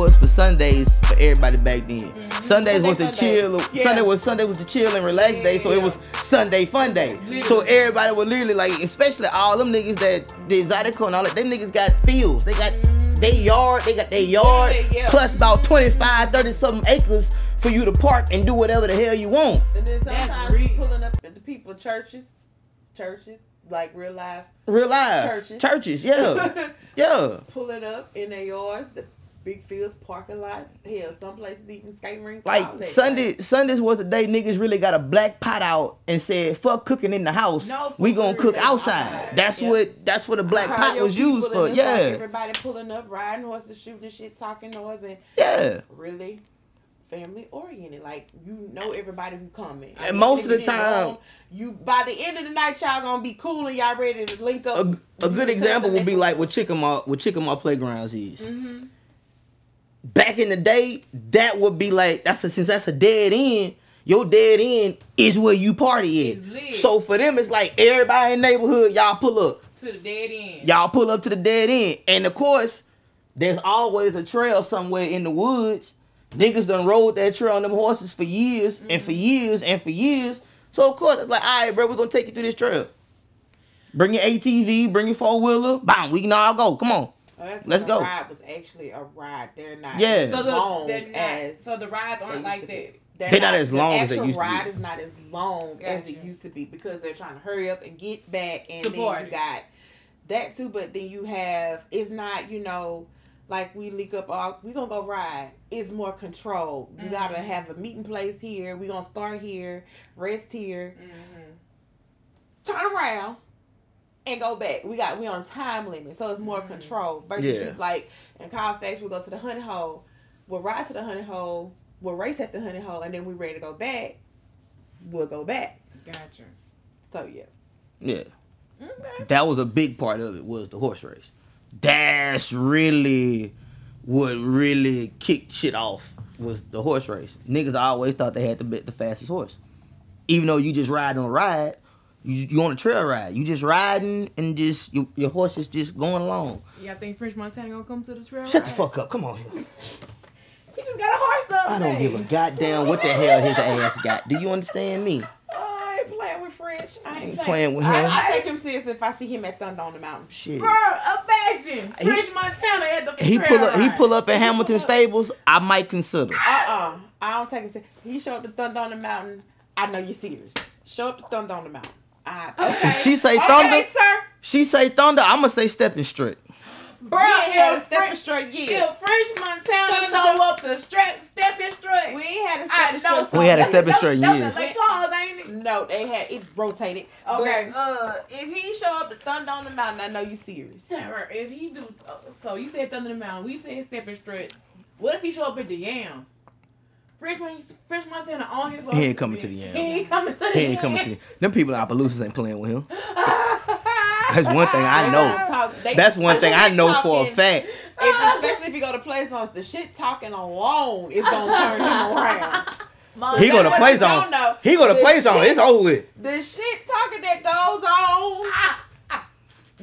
was for Sundays for everybody back then. Mm-hmm. Sundays Sunday was the fun chill. Yeah. Sunday was Sunday was the chill and relax day, so it was Sunday fun day. So everybody would literally like, especially all them niggas that the Zydeco and all that. Them niggas got fields. They got mm-hmm. their yard. They got their yard Yeah, yeah. plus about 25, 30 something acres for you to park and do whatever the hell you want. And then That's sometimes you pulling up at the people churches, churches like real life, Real life Churches. churches, yeah, yeah. pulling up in their yards, the big fields, parking lots. Hell, some places even skating rinks. Like. Sunday, Sundays was the day niggas really got a black pot out and said, "Fuck cooking in the house. No, we gonna cook outside." outside. That's Yeah. what that's what a black pot was used for. it's like Yeah, everybody pulling up, riding horses, shooting shit, talking noise, and yeah. really family oriented. Like you know everybody who coming. And most of the if you didn't time- 'em, you by the end of the night, y'all gonna be cool and y'all ready to link up. A, a good example would be like what Chickamauga, what Chickamauga playgrounds is. Mm-hmm. Back in the day, that would be like that's a, since that's a dead end. Your dead end is where you party at. So for them, it's like everybody in the neighborhood, y'all pull up. To the dead end. Y'all pull up to the dead end. And of course, there's always a trail somewhere in the woods. Niggas done rode that trail on them horses for years and mm-hmm. for years and for years. So of course it's like, all right, bro, we're gonna take you through this trail. Bring your ATV, bring your four wheeler, bam, we can all go. Come on. Oh, that's Let's when a go. Ride was actually a ride. They're not. Yeah. as So the, long they're not, as so the rides aren't like that. They're, They're not as long the as they actual used to be. The ride is not as long as it used to be because they're trying to hurry up and get back and To then you got that too but then you have it's not you know like we leak up all we gonna go ride it's more controlled you gotta Mhm. have a meeting place here we gonna start here rest here Mm-hmm. turn around and go back. We got we on a time limit, so it's more Mhm. control. Versus Yeah. like in Carfax, we go to the honey hole, we'll ride to the honey hole, we'll race at the honey hole, and then we ready to go back. We'll go back. Gotcha. So yeah, Yeah. Okay. That was a big part of it was the horse race. That's really what really kicked shit off was the horse race. Niggas always thought they had the bit the fastest horse. Even though you just ride on a ride, you you on a trail ride. You just riding and just you, your horse is just going along. Y'all think French Montana gonna come to the trail? Shut the fuck up. Come on here. He just got a horse the other I don't give a goddamn what the hell his ass got. Do you understand me? I ain't playing with French. I ain't Ain't playing. playing with him. I, I take him serious if I see him at Thunder on the Mountain. Shit. Bro, imagine He- French Montana at the He pull up he pull up at He Hamilton up. Stables, I might consider. Uh uh I don't take him serious. He show up to Thunder on the Mountain. I know you're serious. Show up to Thunder on the Mountain. I, okay. She say okay, Thunder. sir. She say thunder, I'ma say stepping straight. Bro, We ain't had a if stepping straight yet. if French Montana Thunder- show up to strap stepping straight, We ain't had a I stepping know straight. We had a stepping straight in years. St. Charles, ain't it? No, they had it rotated. Okay. But, uh, if he show up to Thunder on the Mountain, I know you serious. Sir, if he do, uh, so you said Thunder the Mountain, we said stepping straight. What if he show up at the Yam? French, Mon- French Montana on his. Way. He ain't coming to the Yam. He ain't coming to the. End. He ain't coming to the, end. them people in Opelousas ain't playing with him. That's one thing I know. talk- they- That's one thing I shit know for a fact. If, especially if you go to play zones, the shit talking alone is gonna turn him around. Montana, He go to play you zone. don't know, He go to play zone. It's over with. The shit talking that goes on.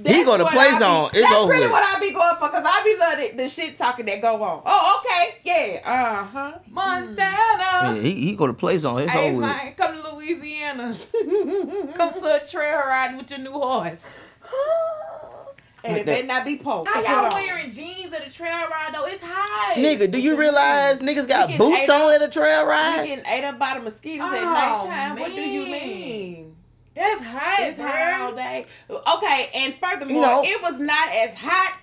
He go to what play I be- zone. It's that's over really with. what I be going for, cause I be loving the shit talking that go on. Oh, okay, yeah, uh huh. Montana. Yeah, he, he go to play zone. It's Hey over with. man, come to Louisiana. come to a trail ride with your new horse. and it better not be Pope. How y'all wearing jeans at a trail ride though? It's hot. Nigga, do you realize niggas got boots ate on at a trail You ride? getting ate up by the mosquitoes at Oh, nighttime. What do you mean? That's hot, It's bro. hot all day. Okay, and furthermore, You know- it was not as hot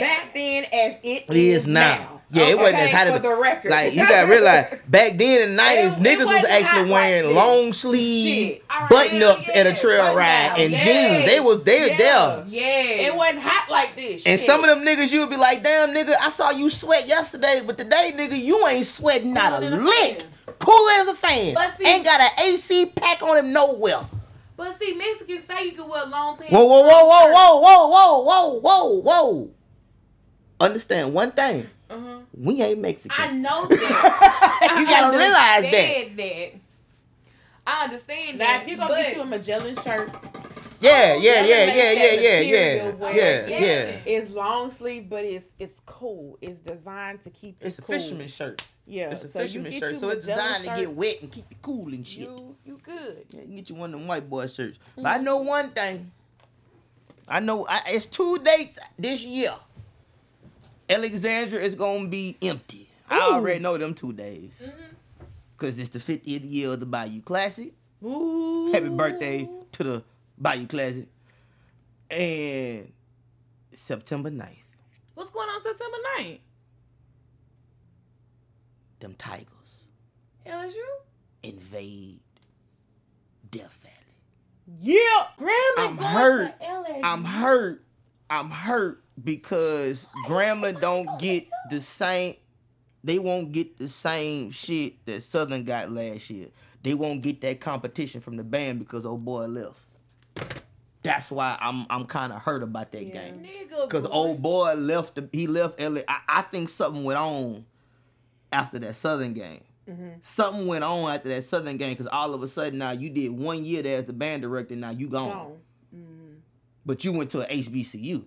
back then as it It is is now. Yeah, it wasn't as hot for as the record. Like you gotta realize, back then in the nineties, It- it niggas was actually hot like wearing long sleeve Shit. All right, button ups yeah, at a trail button ride down, and yes, jeans. They was they yeah. there. Yeah. It wasn't hot like this. And shit. some of them niggas, you would be like, damn, nigga, I saw you sweat yesterday, but today, nigga, you ain't sweating not a lick. fan. Cool as a fan. See- ain't got an AC pack on him nowhere. But see, Mexicans say you can wear long pants. Whoa, whoa, whoa, whoa, whoa, whoa, whoa, whoa, whoa, whoa. Understand one thing. Uh-huh. We ain't Mexican. I know that. you gotta realize that. that. I understand now, that. if you gonna but get you a Magellan shirt Yeah, yeah, yeah, yeah, yeah, yeah, yeah, yeah, it's- yeah. It's long sleeve, but it's it's cool. It's designed to keep it It's a fisherman shirt. Yeah, It's a so you fisherman get shirt, so it's designed to get wet and keep you cool and shit. You you good. Yeah, you can get you one of them white boy shirts. But I know one thing. I know I, it's two dates this year. Alexandria is gonna be empty. I already know them two days. Mm-hmm. Cause it's the 50th year of the Bayou Classic. Ooh. Happy birthday to the Bayou Classic. And September 9th, What's going on September 9th? Them Tigers LSU? invade Death Valley. Yeah. Grambling I'm hurt. I'm hurt. I'm hurt because Grambling don't get the same. They won't get the same shit that Southern got last year. They won't get that competition from the band because old boy left. That's why I'm I'm kind of hurt about that Yeah. game. Cause old boy left. The, he left LA. I, I think something went on after that Southern game. Mm-hmm. Something went on after that Southern game. Cause all of a sudden now you did one year there as the band director. Now you gone. Gone. Mm-hmm. But you went to a HBCU.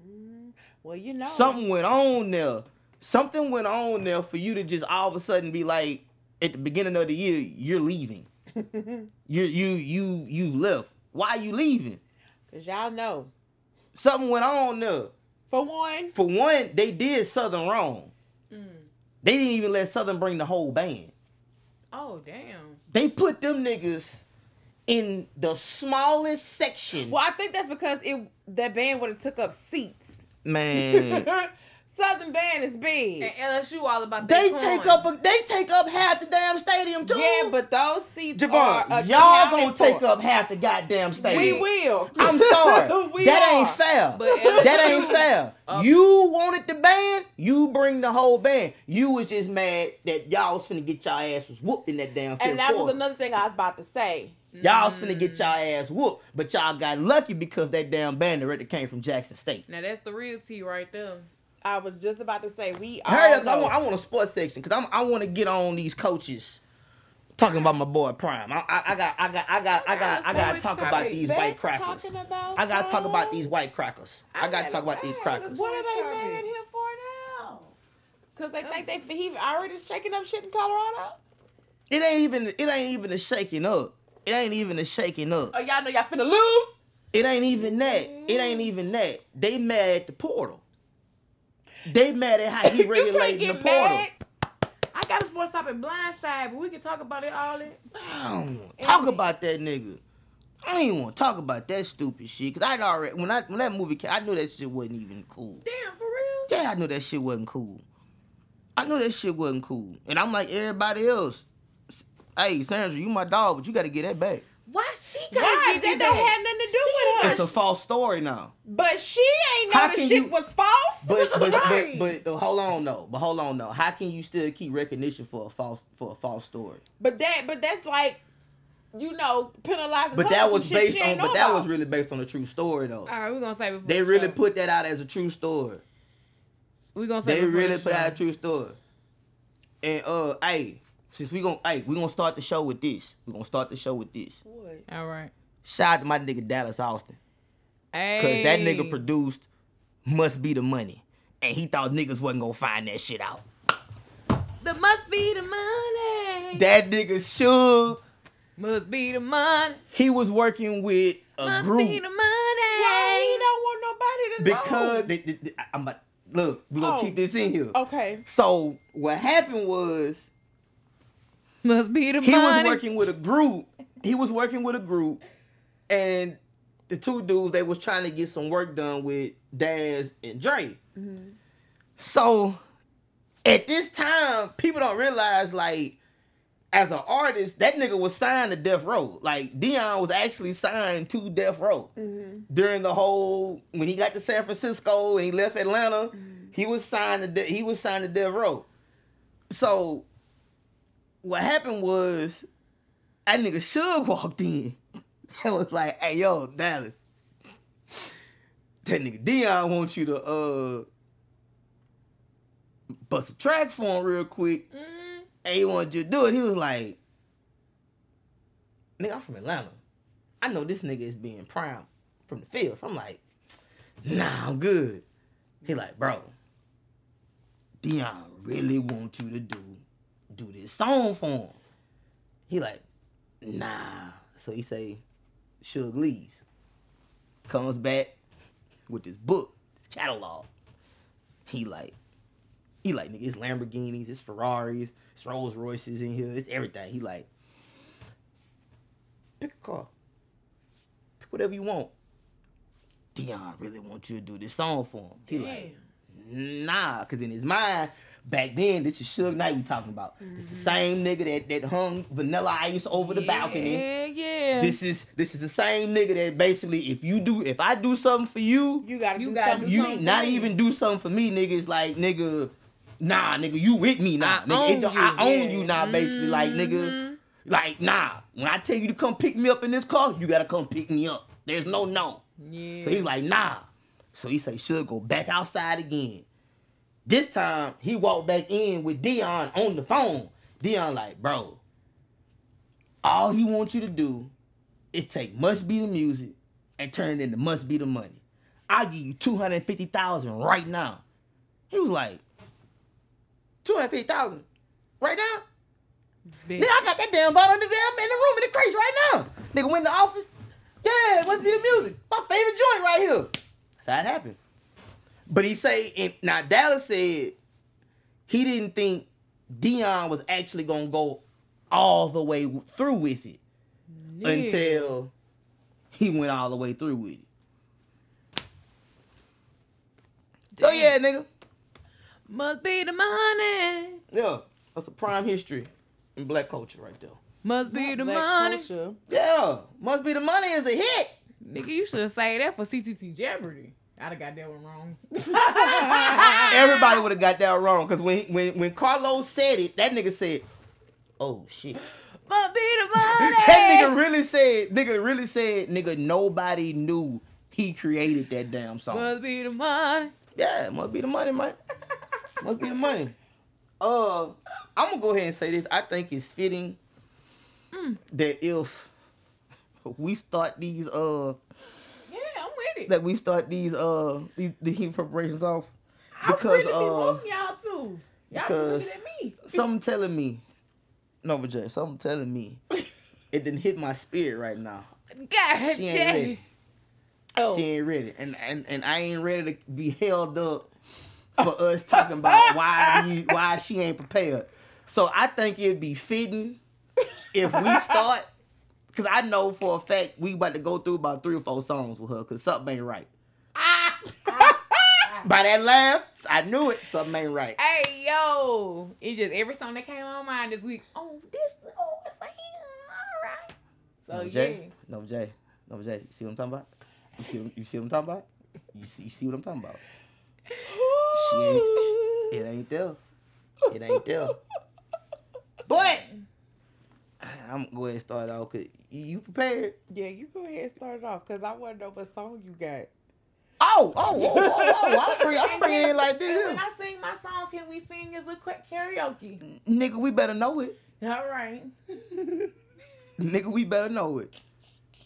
Mm-hmm. Well, you know. Something went on there. Something went on there for you to just all of a sudden be like, at the beginning of the year, you're leaving. you you you you left. Why are you leaving? Cause y'all know. Something went on there. For one, For one, they did Southern wrong. They didn't even let Southern bring the whole band. Oh, damn. They put them niggas in the smallest section. well, I think that's because it that band would have took up seats. Man. Southern band is big. And LSU all about they that take up a, they take up half the damn stadium too. Yeah, but those seats Javon, are y'all gonna take up half the goddamn stadium. We will. I'm sorry. we that are. ain't fair. But that ain't fair. up- you wanted the band, you bring the whole band. You was just mad that y'all was finna get y'all asses whooped in that damn fifth And that was another thing I was about to say. Y'all was finna get mm. y'all ass whooped, but y'all got lucky because that damn band director came from Jackson State. Now that's the real tea right there. I was just about to say we Hurry all I want, I want a sports section because I'm I want to get on these coaches talking about my boy Prime. I, I, I got I got I got I got I got to talk about these white crackers. I gotta talk about these white crackers. I gotta talk about these crackers. What are they mad at him for now? Cause they think they he already shaking up shit in Colorado. It ain't even it ain't even a shaking up. It ain't even a shaking up. Oh, y'all know y'all finna lose. It ain't even that. It ain't even that. They mad at the portal. They mad at how he regulating the portal. mad. I got a sports topic blindside, but we can talk about it all in. I don't want to talk about that nigga. I ain't want to talk about that stupid shit because I already when I when that movie came, I knew that shit wasn't even cool. Damn, for real? Yeah, I knew that shit wasn't cool. I knew that shit wasn't cool, and I'm like everybody else. Hey, Sandra, you my dog, but you got to get that back. Why she gotta Why? That that don't have nothing to do with It's her. a false story now. But she ain't know How the can shit you- was false. But but, Right. but but hold on though. But hold on though. How can you still keep recognition for a false for a false story? But that, but that's like, you know, penalizing. But her that for was shit based on. But know that about. was really based on a true story though. All right, we're gonna say before They the really show. put that out as a true story. We gonna say They really the put out a true story. And uh, hey, since we gonna hey, we gonna start the show with this. We gonna start the show with this. What? All right. Shout out to my nigga Dallas Austin. Hey. Cause that nigga produced Must Be the Money. And he thought niggas wasn't gonna find that shit out. The must be the money. That nigga should. must be the money. he was working with a Must group. be the money. Why he don't want nobody to because know? they, they- they- I'm about, look, we gonna Oh. keep this in here. Okay. So what happened was must be the he money. was working with a group. He was working with a group, and the two dudes they was trying to get some work done with Daz and Dre. Mm-hmm. So at this time, people don't realize like. As an artist, that nigga was signed to Death Row. Like Deion was actually signed to Death Row mm-hmm. during the whole when he got to San Francisco and he left Atlanta. Mm-hmm. He was signed to De- he was signed to Death Row. So what happened was that nigga Suge walked in. It was like, hey yo, Dallas. That nigga Deion wants you to uh bust a track for him real quick. Mm, And he wanted you to do it. He was like, nigga, I'm from Atlanta. I know this nigga is being prime from the field. I'm like, nah, I'm good. He like, bro, Dion really want you to do do this song for him. He like, nah. So he say, Suge leaves. Comes back with this book, this catalog. He like, he like, nigga, it's Lamborghinis, it's Ferraris, it's Rolls Royces in here, it's everything. He like, pick a car. Pick whatever you want. Deion really wants you to do this song for him. He like, nah, cause in his mind, back then, this is Suge Knight we talking about. This is the same nigga that, that hung vanilla ice over the balcony. Yeah, yeah. This is this is the same nigga that basically if you do if I do something for you, You gotta You do gotta something. do you something not for me. even do something for me, nigga. It's like nigga, nah, nigga, you with me now. I nigga, own don't- you, I own yeah. you now, basically. Like mm-hmm. nigga, like nah. When I tell you to come pick me up in this car, you gotta come pick me up. There's no no. Yeah. So he's like, nah. So he say, Suge go back outside again. This time he walked back in with Deion on the phone. Deion like, bro, all he wants you to do is take must be the music and turn it into must be the money. I'll give you 250,000 right now. He was like, 250,000 right now? Bitch. Nigga, I got that damn bottle in the damn in the room in the crates right now. Nigga went in the office. Yeah, must be the music. My favorite joint right here. That's how it happened. But he say, and now Dallas said he didn't think Deion was actually gonna go all the way through with it Yeah. until he went all the way through with it. Oh yeah, nigga. Must be the money. Yeah, that's a prime history in black culture right there. Must be the money. culture. Yeah, must be the money is a hit. Nigga, you should have said that for CTT Jeopardy. I'd have got that one wrong. Everybody would have got that wrong because when when when Carlos said it, that nigga said, "Oh shit." Must be the money. that nigga really said, nigga really said, nigga, nobody knew he created that damn song. Must be the money. Yeah, it must be the money, man. must be the money. Uh, I'm gonna go ahead and say this. I think it's fitting Mm. that if we start these uh Yeah, I'm with it. that we start these uh these the heat preparations off Because, I really be uh, wanting y'all too. Y'all be because- looking at me. something telling me, Nova J, something telling me it didn't hit my spirit right now. God She ain't ready. Oh, She ain't ready, and and and I ain't ready to be held up for us talking about why we, why she ain't prepared. So I think it'd be fitting if we start, because I know for a fact we about to go through about three or four songs with her, because something ain't right. Ah. By that laugh, I knew it. Something ain't right. Hey yo, it's just every song that came on my mind this week. Oh, this, oh, it's like, all right. So Nova yeah, J, Nova J, Nova J. You see what I'm talking about? You see, you see what I'm talking about? You see, you see what I'm talking about? She ain't, it ain't there. It ain't there. But I'm gonna go ahead and start off. Cause you, prepared? yeah, you go ahead and start it off because I want to know what song you got. Oh, oh, oh, oh, oh! oh I'm bringing, I'm bringing it like this. when. I sing my songs, can we sing as a quick karaoke? Nigga, we better know it. All right. Nigga, we better know it.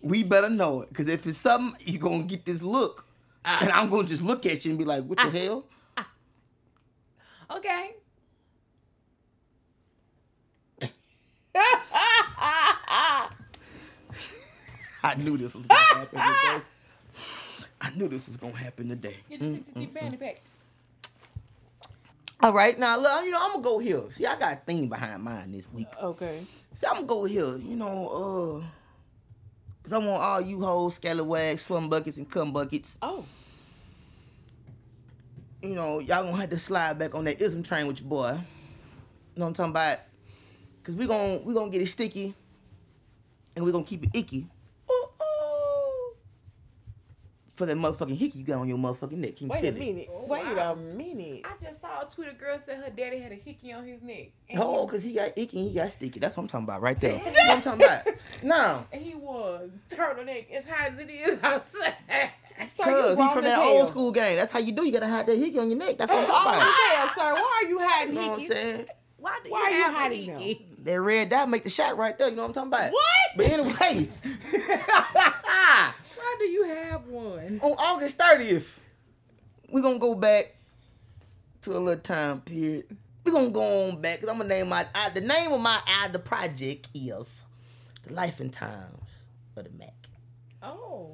We better know it. Cause if it's something, you're gonna get this look. Ah. And I'm gonna just look at you and be like, what the ah. hell? Ah. Okay. I knew this was gonna happen today. I knew this was gonna happen today. Get the CTT bandy packs. All right, now look, you know I'm gonna go here. See, I got a theme behind mine this week. okay. See, I'm gonna go here. You know, uh, cause I want all you hoes, scallywags, slum buckets, and cum buckets. Oh, You know, y'all gonna have to slide back on that ism train with your boy. You know what I'm talking about? Cause we gonna we gonna get it sticky, and we gonna keep it icky ooh, ooh. for that motherfucking hickey you got on your motherfucking neck. Can you Wait a feel it? minute. Oh, Wait wow. a minute. I just saw a tweet. A girl said her daddy had a hickey on his neck. And Oh, cause he got icky and he got sticky. That's what I'm talking about right there. That's what I'm talking about. Now, And he was turtleneck as high as it is outside. Sir, you cause he from that hell. old school game. That's how you do. You gotta hide that hickey on your neck. That's what I'm talking as about. Oh, hell, sir. Why are you hiding You know what I'm saying? Why do Why are you you have hiding a them? Hickey? That red dot make the shot right there. You know what I'm talking about? What? But anyway, Why do you have one? on August 30th, we're gonna go back to a little time period. We're gonna go on back because I'm gonna name my I, the name of my I, the project is The Life and Times of the Mac. Oh.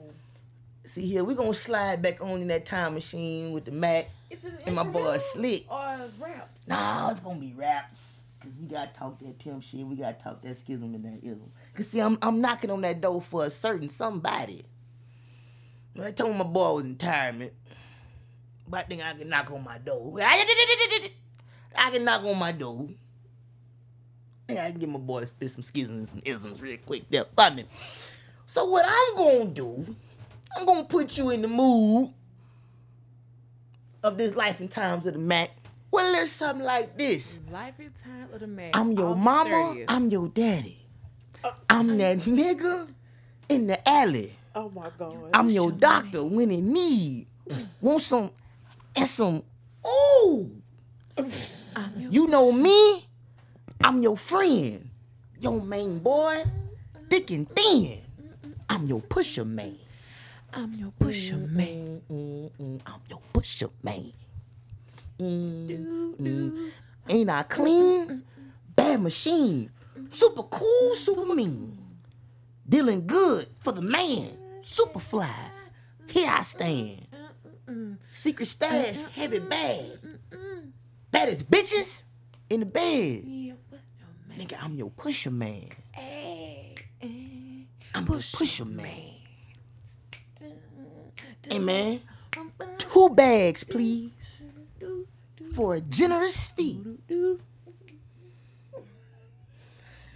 See here, we're gonna slide back on in that time machine with the Mac. It's an And my boy Slick. Or raps. Nah, it's gonna be raps. Cause we gotta talk that pimp shit. We gotta talk that schism and that ism. Cause see, I'm I'm knocking on that door for a certain somebody. When I told my boy I was in retirement, but I think I can knock on my door. I can knock on my door. Yeah, I can get my boy some schisms and some isms real quick there for me. So what I'm gonna do, I'm gonna put you in the mood of this life and times of the Mac. Well, let's something like this. Life is time of the man. I'm your August mama, 30th. I'm your daddy. I'm that nigga in the alley. Oh my god. I'm your doctor when in need. Want some and some. Ooh, you know me. I'm your friend, your main boy, thick and thin. I'm your pusher man. I'm your pusher man. Mm, mm, mm, I'm your pusher man. Mm, mm. Ain't I clean? Bad machine. Super cool, super mean. Dealing good for the man. Super fly. Here I stand. Secret stash, heavy bag. Baddest bitches in the bed. Nigga, I'm your pusher man. I'm your pusher man. Hey man, two bags, please, for a generous fee.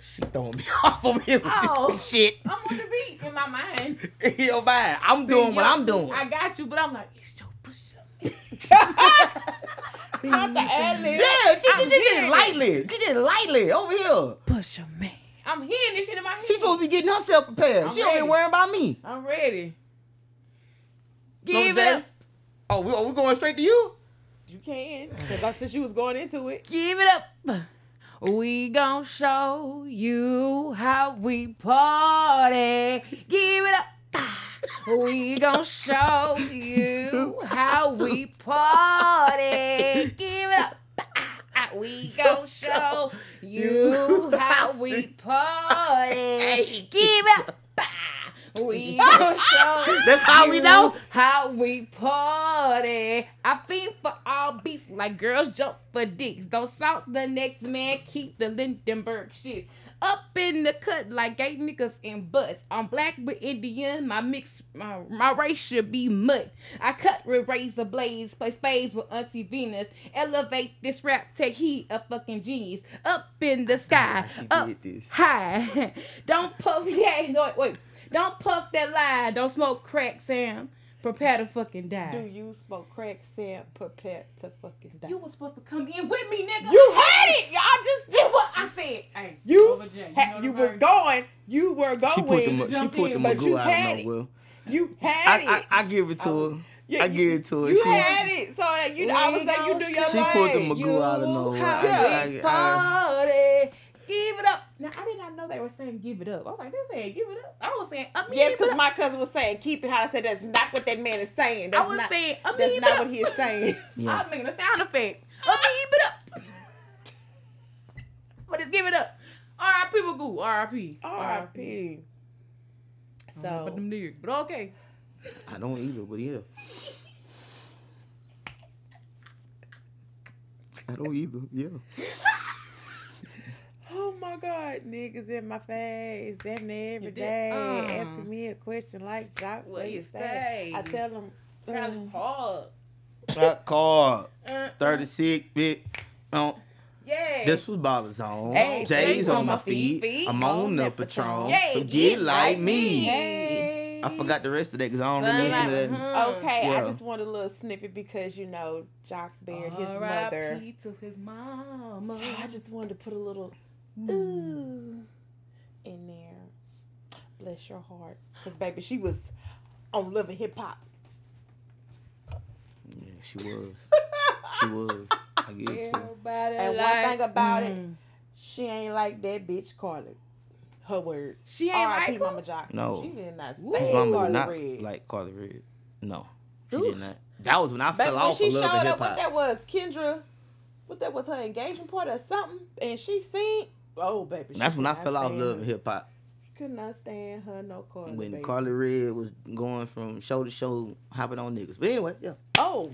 She throwing me off over here with Oh. this shit. I'm on the beat in my mind. Yo, man, I'm doing what I'm doing. I got you, but I'm like, it's your pusher. Not the ad lib. Yeah, she, she, she did it. lightly. She did it lightly over here. Push Pusher man. I'm hearing this shit in my head. She's supposed to be getting herself prepared. I'm she don't be ready. worrying about me. I'm ready. No, Give it Jay? up. Oh, we, are we going straight to you? You can. Because since you was going into it. Give it up. We gon' show you how we party. Give it up. We gon' show you how we party. Give it up. We gon' show you how we party. Give it up. We gon' show That's how we know? how we party. I fiend for all beats like girls jump for dicks. Don't salt the next man, keep the Lindenberg shit. Up in the cut like gay niggas and butts. I'm black with Indian, my mix, my, my race should be mud. I cut with razor blades, play spades with Auntie Venus. Elevate this rap, take heat a fucking genius. Up in the sky, up high. Don't puff, yeah, no, wait. Don't puff that lie. Don't smoke crack, Sam. Prepare to fucking die. Do you smoke crack, Sam? Prepare to fucking die. You was supposed to come in with me, nigga. You had it. Y'all just did what I said. Hey, You, Nova J, ha- know you was going. You were going. She put the, she put the but you Magoo out had of it. nowhere. you had I, it. I, I give it to I- her. Yeah, I you- give it to her. You She- had it. So that you, I was like, you do your She thing. pulled the Magoo out of nowhere. How I- we I- I- party. Give it up. Now I did not know they were saying give it up. I was like, they're saying give it up. I was saying up. Yes, because my cousin was saying, keep it how I said that's not what that man is saying. I was not, saying up. that's not it what he is saying. Yeah. I was making a sound effect. Up, me, give it up. but it's give it up. R.I.P. Magoo. R.I.P. R.I.P. So, So, but them lyrics. But okay. I don't either, but yeah. I don't either. Yeah. oh my God, niggas in my face, damn near every You uh. asking me a question like, Jones, What what you you say? say? I tell them, Kind hard. Shot card. Uh, 36 bitch. Um, Yeah. this was Ballers on. Hey, J's on my feet. I'm on the Patron. Yeah, So get like me. Hey. I forgot the rest of that because I don't Sound really like- listen to that. Okay, I just want a little snippet because you know Jones bared his mother. R.I.P. to his mama. So I just wanted to put a little ooh in there. Bless your heart, because baby, she was on Love and Hip Hop. Yeah, she was. She was. I get it to her. Everybody And one like- thing about it, Mm. She ain't like that bitch Carly. Her words. She ain't R.I.P. like her? Mama Jones. No. She did not Ooh. stay His Hey, mama Carly did not Red. like Carly Redd. No, she Oof. did not. That was when I Back fell when off she of love showed and up, what that was, Kendra, what that was her engagement party or something, and she seen. Oh baby, That's when I fell not off love her. and hip hop. Could not stand her no Carly. When baby. Carly Redd was going from show to show, hopping on niggas. But anyway, yeah. Oh,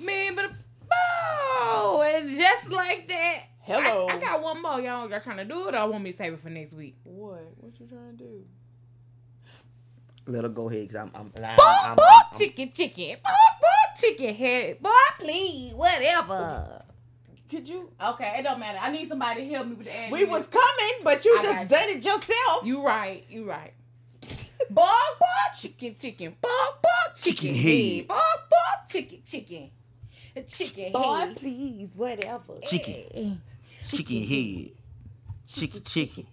Man, but oh, and just like that. Hello. I, I got one more. Y'all, y'all trying to do it, or I want me to save it for next week? what? What you trying to do? Let her go ahead, cause I'm, I'm, I'm, Boop, I'm, boop, I'm- chicken, chicken. Boop, boop, chicken head. Boy, please, whatever. Could you? Okay, it don't matter. I need somebody to help me with the ad. We was coming, but you I just got did it yourself. You right. You right. Bog, bog, chicken, chicken. Bog, bog, chicken, Chicken head. head. Bog, bog, chicken, chicken. A chicken Boy, head. please, whatever. Chicken. Hey. chicken head, chicken, chicken.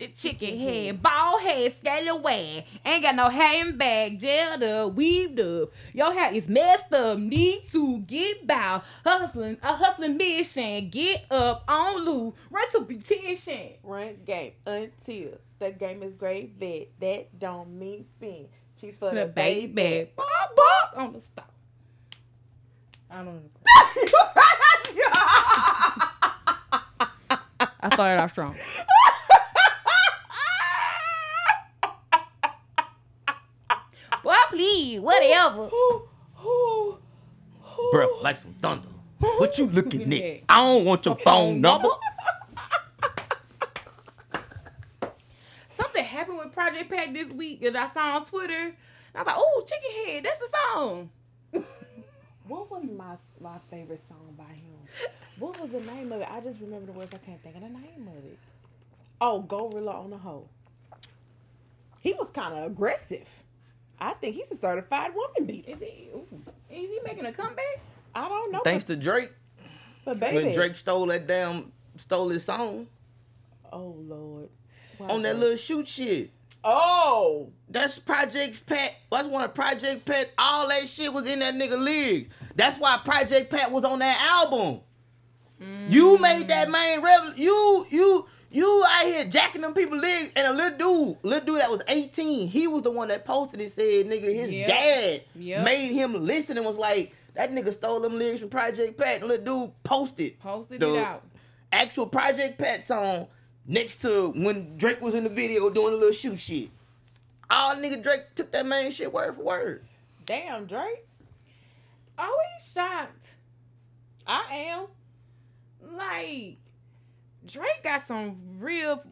The chicken head, bald head, scallywag. Ain't got no hair in back, gelled up, weaved up. Your hair is messed up, need to get bow. Hustling, a hustling mission. Get up on loose, run to petition. Run game until the game is great. Bet that don't mean spin. Cheese for The the baby. baby, bog, bog, on the stop. I don't know. I started off strong. Boy, please, whatever. Bruh, like some thunder. What you looking at? I don't want your phone number. Something happened with Project Pat this week that I saw on Twitter. I was like, "Oh, Chicken Head, that's the song." What was my my favorite song by him? What was the name of it? I just remember the words. I can't think of the name of it. Oh, Gorilla on the Hoe. He was kind of aggressive. I think he's a certified woman beater. Is he? Ooh, is he making a comeback? I don't know. Thanks to Drake. but, but baby. When Drake stole that damn, stole his song Oh Lord. Why on that Drake? little shoot shit. Oh. That's Project Pat. That's one of Project Pat. All that shit was in that nigga lyrics. That's why Project Pat was on that album. You made that mm. main rev. You you you out here jacking them people lyrics, and a little dude, little dude that was 18, he was the one that posted and said, nigga, his Yep. dad Yep. made him listen and was like, that nigga stole them lyrics from Project Pat. And little dude posted Posted the it out. actual Project Pat song next to when Drake was in the video doing a little shoot shit. All nigga Drake took that man shit word for word. Damn, Drake. Always shocked. I am. Like Drake got some real,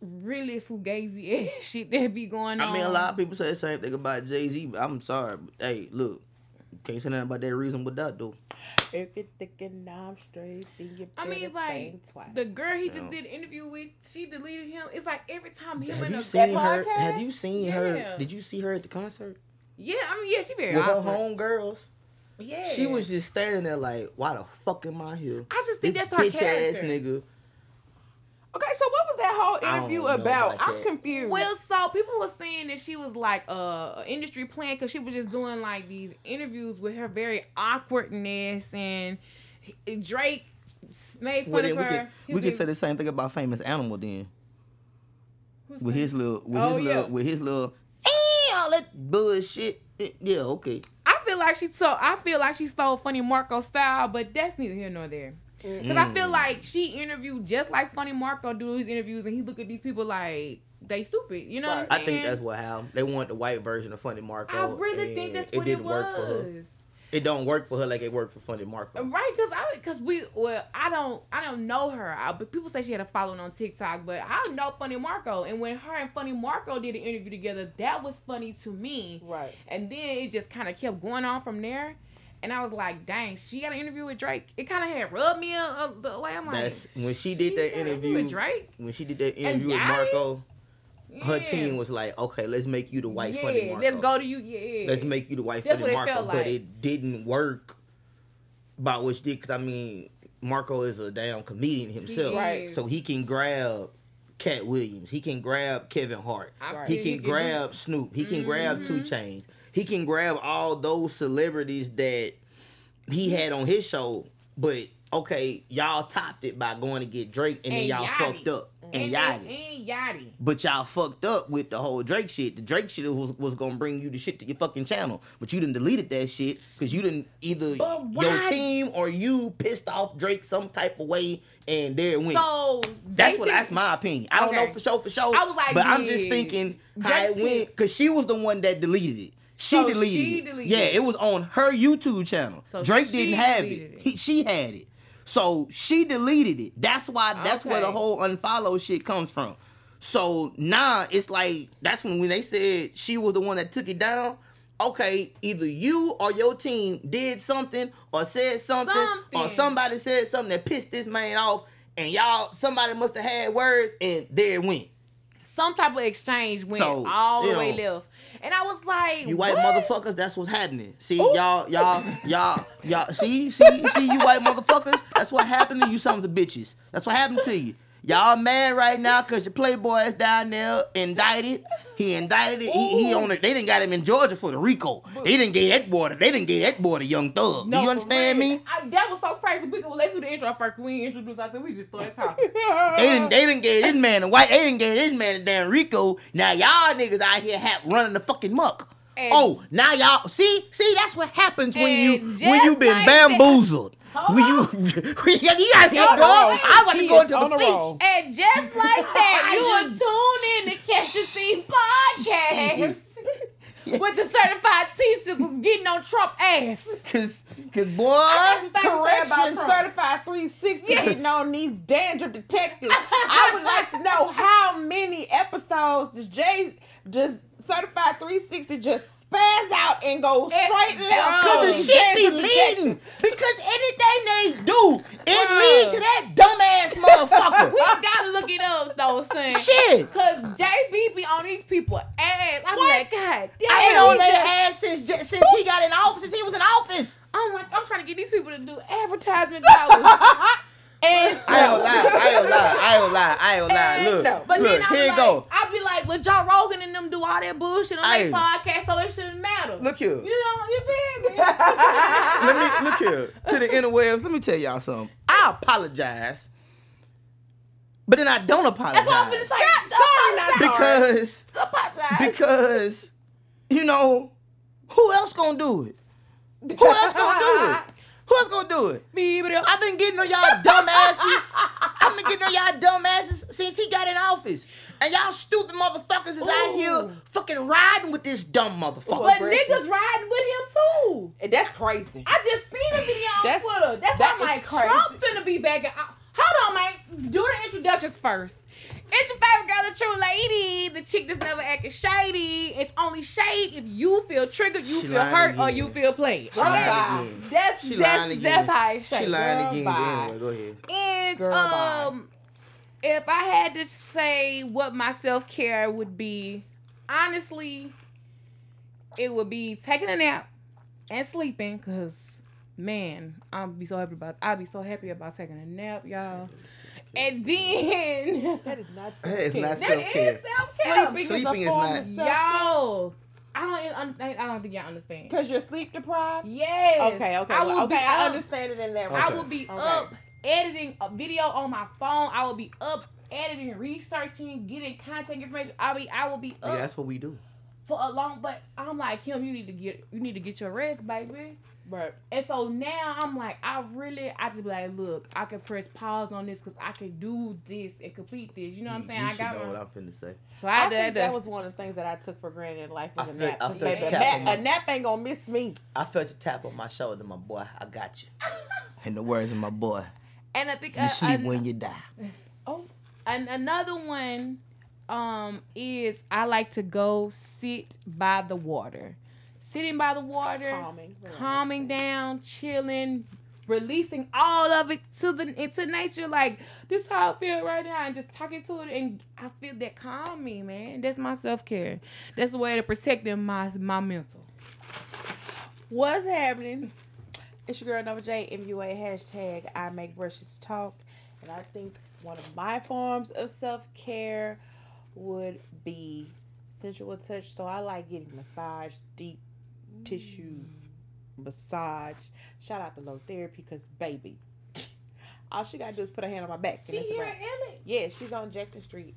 really fugazi ass shit that be going on. I mean, a lot of people say the same thing about Jay Z, but I'm sorry. But, hey, look, can't say nothing about that reason with that though. If you're thinking I'm straight, then you I mean, like twice. the girl he Yeah. just did an interview with, she deleted him. It's like every time he Have and you a seen her? podcast? Have you seen her? Did you see her at the concert yeah, I mean, yeah, she very with her home girls? Yeah, She was just standing there like, why the fuck am I here? I just think This that's her bitch ass character. nigga. Okay, so what was that whole interview about? about I'm that. confused. Well, so people were saying that she was like uh, a industry plant because she was just doing like these interviews with her very awkwardness and Drake made fun Well, of we her. could we was could say the same thing about famous animal then. With his little with Oh, his yeah. little with his little eh, all that bullshit. Eh, Yeah, okay. I feel like she so I feel like she stole Funny Marco style, but that's neither here nor there. Because I feel Mm. like she interviewed just like Funny Marco do his interviews, and he look at these people like they stupid. You know what I'm I think that's what happened. They want the white version of Funny Marco. I really think that's what it, didn't work for her. was. It don't work for her like it worked for Funny Marco. Right, cause I, cause we, well, I don't, I don't know her, I, but people say she had a following on TikTok. But I know Funny Marco, and when her and Funny Marco did an interview together, that was funny to me. right. And then it just kind of kept going on from there, and I was like, dang, she got an interview with Drake. It kind of had rubbed me a, a, the way I'm like, That's when she did that got interview. with Drake. When she did that interview with? Marco, her Yeah. team was like, "Okay, let's make you the white yeah, Funny Marco. let's go to you. Yeah, Let's make you the white That's Funny it Marco." felt But it didn't work. By which did because I mean, Marco is a damn comedian himself, Right. So he can grab Katt Williams. He can grab Kevin Hart. Right. He can grab Snoop. He can grab mm-hmm. Two. Chains. He can grab all those celebrities that he had on his show, but okay, y'all topped it by going to get Drake, and, then y'all Yachty. fucked up and, and, Yachty. and, and Yachty. But y'all fucked up with the whole Drake shit. The Drake shit was, was gonna bring you the shit to your fucking channel. But you didn't deleted that shit because you didn't either your team or you pissed off Drake some type of way and there it went. So that's what that's my opinion. I don't know for sure for sure. I was like, but I'm just thinking how Drake it went because she was the one that deleted it. She So deleted she it. deleted yeah, it. it was on her YouTube channel. So Drake didn't have it. it. He, she had it. So she deleted it. That's why. That's where the whole unfollow shit comes from. So now it's like that's when when they said she was the one that took it down. Okay, either you or your team did something or said something, or somebody said something that pissed this man off, and y'all somebody must have had words, and there it went. Some type of exchange went So, all the way know, left. And I was like, You white what? motherfuckers, that's what's happening. See, y'all, y'all, y'all, y'all. See, see, see, you white motherfuckers. That's what happened to you, sons of bitches. That's what happened to you. Y'all mad right now because your playboy is down there indicted. He indicted. He, he on it. They didn't got him in Georgia for the RICO. They didn't get that boy. They didn't get that boy the young thug. No, Do you understand me? I, that was so crazy. We could, well, let's do the intro first. We introduced ourselves. We just started talking. They didn't. They didn't get this man the white. They didn't get this man the damn Rico. Now y'all niggas out here have running the fucking muck. And- oh, now y'all see. See, that's what happens when you when you been like that- bamboozled. Hold When you, when you, you gotta get On the boy. roll. I want to go is into on the the roll. speech. and just like that, you will tune in to Catch the Scene podcast with the certified T-sippers getting on Trump ass. Cause, cause boy, I got some things to say Correction certified 360 Yes. getting on these dandruff detectives. I would like to know how many episodes does Jay does certified 360 just spaz out and go straight left? Bro. cause the shit be leading. Because anything they do, it leads to that dumbass motherfucker. We gotta look it up though, son. shit. Cause JB be on these people ass. I'm What? like, God damn. I've been on he their ass since since he got in office. Since he was in office. I'm like, I'm trying to get these people to do advertisement dollars. And I ain't gonna lie. I ain't gonna lie. I ain't gonna lie. I ain't gonna lie. Look, no. But look. then I Here be like, go. I be like, well, Joe Rogan and them do all that bullshit on Hey. their podcast, so it shouldn't matter. Look here. You know, you feel me? Let me look here to the interwebs. Let me tell y'all something. I apologize, but then I don't apologize That's what I'm finna say. sorry, not because Apologize. because you know who else gonna do it? Who else gonna do it? Who else gonna do it? Beep it up. I've been getting on y'all dumbasses. I've been getting on y'all dumbasses since he got in office. And y'all stupid motherfuckers is out here fucking riding with this dumb motherfucker. But aggressive. niggas riding with him too. And that's crazy. I just seen a video on That's- Twitter. That's that why I'm like, crazy. Trump finna be back. In, hold on, man. Do the introductions first. It's your favorite girl, the true lady, the chick that's never acting shady. It's only shade if you feel triggered, you She feel lying hurt, or you feel played. She Okay? lying That's She that's lying again. that's how it's She shaped. lying Girl, again. bye. Anyway, go ahead. And Girl, bye. um, if I had to say what my self care would be, honestly, it would be taking a nap and sleeping. Cause man, I'll be so happy about. I'll be so happy about taking a nap, y'all. And then That is not Hey, it's self-care. not that self-care. is self care. Sleeping, Sleeping is is a form not- of self-care. Yo, I don't. I don't think y'all understand. Cause you're sleep deprived. Yes. Okay, okay, I will okay. be I up- understand it in that. Okay. I will be Okay. up editing a video on my phone. I will be up editing, researching, getting contact information. I mean, I will be Yeah, up that's what we do. for a long. But I'm like Kim, you need to get you need to get your rest, baby. Right. And so now I'm like, I really, I just be like, look, I can press pause on this because I can do this and complete this. You know what I'm saying? You I should got know my, what I'm finna say. so I, I, think did that was one of the things that I took for granted in life was I a feel- nap. I 'Cause feel baby, you a, tap nap on my- a nap ain't gonna miss me. I felt your tap on my shoulder, my boy. I got you. In the words of my boy, and I think you uh, sleep an- when you die. Oh, And another one um is I like to go sit by the water. Sitting by the water, calming, calming down, chilling, releasing all of it to the into nature. Like this how I feel right now, and just talking to it, and I feel that calm me, man. That's my self care. That's the way to protecting my my mental. What's happening? It's your girl Nova J MUA hashtag I make brushes talk. And I think one of my forms of self care would be sensual touch. So I like getting massage, deep tissue massage. Shout out to low therapy because baby, All she gotta do is put her hand on my back. She here in LA. Yeah, she's on Jackson Street,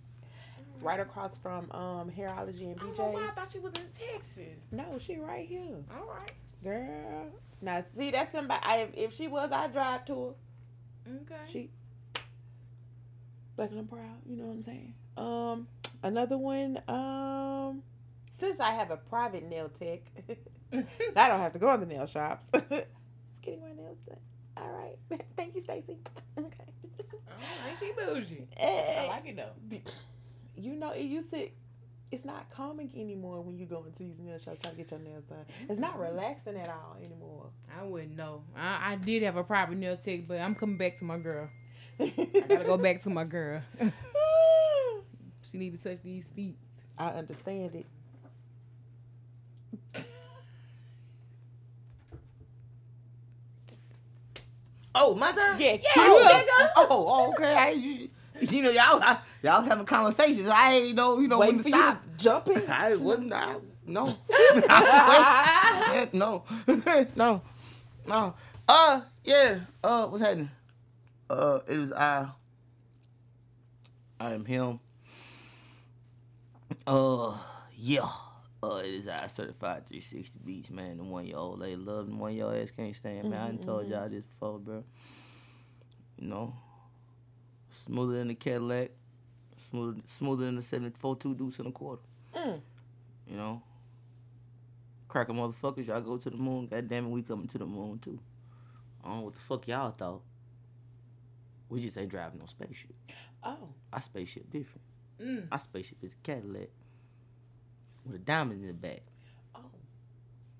right across from um Hairology and I know why I thought she was in Texas. No, she right here, All right. girl. Now see, that's somebody. I, if, she was, I'd drive to her. Okay. She black and I'm proud. You know what I'm saying? Um, another one. Um, since I have a private nail tech, I don't have to go in the nail shops. Just getting my nails done. All right. Thank you, Stacy. Okay. All right, she bougie. I Eh, like it though. you know, it used to. It's not calming anymore when you go into these nail shops trying to get your nails done. It's not relaxing at all anymore. I wouldn't know. I, I did have a private nail tech, but I'm coming back to my girl. I gotta go back to my girl. she need to touch these feet. I understand it. Oh, my turn. Yeah, Yeah, Oh, oh, oh, okay. I, you, you know, y'all, I, y'all having conversations. I ain't know, you know, Waiting when for to you stop. to jump in. I wouldn't. I, no. no. no. No. Uh, yeah. Uh, what's happening? Uh, it is I. I am him. Uh, yeah. Uh, it is I certified 360 beats, man. The one your old lady love, and one your ass can't stand, man. I done told y'all this before, bro. You know, smoother than the Cadillac, smoother, smoother than the 74 two deuce and a quarter. Mm. You know, cracker motherfuckers, y'all go to the moon. God damn it, we coming to the moon too. I don't know what the fuck y'all thought. We just ain't driving no spaceship. Oh, Our spaceship different. Mm. Our spaceship is a Cadillac with a diamond in the back. oh.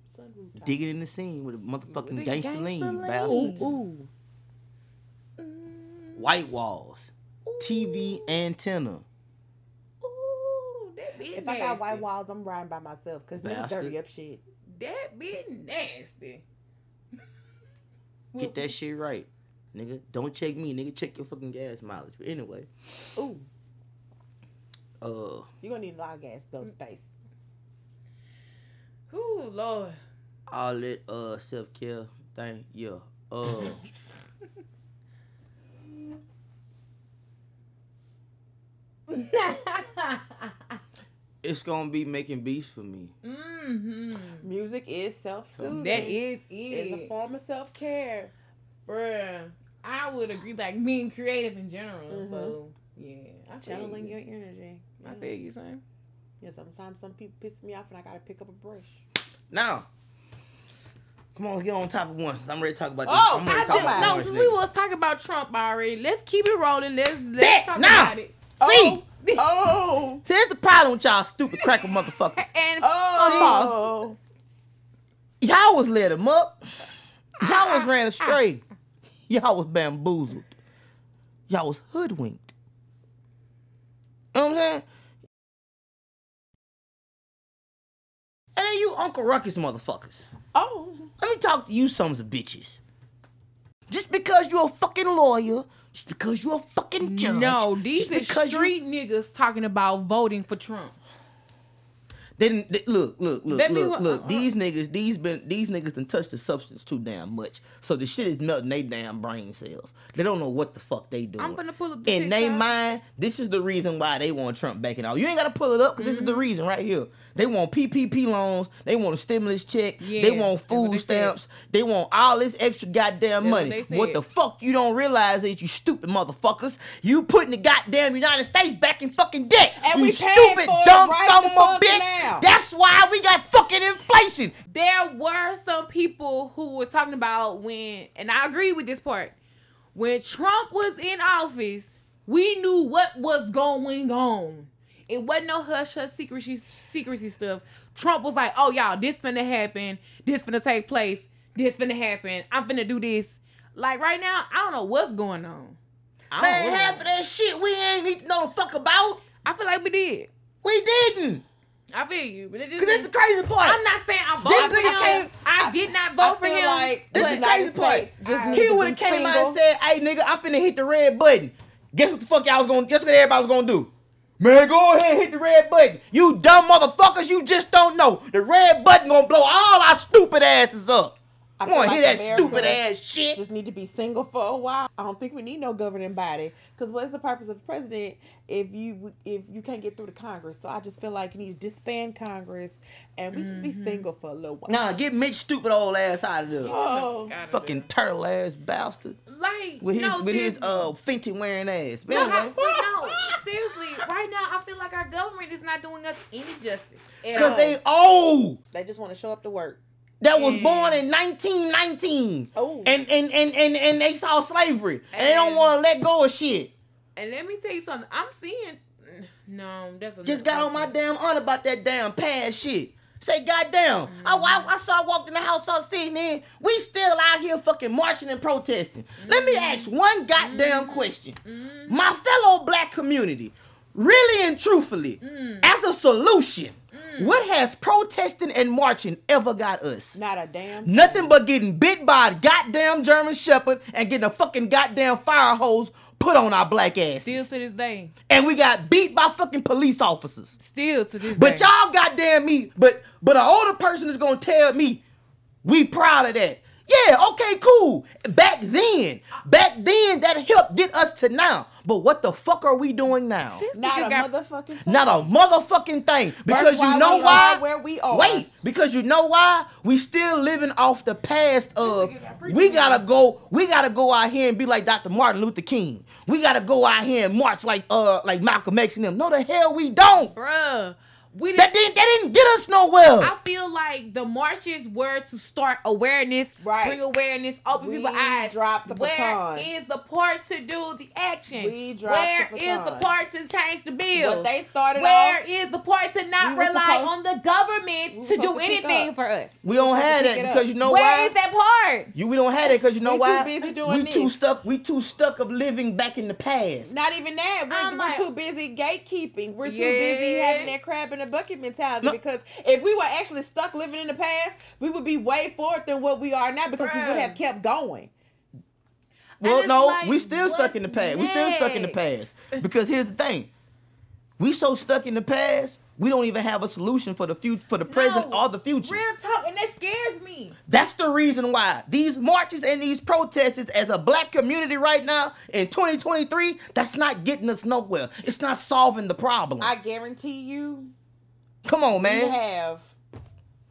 Sunroof. Digging in the scene with a motherfucking With a gangster lean. lean. bastards. Ooh, ooh. White walls. TV antenna. Ooh, that bit If nasty. I got white walls, I'm riding by myself because niggas dirty up shit. That be nasty. Get that shit right. Nigga, don't check me, nigga. Check your fucking gas mileage. But anyway, Ooh, uh, you're gonna need a lot of gas to go to space. Ooh, Lord. all that uh self care thing, yeah. Uh, it's gonna be making beats for me. mm-hmm. Music is self-soothing. That is It's a form of self-care. Bruh. I would agree, like being creative in general. Mhm. So, yeah. I feel Channeling you. your energy. I feel you, son. Yeah, sometimes some people piss me off and I gotta pick up a brush. Now, come on, get on top of one. I'm ready to talk about this. Oh, I'm ready I to talk did, about no, since nigga. we was talking about Trump already, let's keep it rolling. Let's let's Bet, talk now. about it. See, Oh, oh. see, here's the problem with y'all stupid cracker motherfuckers. And oh, Y'all was led him up. Y'all was ah, ran ah, ah. astray. Y'all was bamboozled. Y'all was hoodwinked. You know what I'm saying? And then you Uncle Ruckus motherfuckers. oh. Let me talk to you sons of bitches. Just because you're a fucking lawyer, just because you're a fucking judge. no, these are because you- street niggas talking about voting for Trump. They didn't they, look, look, look, look, look. uh, uh. These niggas, these been these niggas done touched the substance too damn much. So the shit is melting they damn brain cells. They don't know what the fuck they doing. I'm gonna pull up the In TikTok. mind, this is the reason why they want Trump back and all. You ain't gotta pull it up because this is the Mm-hmm. reason right here. They want PPP loans. They want a stimulus check. they want food they said. stamps. They want all this extra goddamn That's money. they What the fuck you don't realize is you stupid motherfuckers. You putting the goddamn United States back in fucking debt. And you we stupid dumb right son of a bitch. now. That's why we got fucking inflation. there were some people who were talking about when, and I agree with this part. When Trump was in office, we knew what was going on. It wasn't no hush hush secrecy secrecy stuff. Trump was like, "Oh y'all, this finna happen. This finna take place. This finna happen. I'm finna do this." Like right now, I don't know what's going on. Man, half of that shit we ain't need to know the fuck about. I feel like we did. We didn't. I feel you, but it just. Cause that's the crazy part. I'm not saying I This voted for nigga him. came- I did not I vote for him. like This the the crazy part. States just he would have came out and said, "Hey, nigga, I'm finna hit the red button." Guess what the fuck y'all was gonna? Guess what everybody was gonna do? Man, go ahead and hit the red button. You dumb motherfuckers, you just don't know. The red button gonna blow all our stupid asses up. I I feel want to like hear that America stupid ass shit. Just need to be single for a while. I don't think we need no governing body. Cause what's the purpose of the president if you if you can't get through the Congress? So I just feel like you need to disband Congress and we just be Mm-hmm. single for a little while. Nah, get Mitch stupid old ass out of there. Oh, Gotta Fucking do. turtle ass bastard. like With his no, with his uh Fenty wearing ass. But No, I, anyway. but no, seriously, right now I feel like our government is not doing us any justice. Cause all. they old. they just want to show up to work. That was Yeah. born in 1919. Oh. And and, and and and they saw slavery. And they don't want to let go of shit. and let me tell you something. I'm seeing. No, that's Just got on my damn on about that damn past shit. Say goddamn. I, I, mm-hmm. I saw I walked in the house, saw sitting in. We still out here fucking marching and protesting. Let me mm-hmm. ask one goddamn mm-hmm. question. My fellow black community, really and truthfully, mm. as a solution, Mm. what has protesting and marching ever got us? Not a damn. Nothing but getting bit by a goddamn German Shepherd and getting a fucking goddamn fire hose put on our black ass. Still to this day. and we got beat by fucking police officers. Still to this But day. But y'all goddamn me, but but an older person is gonna tell me we proud of that. Yeah, okay, cool. Back then, back then that helped get us to now. But what the fuck are we doing now? This Not a got- motherfucking. thing. Not a motherfucking thing. Because why you know we why? are where we are. Wait, because you know why? We still living off the past of nigga got preaching we gotta go, we gotta go out here and be like Dr. Martin Luther King. We gotta go out here and march like uh like Malcolm X and them. No the hell we don't. Bruh. We That didn't. didn't that didn't get us nowhere. I feel like the marches were to start awareness, Right. bring awareness, open We people's eyes. dropped the Where baton. is the part to do the action? We dropped Where the is the part to change the bill? What they started Where off. is the part to not We rely supposed- on the government to do to anything for us? we don't supposed to have that it because you know Where why? is that part? You we don't have that because you know We too why? busy doing we too stuck. We too stuck of living back in the past. Not even that. We're, we're like- too busy gatekeeping. We're too busy having that crap in the bucket mentality. No. Because if we were actually stuck living in the past, we would be way forward than what we are now because we would have kept going. Well, no, like, we still stuck in the what's past. We still stuck in the past. Because here's the thing. We so stuck in the past, we don't even have a solution for the future for the present No. or the future. Real talk, and that scares me. That's the reason why these marches and these protests as a black community right now in 2023, that's not getting us nowhere. It's not solving the problem. I guarantee you, Come on, man. we have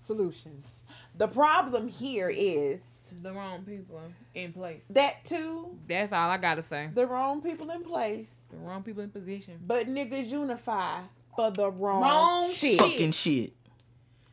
solutions. The problem here is The wrong people in place. that too, That's all I gotta say. the wrong people in place, The wrong people in position. but niggas unify for the wrong, Wrong shit. shit. Fucking shit.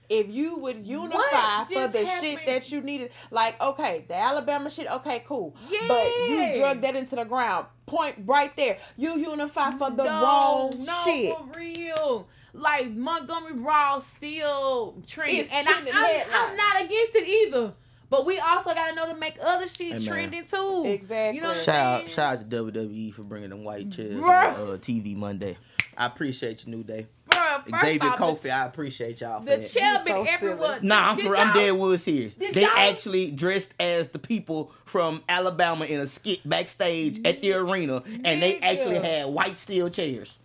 if you would unify for the happened? shit that you needed, like okay, the Alabama shit, okay, cool, Yeah. but you drug that into the ground. Point right there. You unify for the no, wrong no, shit. for real. Like Montgomery Raw still trending, It's and trending I, I'm. I'm not against it either. But we also gotta know to make other shit Hey, man. trending too. Exactly. You know what Shout out, shout out to WWE for bringing them white chairs Bruh. on uh, TV Monday. I appreciate you, New Day. Bruh, first Xavier off, Kofi, the, I appreciate y'all for the that. chair You been so everywhere. silly. Nah, I'm for I'm dead wood serious. They y'all- actually dressed as the people from Alabama in a skit backstage at the arena, and they actually had white steel chairs.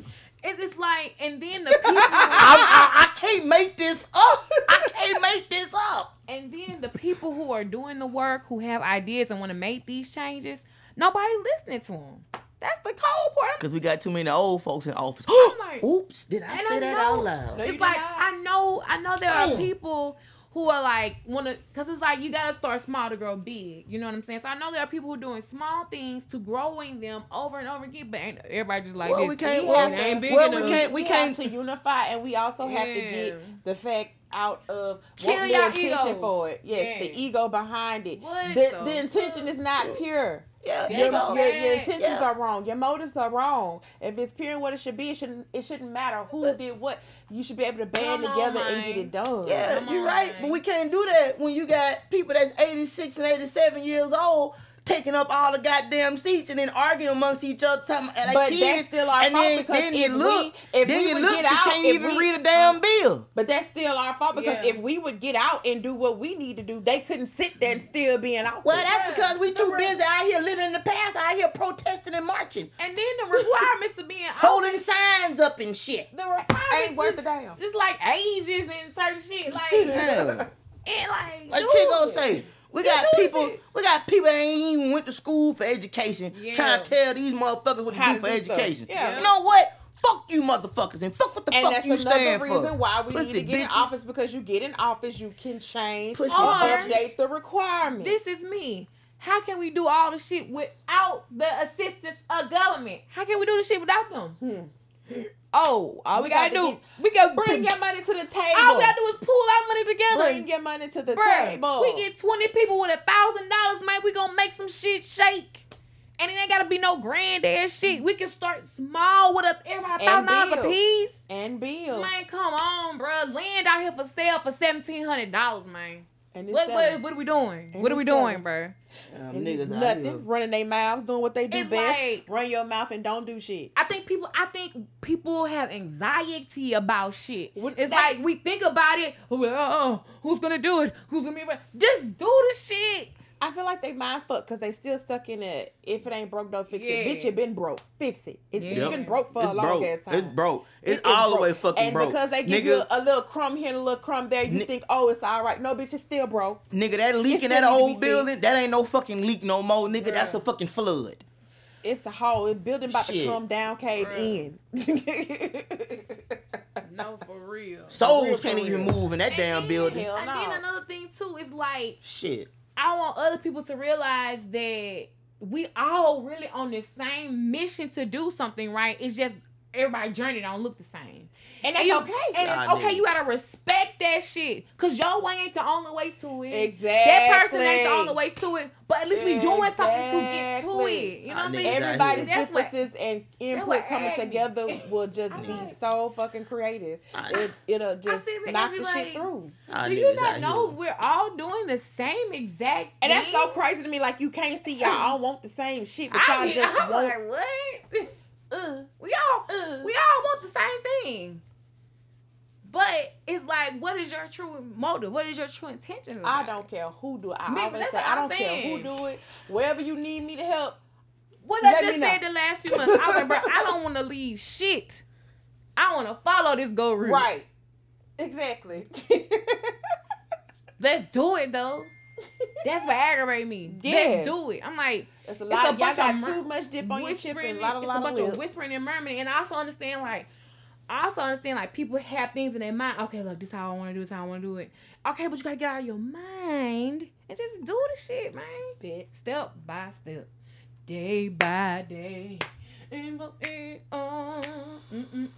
It's, it's like, and then the people, I, I, I can't make this up. I can't make this up. and then the people who are doing the work, who have ideas and want to make these changes, nobody listening to them. That's the cold part. Because we got too many old folks in office. like- Oops, did I say I that know- out loud? No, it's like not. I know, I know there are mm. people who are like want to, cause it's like you gotta start small to grow big. You know what I'm saying? So I know there are people who are doing small things to growing them over and over again, but ain't everybody just like Well, we can't- well, ain't big well, we can't- we, we have can't- to unify, and we also have to get the fact out of Kill what the intention egos. for it. Yes, Yeah. the ego behind it. What the the intention is not pure. Yeah, Your, you yeah, go. your, your intentions Yeah. are wrong. Your motives are wrong. If it's pure and what it should be, it shouldn't it shouldn't matter who did what. You should be able to band Come on, together and get it done. Yeah, Come you're on, right. man. But we can't do that when you got people that's 86 and 87 years old taking up all the goddamn seats and then arguing amongst each other. Talking, like But kids, that's still our and fault then, because then if you look, we- if then we you would look, get you out, can't even we- read a damn um, bill. But that's still our fault because Yeah. if we would get out and do what we need to do, they couldn't sit there and still be in office. Well, that's Yeah, because we too busy out here living in the past, out here protesting and marching, and then the requirements to be in holding office, signs up and shit. the requirements Ain't worth is a damn. Just like ages and certain shit, like Yeah. and like, Like dude. Chico say, We got do people. shit. We got people that ain't even went to school for education, Yeah. trying to tell these motherfuckers what to How do to for do education. Yeah. You know what? Fuck you, motherfuckers, and fuck what the And fuck that's you another stand reason why we Pussy need to get in office because you get in office, you can change Pussy or update the requirements. This is me. How can we do all the shit without the assistance of government? How can we do the shit without them? Hmm. Oh, all we, We gotta got to do, we gotta Bring bring your money to the table. All we gotta do is pool our money together. Bring your money to the Bruh, table. we get 20 people with a thousand dollars, man. We gonna make some shit shake. And it ain't gotta be no grand ass shit. We can start small with a everybody thousand dollars a piece. and bill. Man, come on, bro. Land out here for sale for seventeen hundred dollars, man. And What, what what are we doing? And what are we doing, selling. bruh? Um, niggas nothing. Running their mouths, doing what they do It's best. like- Run your mouth and don't do shit. I think people I think people have anxiety about shit. What- it's that- like we think about it, oh, who's gonna do it? Who's gonna be able Just do the shit. I feel like they mind fuck because they still stuck in it. If it ain't broke, don't fix Yeah. it. Bitch, you been broke. Fix it. It, Yeah. has been broke for It's a long broke. ass time. It's broke. It It's is all the way fucking and broke. because they give nigga, you a little crumb here and a little crumb there, you Ni- think, oh, it's all right. No, bitch, it's still broke. nigga, that leak in that old building, fixed. that ain't no fucking leak no more, nigga. That's a fucking flood. It's the whole it building about Shit. to come down, cave Bruh. in. No, for real. Souls real, can't for even real. move in that damn And building. Hell And then another thing too is like Shit. I want other people to realize that we all really on the same mission to do something right. It's just everybody journey don't look the same. And that's you, okay. And Nah, it's okay, you gotta respect that shit. Cause your way ain't the only way to it. exactly. That person ain't the only way to it. But at least we doing something to get to it. You know what I'm saying? Everybody's That's what- differences and input coming agony. together will just I'm be so fucking creative. I- It, it'll just sit knock the be shit through. Y'all Do you not know here. we're all doing the same exact And that's so crazy to me. Like you can't see y'all all want the same shit, but y'all mean, just I'm want. like, what? uh, we all uh. we all want the same thing. But it's like, what is your true motive? What is your true intention? Like? I don't care who do it. I always say I don't care who do it. Wherever you need me to help, What I just know. said the last few months, I was like, I don't want to leave shit. I want to follow this go route. right? Exactly. Let's do it though. That's what aggravates me. Yeah. Let's do it. I'm like, it's a It's lot. a y'all bunch got of mur- too much dip on your chip and a lot, a it's lot a bunch of of whispering and murmuring, and I also understand like, I also understand like people have things in their mind. Okay, look, this is how I want to do. This is how I want to do it. Okay, but you gotta get out of your mind and just do the shit, man. Bet. Step by step, day by day. And go it on. Mm, mm,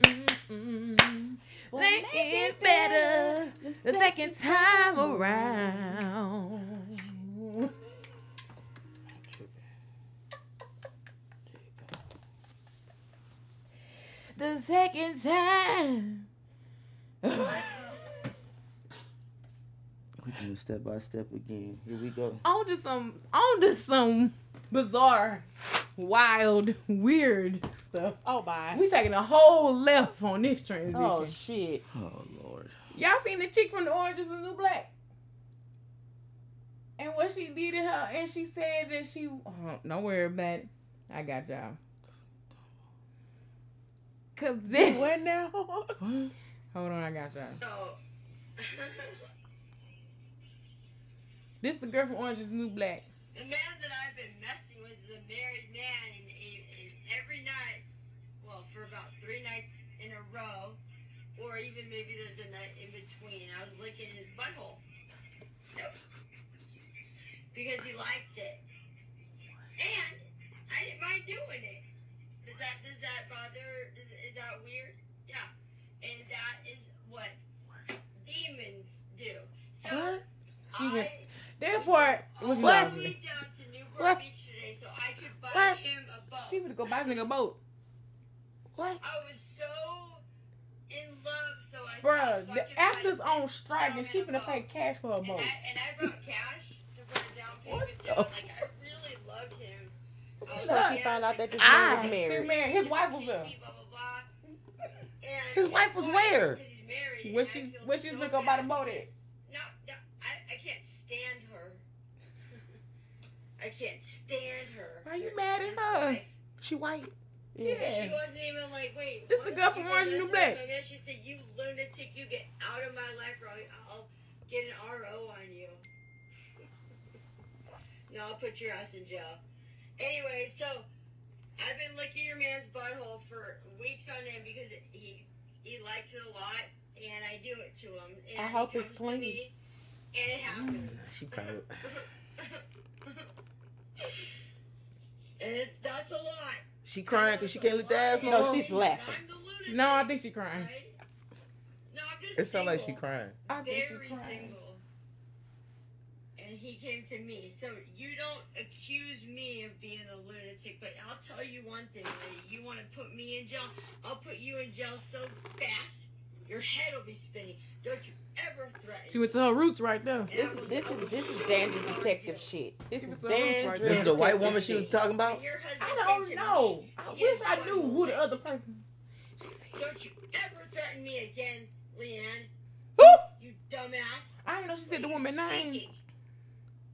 mm. We'll Make it better the second time around. The second time. We doing step by step again. Here we go. on to some on to some bizarre, wild, weird stuff. Oh bye. We taking a whole left on this transition. Oh shit. Oh Lord. Y'all seen the chick from the Orange is the New Black? And what she did to her, and she said that she, oh, don't worry about it. I got y'all. Cause this, What now? Hold on, I got y'all. So, This the girl from Orange is New Black. the man that I've been messing with is a married man, and, and, and every night, well, for about three nights in a row, or even maybe there's a night in between, I was licking his butthole. Yep. Because he liked it. And I didn't mind doing it. Does that does that bother? Is, is that weird? Yeah. And that is what demons do. So What? Went- I Therefore, what you all laughing the at? way down to Newport What? Beach today so I could buy What? him a boat. She would go buy this nigga a boat. What? I was so in love, so I Bruh, so the actor's on strike and she finna pay cash for a And boat. I, and I brought cash to put down payment down. Like I really loved him. I was So she yeah, found out that this like, man Ah. was His married. his wife was there. And His wife was where? Because he's married, Where she- feel where she's so gonna go buy the bad boat at? No, no, I, I can't stand her. I can't stand her. Why you mad at her? She white. Yeah. She wasn't even like, wait. This what? the girl from You Orange is the New Black. with my man? She said, you lunatic, you get out of my life or I'll, I'll get an RO on you. No, I'll put your ass in jail. Anyway, so I've been licking your man's butthole for weeks on end because he he likes it a lot, and I do it to him. And I hope it's comes to clean. me, and it happens. Mm, she probably. and it's, that's a lot. She crying because she can't lick the ass no No, she's laughing. I'm the lunatic, No, I think she crying. right? No, I'm just It sounds like she crying. I think she crying. single. And he came to me. So you don't accuse me of being a lunatic, but I'll tell you one thing, lady. You want to put me in jail? I'll put you in jail so fast, your head will be spinning. Don't you ever threaten. She went to her roots right there. me. This is this is this is dangerous detective shit. This is was on the roots right dangerous. there. This is the white woman she was talking about? And your husband I don't know. I wish I knew who the other licked. person. She said, Don't you ever threaten me again, Leanne. Who? You dumbass. I didn't know she said the What are woman name.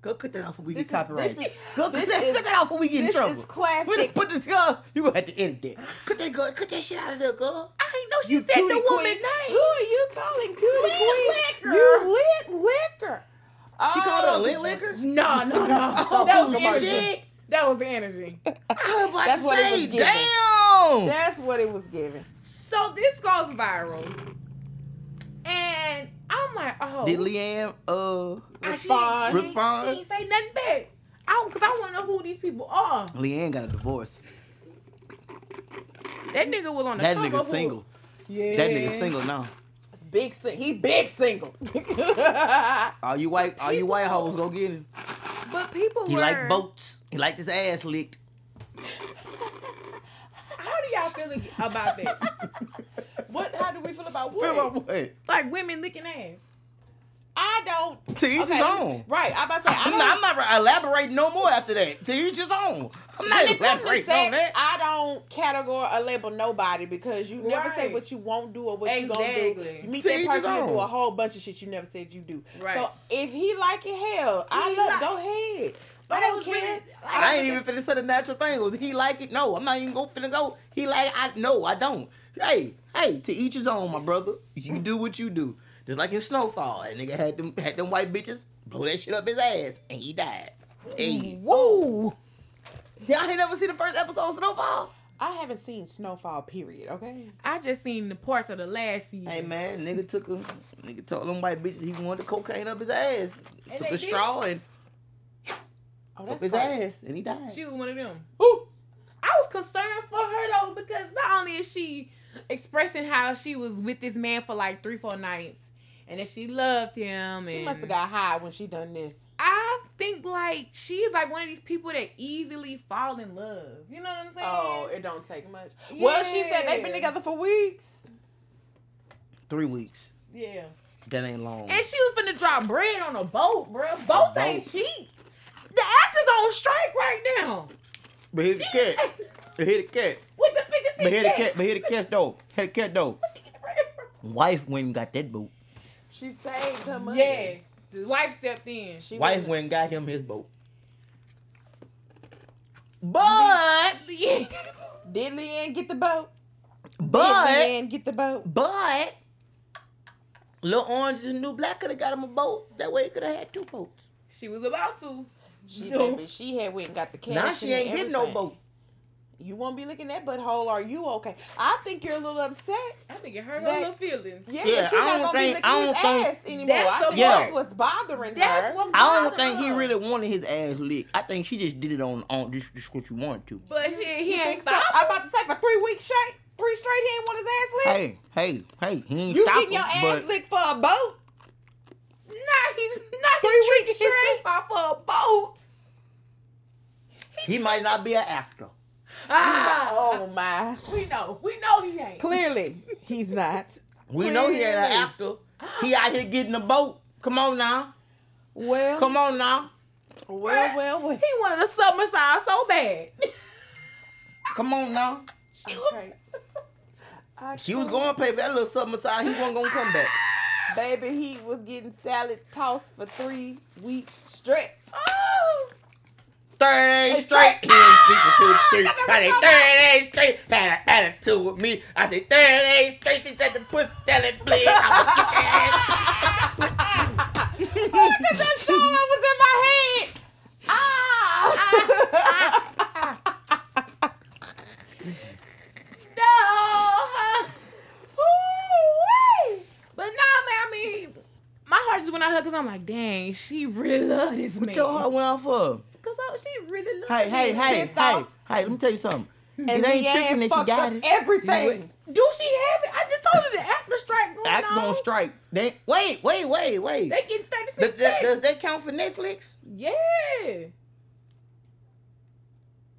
Thinking? Go cut that off before we This get is copyrighted. this is Go cut this that, is- cut that off before we get in this trouble. is Put, classic. it- put the girl. You gonna have to edit that. Cut that girl. Cut that shit out of there, girl. I didn't know she You said the cutie woman queen. name. Who are you calling cutie Lit queen? liquor. You lit liquor. Oh, She called her a Oh, lit liquor. No, no, no. Oh, that was commercial. energy. shit. That was the energy. I was about That's to what it was giving. damn. That's what it was giving. So this goes viral, and I'm like, oh, Did Leanne uh I- she- respond? She, ain't- Respond? She ain't say nothing back. I don't, cause I want to know who these people are. Leanne got a divorce. That nigga was on the That cover nigga of- single. Yeah. That nigga single now. It's big sing- he big single. All you white, all you white hoes, go get him. But people He were. like boats. He like his ass licked. How do y'all feel about that? what how do we feel about what? Feel my way. like women licking ass. I don't To each his Okay, let me- own. Right, I'm about to say I I'm don't I'm not elaborating no more after that. To each his own. I'm not when it comes to elaborating on that. I don't categorize or label nobody because you never say what you won't do or what you gonna do. You meet To that each person, you do a whole bunch of shit you never said you do. Right. So if he like it, hell, I He love. like- go ahead. I don't care. really- I I ain't even think finna say the natural thing. Was he like it? No, I'm not even gonna finna go. He like I no, I don't. Hey, hey, to each his own, my brother. You do what you do. Just like in Snowfall, that nigga had them had them white bitches blow that shit up his ass and he died. Hey, Woo! y'all ain't never seen the first episode of Snowfall? I haven't seen Snowfall. Period. Okay. I just seen the parts of the last season. Hey man, nigga took a nigga told them white bitches he wanted cocaine up his ass. And took they a did? straw and Oh, up that's his crazy. ass and he died. She was one of them. Ooh. I was concerned for her though because not only is she expressing how she was with this man for like three, four nights, and that she loved him, She and must have got high when she done this. I think like she's like one of these people that easily fall in love. You know what I'm saying? Oh, it don't take much. Well, she said they've been together for weeks. Three weeks. yeah. That ain't long. And she was finna drop bread on a boat, bro. Boats ain't cheap. The actors on strike right now. But here's the cat. But here the cat. With the biggest But here the cat. But here the cat though. Here the cat though. Wife went and got that boat. She saved her money. Yeah. The wife stepped in. She Wife went- went and got him his boat. But Did Leanne get the boat? Did but Leanne get the boat? but Little Orange is a new black could have got him a boat. That way he could have had two boats. She was about to. She No. baby, she had went and got the cash. now she ain't getting no boat. You won't be looking at butthole. Are you okay? I think you're a little upset. I think it hurt That- her little feelings. Yeah, Yeah, but you're I not don't gonna think- be I licking his don't think- ass anymore. That's I think part. that's what's bothering That's her. what's I don't bothering think he really wanted his ass licked. I think she just did it on on this, this what you wanted to. But she, he You ain't think so? stopped. I'm about to say for three weeks straight, three straight, he ain't want his ass licked. Hey, hey, hey, he ain't stopped. you getting him, your ass but licked for a boat? Nah, he's not Three weeks straight? for a boat. he might not be an actor. Ah, Oh my! we know, we know he ain't. Clearly, he's not. We know he ain't an Clearly. actor. He out here getting a boat. Come on now. Well, Come on now. well, well, well. He wanted a sub massage so bad. Come on now. she was, Okay. I She was going to pay for that little something aside. He wasn't going to come back. Baby, he was getting salad tossed for three weeks straight. oh, 30 days straight. He ain't speaking to the street. I said 30 days straight. Had an attitude with me. I said 30 days straight. She said the pussy telling bleed. I'm going to get that Look at that show that was in my head. Ah, no. Ooh-wee. But no, man, I mean, my heart just went out her because I'm like, dang, she really love this man. What your heart went out for? Because she really love Hey, hey, hey, pissed hey, off. hey, let me tell you something. And it ain't Leanne tricking that she got up it. everything. Do she have it? I just told her the actor strike going Act on. on strike. They, wait, wait, wait, wait. They get 30 Does, cents that, does that count for Netflix? Yeah.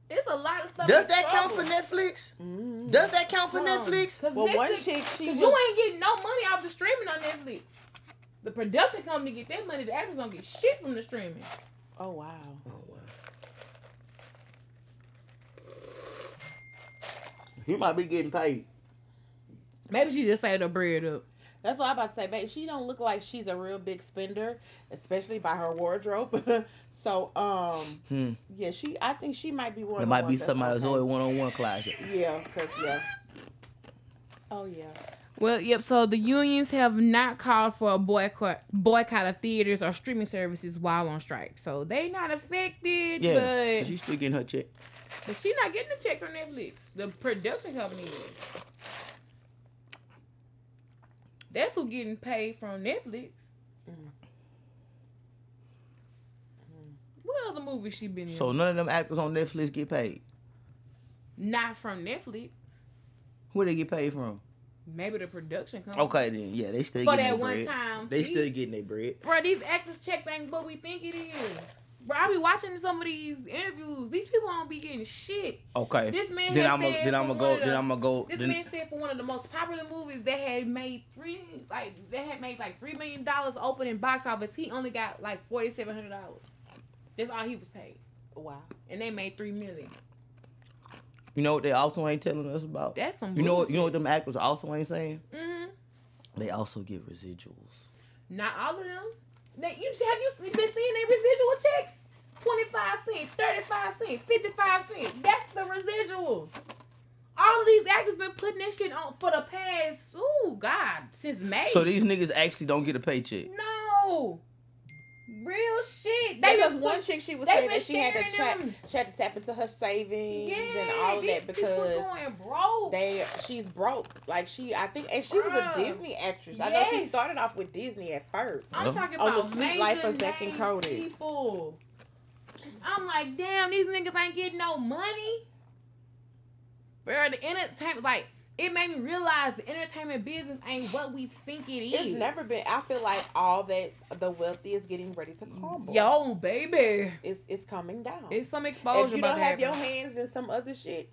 It's a lot of stuff. Does in that count for trouble. Netflix? Mhm. Does that count for Um, Netflix? Cause Well, one chick, she Cause was, you ain't getting no money off the streaming on Netflix. The production company get their money. The actors don't get shit from the streaming. Oh wow. Oh, wow. He might be getting paid. Maybe she just saved her bread up. That's what I'm about to say, babe. She don't look like she's a real big spender, especially by her wardrobe. so, um, Hmm. yeah, she. I think she might be one. It of the might be ones that's somebody's okay. Zoe one-on-one closet. Yeah, cause yeah. Oh yeah. Well, yep. So the unions have not called for a boycott boycott of theaters or streaming services while on strike. So they not affected, Yeah, but so she's still getting her check. But she not getting the check from Netflix. The production company is. That's who getting paid from Netflix. Mm. What other movie she been in? So none of them actors on Netflix get paid. not from Netflix. Who they get paid from? Maybe the production company. Okay, then yeah, they still For getting that one bread. time. They fee. still getting their bread. Bro, these actors' checks ain't what we think it is. Bro, I be watching some of these interviews. These people don't be getting shit. Okay. This man then I'm said then I'm for gonna one go. of the- Then I'm gonna go. This Then, man said for one of the most popular movies that had made three like that had made like three million dollars opening box office, he only got like forty seven hundred dollars. That's all he was paid. Wow. And they made three million. you know what they also ain't telling us about? That's some You know what? You know what them actors also ain't saying? Mm-hmm. They also get residuals. Not all of them. They, you have you been seeing their residual checks? 25 cents, 35 cents, 55 cents. That's the residual. All of these actors been putting this shit on for the past, oh God, since May. So these niggas actually don't get a paycheck. No. Real shit. They because been one put- chick she was they saying that she had to sharing tap, she had to tap into her savings yeah, and all of these that because going broke. they she's broke. Like she, I think, and she was a Disney actress. I know she started off with Disney at first. I'm talking On the about Sweet major Life of Zack and Cody. people. I'm like, damn, these niggas ain't getting no money. Bro, the entertainment, like, it made me realize the entertainment business ain't what we think it is. It's never been. I feel like all that the wealthy is getting ready to crumble. Yo, baby. it's it's coming down. It's some exposure. if you don't have your hands in some other shit,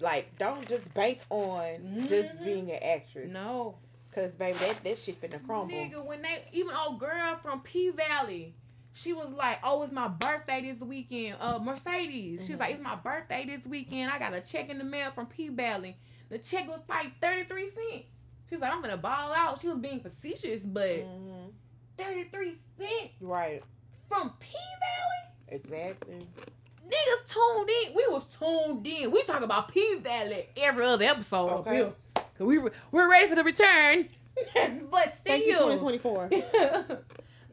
like don't just bank on just Mhm. being an actress. No. Cause baby, that that shit finna crumble. Nigga, when they even old girl from P Valley, she was like, "Oh, it's my birthday this weekend." Uh, Mercedes, she's Mhm. like, "It's my birthday this weekend. I got a check in the mail from P Valley. The check was like thirty three cents." She's like, "I'm gonna ball out." She was being facetious, but hmm thirty three cent Right. from P Valley. Exactly. Niggas tuned in. We was tuned in. We talk about P Valley every other episode. up Okay. here. Cause we were, we're ready for the return, but still. Thank you, 2024.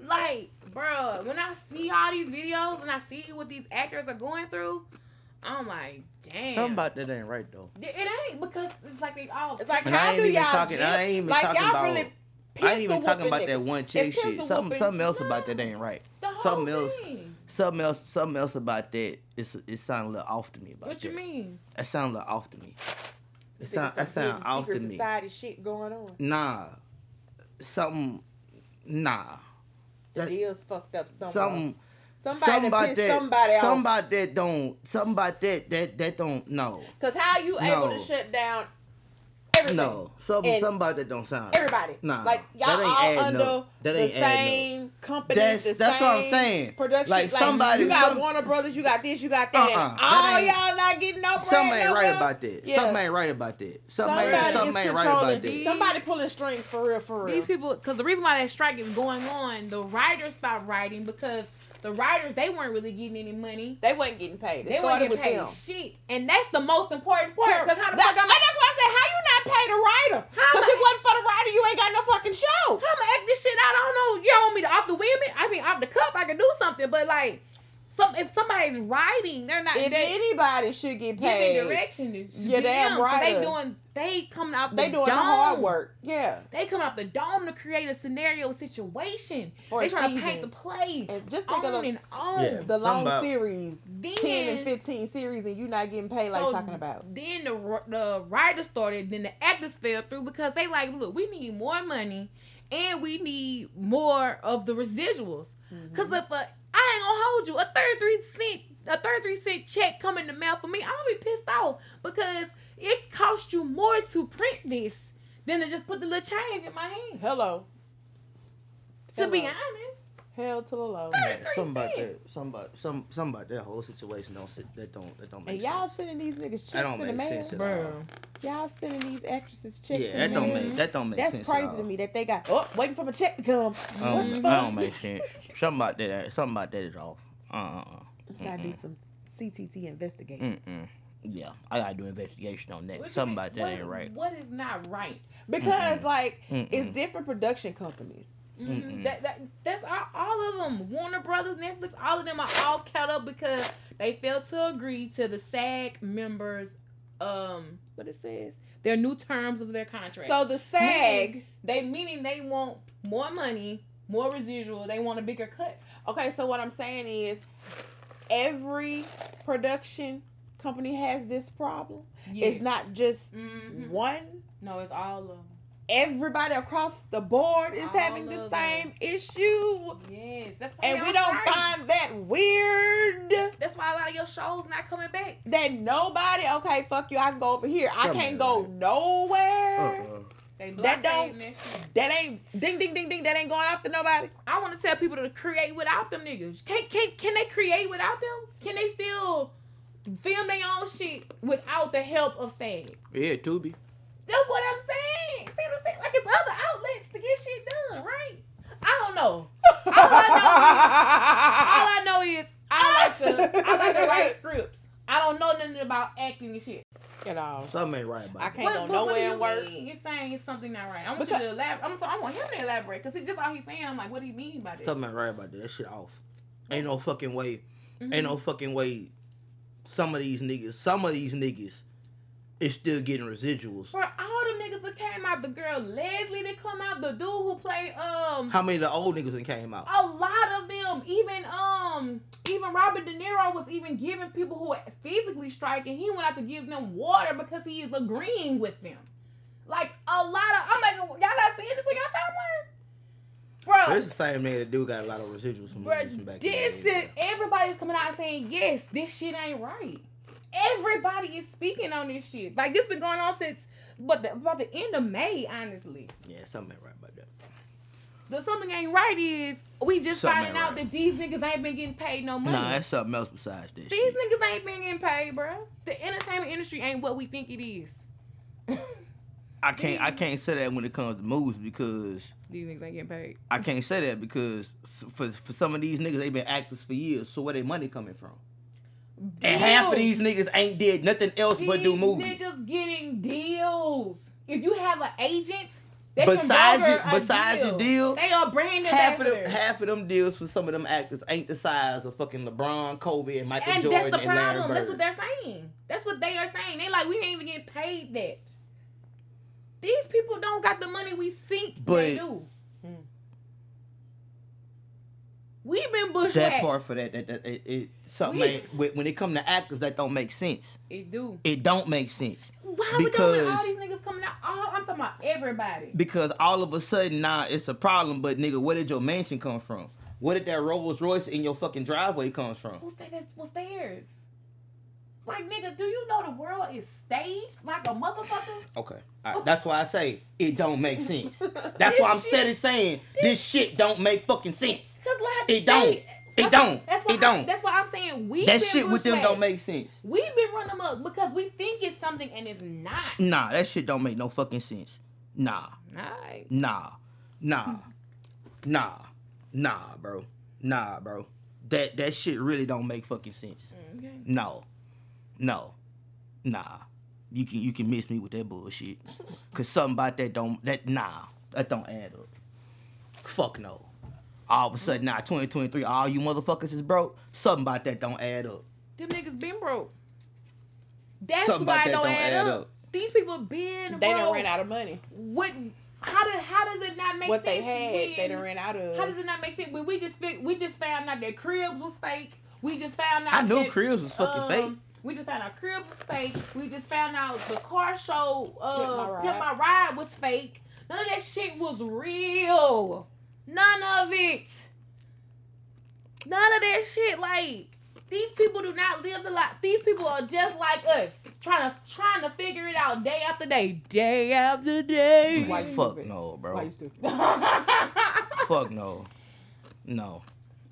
like, bro, when I see all these videos and I see what these actors are going through, I'm like, damn. Something about that ain't right though. it ain't because it's like they all. It's like And I how ain't do y'all talking- I ain't even like talking y'all about- really I ain't even talking whooping about that one chick shit. Something whooping- something else no. about that ain't right. the whole something else- thing. Something else something else about that. It's it sound a little off to me about What you that. mean? It sound a little off to me. It Think sound it's that sound off to me. society shit going on. Nah. Something nah. The That- deal's fucked up somewhere. Something somebody something to about piss that somebody somebody that don't something about that that that don't no. Cause how you able to shut down everything? No. Something And something that don't sound right. Everybody. Nah, Like y'all that ain't all under up. That the ain't adding up. same company. That's- the that's what I'm saying. Production. Like, Like, somebody- You got some- Warner Brothers. You got this. You got that. Uh-uh, that all ain't- y'all not getting no bread. Something ain't right about that. Yeah. Something ain't right about that. Something Somebody ain't something ain't right controlling. about that. Somebody pulling strings for real. For real. These people, because the reason why that strike is going on, the writers stopped writing because the writers they weren't really getting any money. they wasn't getting paid. It They weren't getting paid them. shit, and that's the most important part. Because how the That- fuck I'm and that's why I said, how you not paid a writer? Because if it wasn't for the writer, you ain't got no fucking show. How I'ma act this shit out? I don't know. You want me to off the women? I mean, off the cuff, I can do something, but like, some if somebody's writing, they're not If they, anybody should get paid, giving paid, direction. It's You're damn right. They doing they coming out. they the doing dome. the hard work. Yeah. They come out the dome to create a scenario situation. For they trying to paint the play. And just think of on the, and on. Yeah. the long about- series, Then, 10 and 15 series, and you not getting paid like so talking about. Then the ri- the writers started, then the actors fell through because they like, look, we need more money, and we need more of the residuals. Mm-hmm. Cause if a, I ain't gonna hold you, a thirty three cent a thirty three cent check come in the mail for me, I'm gonna be pissed off because it costs you more to print this than to just put the little change in my hand. Hello. To be honest, Hell to the low. Thirty Yeah, three something about that. Something about some something about that whole situation don't sit that don't that don't make And y'all sense. sending these niggas checks That don't in the make mail. sense at bro. Y'all sending these actresses checks Yeah, in that the don't mail. make that don't make That's sense. at crazy all. to me that they got oh waiting for my check to come. I What the I fuck? don't make sense. Something about that. Something about that is off. Uh. uh Gotta do some CTT investigating. Mm. Mm. Yeah, I gotta do investigation on that. What Something about that What- ain't right. What is not right? Because like Mm-mm. it's different production companies. Mhm. Mm-mm. That, that that's all, all of them. Warner Brothers, Netflix, all of them are all caught up because they failed to agree to the SAG members. Um, what it says, their new terms of their contract. So the SAG. they meaning they want more money, more residual. They want a bigger cut. Okay, so what I'm saying is every production company has this problem. It's not just Mhm. one. No, it's all of them. Everybody across the board is All having the of same issue. Yes, that's why And we don't strike. find that weird That's why a lot of your shows not coming back. that nobody, okay, fuck you, I can go over here. I can't go like- nowhere. Uh-uh. They That don't- that. That ain't ding ding ding ding. That ain't going after nobody. I want to tell people to create without them niggas. Can can can they create without them? Can they still film their own shit without the help of SAG? Yeah, Tubi. That's what I'm saying. See what I'm saying? Like it's other outlets to get shit done, right? I don't know. All I know is I like to I like to write scripts. I don't know nothing about acting and shit. You know, Something ain't right about I can't go what, what nowhere do you and work. mean? You're saying it's something not right. I want Because- you to elaborate. I'm, I want him to elaborate because that's all he's saying. I'm like, what do you mean by that? Something ain't right about that. That shit off. Ain't no fucking way. Mhm. Ain't no fucking way. Some of these niggas, some of these niggas, is still getting residuals. For all them niggas that came out, the girl Leslie that come out, the dude who played um How many of the old niggas that came out? a lot of them, even um even Robert De Niro was even giving people who were physically striking, he went out to give them water because he is agreeing with them. Like a lot of I'm like, y'all not seeing this on your timeline? Bro, This is the same man that do got a lot of residuals from Bro, from back this is everybody's coming out saying yes, this shit ain't right. Everybody is speaking on this shit. Like this been going on since but the, about the end of May, honestly. Yeah, something ain't right about that. The something ain't right is we just Something finding out right. that these niggas ain't been getting paid no money. Nah, that's something else besides this. these shit. niggas ain't been getting paid, bro. The entertainment industry ain't what we think it is. I can't I can't say that when it comes to movies because These niggas ain't getting paid. I can't say that because for for some of these niggas they've been actors for years. So where their money coming from? And half of these niggas ain't did nothing else but do These movies. Niggas getting deals. If you have an agent, they Besides can your- besides your deal, they are brand Half of them half of them deals for some of them actors ain't the size of fucking LeBron, Kobe, and Michael and Jordan that's the and problem. That's what they're saying. That's what they are saying. They like we ain't even getting paid that. These people don't got the money we think they But- do. We've been that part for that that, that it, it something We- ain't, when it come to actors that don't make sense. It do. It don't make sense. Why would they all Because- these niggas coming out? Oh, I'm talking about everybody. because all of a sudden now it's a problem. But nigga, where did your mansion come from? Where did that Rolls Royce in your fucking driveway comes from? Who's that? That's what's theirs. Like nigga, do you know the world is staged like a motherfucker? Okay, right, that's why I say it don't make sense. That's why I'm This steady saying this shit don't make fucking sense. Cause like It don't. they- It don't. That's why It don't. that's why I'm saying we That shit with them don't make sense. We've been running up because we think it's something and it's not. Nah, that shit don't make no fucking sense. Nah, Alright. nah, nah, nah, nah, bro, nah, bro. That that shit really don't make fucking sense. Okay. No, no, nah. You can you can miss me with that bullshit. Cause something about that don't that nah that don't add up. Fuck no. all of a sudden now 2023, all you motherfuckers is broke. Something about that don't add up. Them niggas been broke. That's Something why about it that don't, don't add add up. up. These people been They broke. done ran out of money. What? How did? How does it not make sense? What they sense? had, they when- done ran out of. How does it not make sense? When we just we just found out that cribs was fake. We just found out. I knew that, Cribs was fucking um, fake. We just found out cribs was fake. We just found out the car show uh Pimp My Pimp My Ride. Ride was fake. None of that shit was real. None of it. None of that shit. Like these people do not live the life. These people are just like us, trying to trying to figure it out day after day, day after day. Why Fuck no, bro. Why you stupid? Fuck no. No.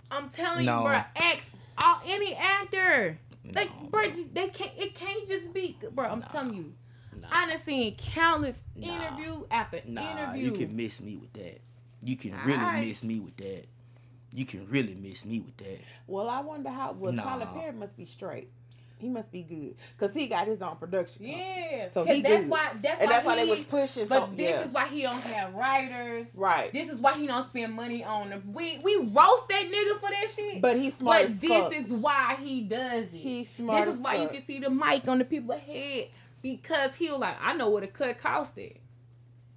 I'm telling No. you, bro. Ask all any actor. Like, No, bro, bro. they can't. It can't just be, bro. I'm telling you. Nah. I done seen countless Nah. interview after Nah, interview. you can miss me with that. You can really Alright. miss me with that. You can really miss me with that. Well, I wonder how. Well, Tyler Perry must be straight. He must be good because he got his own production. company. yeah. So he that's good. why. That's and why that's why he, they was pushing. But this yeah. is why he don't have writers. right. This is why he don't spend money on the. We we roast that nigga for that shit. But he's smart But this fuck. is why he does it. He's smart This is why you can see the mic on the people's head because he was like, I know what a cut costed,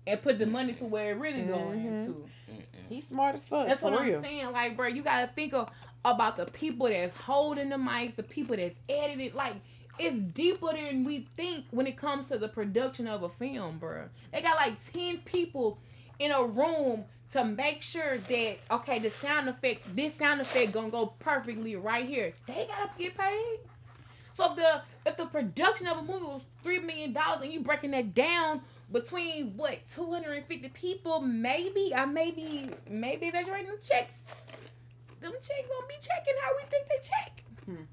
and put the money to where it really going Mhm. to. He's smart as fuck. That's what real. I'm saying. Like, bro, you gotta think of about the people that's holding the mics, the people that's editing. Like, it's deeper than we think when it comes to the production of a film, bro. They got like ten people in a room to make sure that okay, the sound effect, this sound effect gonna go perfectly right here. They gotta get paid. So if the if the production of a movie was three million dollars and you breaking that down between what two hundred and fifty people, maybe I maybe maybe exaggerating checks. Them checks gonna be checking how we think they check. Hmm.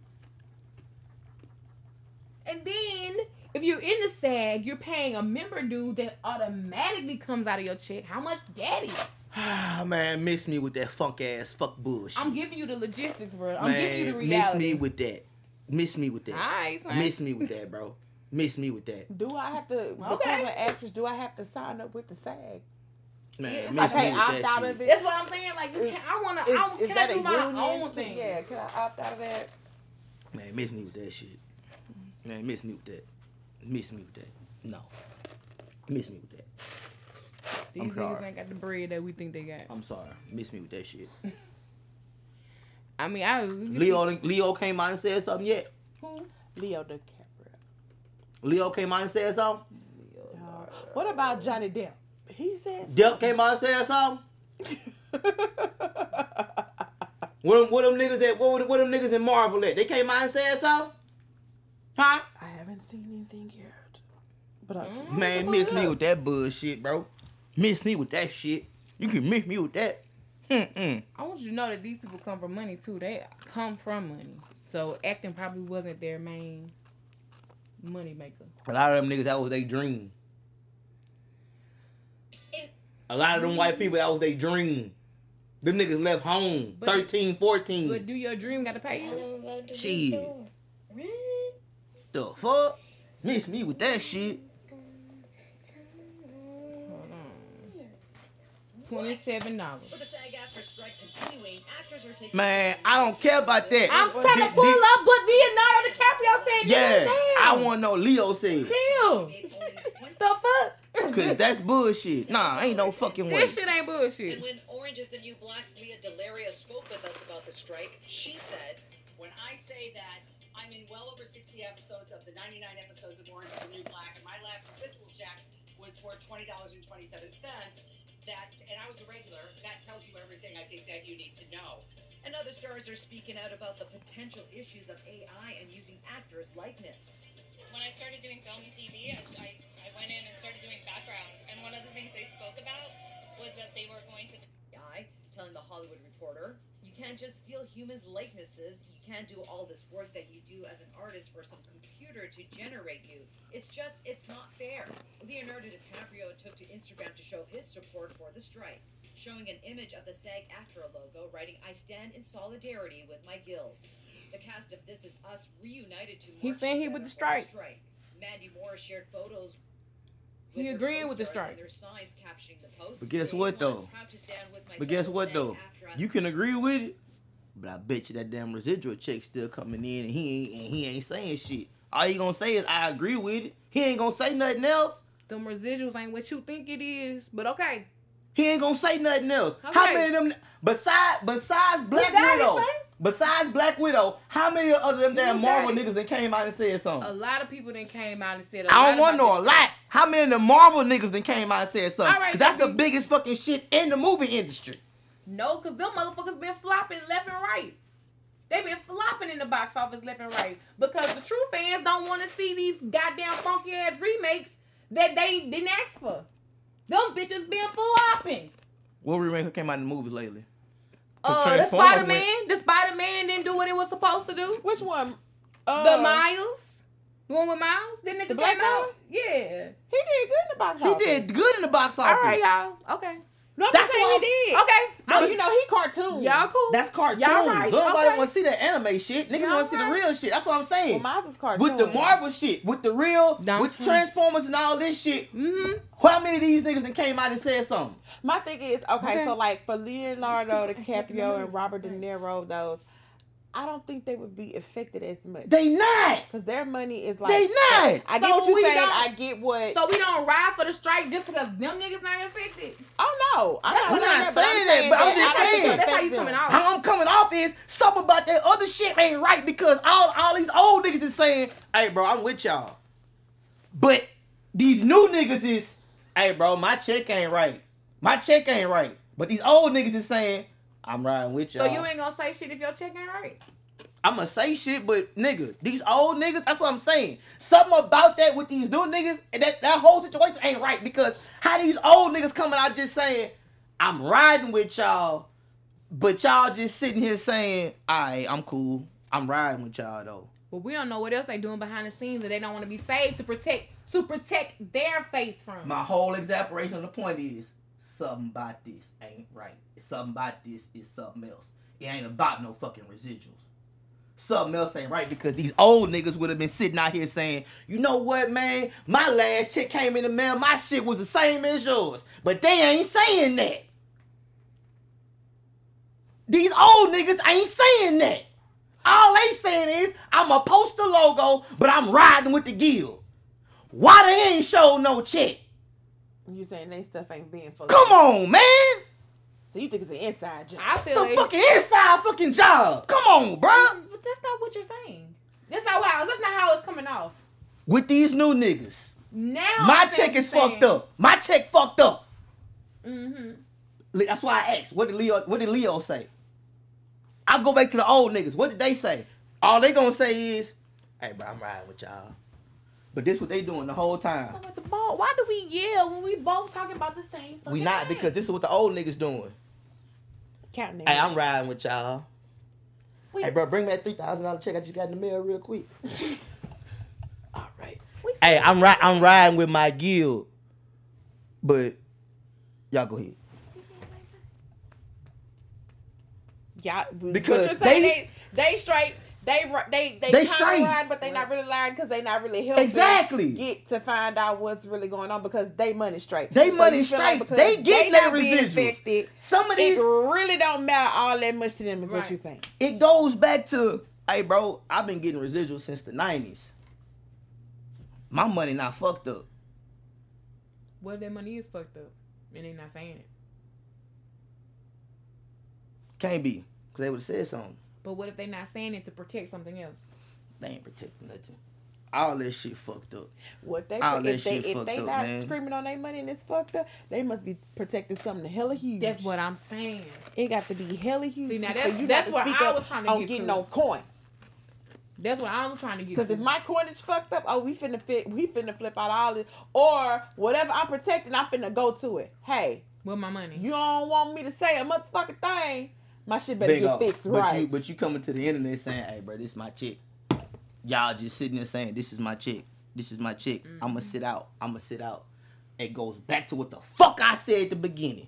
And then if you're in the SAG, you're paying a member due that automatically comes out of your check. How much that is? Ah, man, miss me with that funk ass fuck bush. I'm giving you the logistics, bro. I'm man, giving you the reality. miss me with that. Miss me with that. Alright, son. Miss me with that, bro. Miss me with that. Do I have to become Okay. an actress? Do I have to sign up with the SAG? Man, I miss can't me opt out shit. of it. That's what I'm saying. Like, you Is- can, I wanna, Is, I, is can that do my union? own thing? Yeah, can I opt out of that? Man, miss me with that shit. Man, miss me with that. Miss me with that. No. Miss me with that. These I'm niggas sorry. ain't got the bread that we think they got. I'm sorry. Miss me with that shit. I mean, I Leo Leo came out and said something yet? who? Leo DiCaprio. Leo came out and said something? Uh, what about Johnny Depp? He said Depp came out and said something? What them, what them niggas at what, what them niggas in Marvel at? They came out and said something? Huh? I haven't seen anything yet. But I, Mm. Man, miss me with that bullshit, bro. Miss me with that shit. You can miss me with that. Mm-mm. I want you to know that these people come from money too. They come from money. So acting probably wasn't their main money maker. A lot of them niggas, that was their dream. A lot of them white people, that was their dream. Them niggas left home, But- 13, 14. But do your dream gotta pay you? Shit. The fuck? Miss me with that shit. Twenty-seven dollars. With the SAG AFTRA strike continuing, actors are taking. Man, I don't care about that. I'm trying to pull did- up what Leonardo DiCaprio said. Yeah, I want want to know Leo said. chill. What the fuck? Cause that's bullshit. Nah, ain't no fucking way. This shit ain't bullshit. And bullshit. when Orange is the New Black's Lea DeLaria spoke with us about the strike, she said, when I say that I'm in well over 60 episodes of the 99 episodes of Orange is the New Black, and my last residual check was for $20.27, that, and I was a regular, that tells you everything I think that you need to know. and other stars are speaking out about the potential issues of AI and using actors' likeness. when I started doing film and TV, I, s- I- I went in and started doing background. And one of the things they spoke about was that they were going to AI, telling the Hollywood Reporter, you can't just steal humans' likenesses. You can't do all this work that you do as an artist for some computer to generate you. It's just, it's not fair. Leonardo DiCaprio took to Instagram to show his support for the strike, showing an image of the SAG AFTRA logo, writing, I stand in solidarity with my guild. The cast of This Is Us reunited to He march he together with the for strike. Mandy Moore shared photos He their agreeing with the co-stars strike. and their signs capturing the post But guess what, though? I'm proud to stand with my But guess what though? You can agree with it, but I bet you that damn residual check still coming in, and he ain't and he ain't saying shit. All he gonna say is I agree with it. He ain't gonna say nothing else. Them residuals ain't what you think it is, but okay. He ain't gonna say nothing else. How many of them besides besides Black got Widow? son. Besides Black Widow, how many other them damn Marvel niggas that came out and said something? A lot of people then came out and said. I I don't want to know a lot. How many of the Marvel niggas that came out and said something? All right, that's the biggest fucking shit in the movie industry. No, cause them motherfuckers been flopping left and right. They been flopping in the box office left and right because the true fans don't want to see these goddamn funky ass remakes that they didn't ask for. Them bitches been flopping. What remake came out in the movies lately? 'Cause Uh, the Transformers Spider went- Man, the Spider Man didn't do what it was supposed to do. Which one? Uh, the Miles, the one with Miles, didn't it just black came out? Yeah. He did good in the box office. He did good in the box office. right, y'all. Okay. No, I'm That's saying what- he did. Okay. But I'm- you know he cartoon. y'all cool. That's cartoon. Y'all right. Nobody Okay. want to see that anime shit. Niggas Y'all want to see the real shit. That's what I'm saying. Well, saying. mine's is cartoon. with the Marvel shit, with the real, Don't with change. Transformers and all this shit. Mm-hmm. How many of these niggas that came out and said something? My thing is okay, Okay. so like for Leonardo DiCaprio and Robert De Niro, those I don't think they would be affected as much They not. because their money is like They not. I get So what you're saying. I get what. So we don't ride for the strike just because them niggas not affected. oh no, I'm That's not, We're saying not that, saying that, but I'm just I don't think saying. it That's how you coming off. How I'm coming off is something about that other shit ain't right because all all these old niggas is saying, "Hey, bro, I'm with y'all," but these new niggas is, "Hey, bro, my check ain't right. My check ain't right." But these old niggas is saying, "I'm riding with y'all." So you ain't gonna say shit if your check ain't right. I'm gonna say shit, but nigga, these old niggas, that's what I'm saying. Something about that with these new niggas, and that, that whole situation ain't right because how these old niggas coming out just saying, I'm riding with y'all, but y'all just sitting here saying, alright, I'm cool. I'm riding with y'all though. But we don't know what else they doing behind the scenes that they don't want to be saved to protect to protect their face from. My whole exasperation of the point is something about this ain't right. Something about this is something else. It ain't about no fucking residuals. Something else ain't right because these old niggas would have been sitting out here saying, you know what, man? My last check came in the mail. My shit was the same as yours. But they ain't saying that. These old niggas ain't saying that. All they saying is, I'm a poster logo, but I'm riding with the guild. Why they ain't show no check? You saying they stuff ain't being full. Come on, man. So you think it's an inside job? I feel It's a fucking inside fucking job. Come on, bruh. But that's not what you're saying. That's not how. That's not how it's coming off. With these new niggas, Now my check is what fucked up. My check fucked up. Mm-hmm. That's why I asked. What did Leo? What did Leo say? I go back to the old niggas. What did they say? All they gonna say is, "Hey, bro, I'm riding with y'all." But this what they doing the whole time. The ball, why do we yell when we both talking about the same? We not thing? because this is what the old niggas doing. Counting Hey, I'm riding with y'all. Hey, bro, bring me that three thousand dollar check I just got in the mail real quick. All right. Hey, I'm ri- I'm riding with my guild, but y'all go ahead. Yeah, Because they- they, they straight. They ri- they they, They they straight. lying, but they not really lying because they not really helping Exactly. get to find out what's really going on because they money straight. They So money you feel straight. because They getting their not being residuals. Some of It these, really don't matter all that much to them. Is Right. what you think. it goes back to, hey, bro, I've been getting residuals since the nineties. My money not fucked up. Well, if their money is fucked up and they not saying it? Can't be, cause they would have said something. But what if they not saying it to protect something else? They ain't protecting nothing. All this shit fucked up. What they All if they if they up, not man. screaming on their money and it's fucked up, they must be protecting something hella huge. That's what I'm saying. It got to be hella huge. See, now that's- you that's what I up was trying to on get getting to. no coin. That's what I'm trying to get. Because if my coinage fucked up, oh, we finna fit, we finna flip out all this, or whatever I'm protecting, I'm finna go to it. Hey, with my money, you don't want me to say a motherfucking thing, my shit better Bingo. get fixed but right. You, but you coming to the internet saying, hey, bro, this is my chick. Y'all just sitting there saying, this is my chick. This is my chick. Mm-hmm. I'ma sit out. I'ma sit out. It goes back to what the fuck I said at the beginning.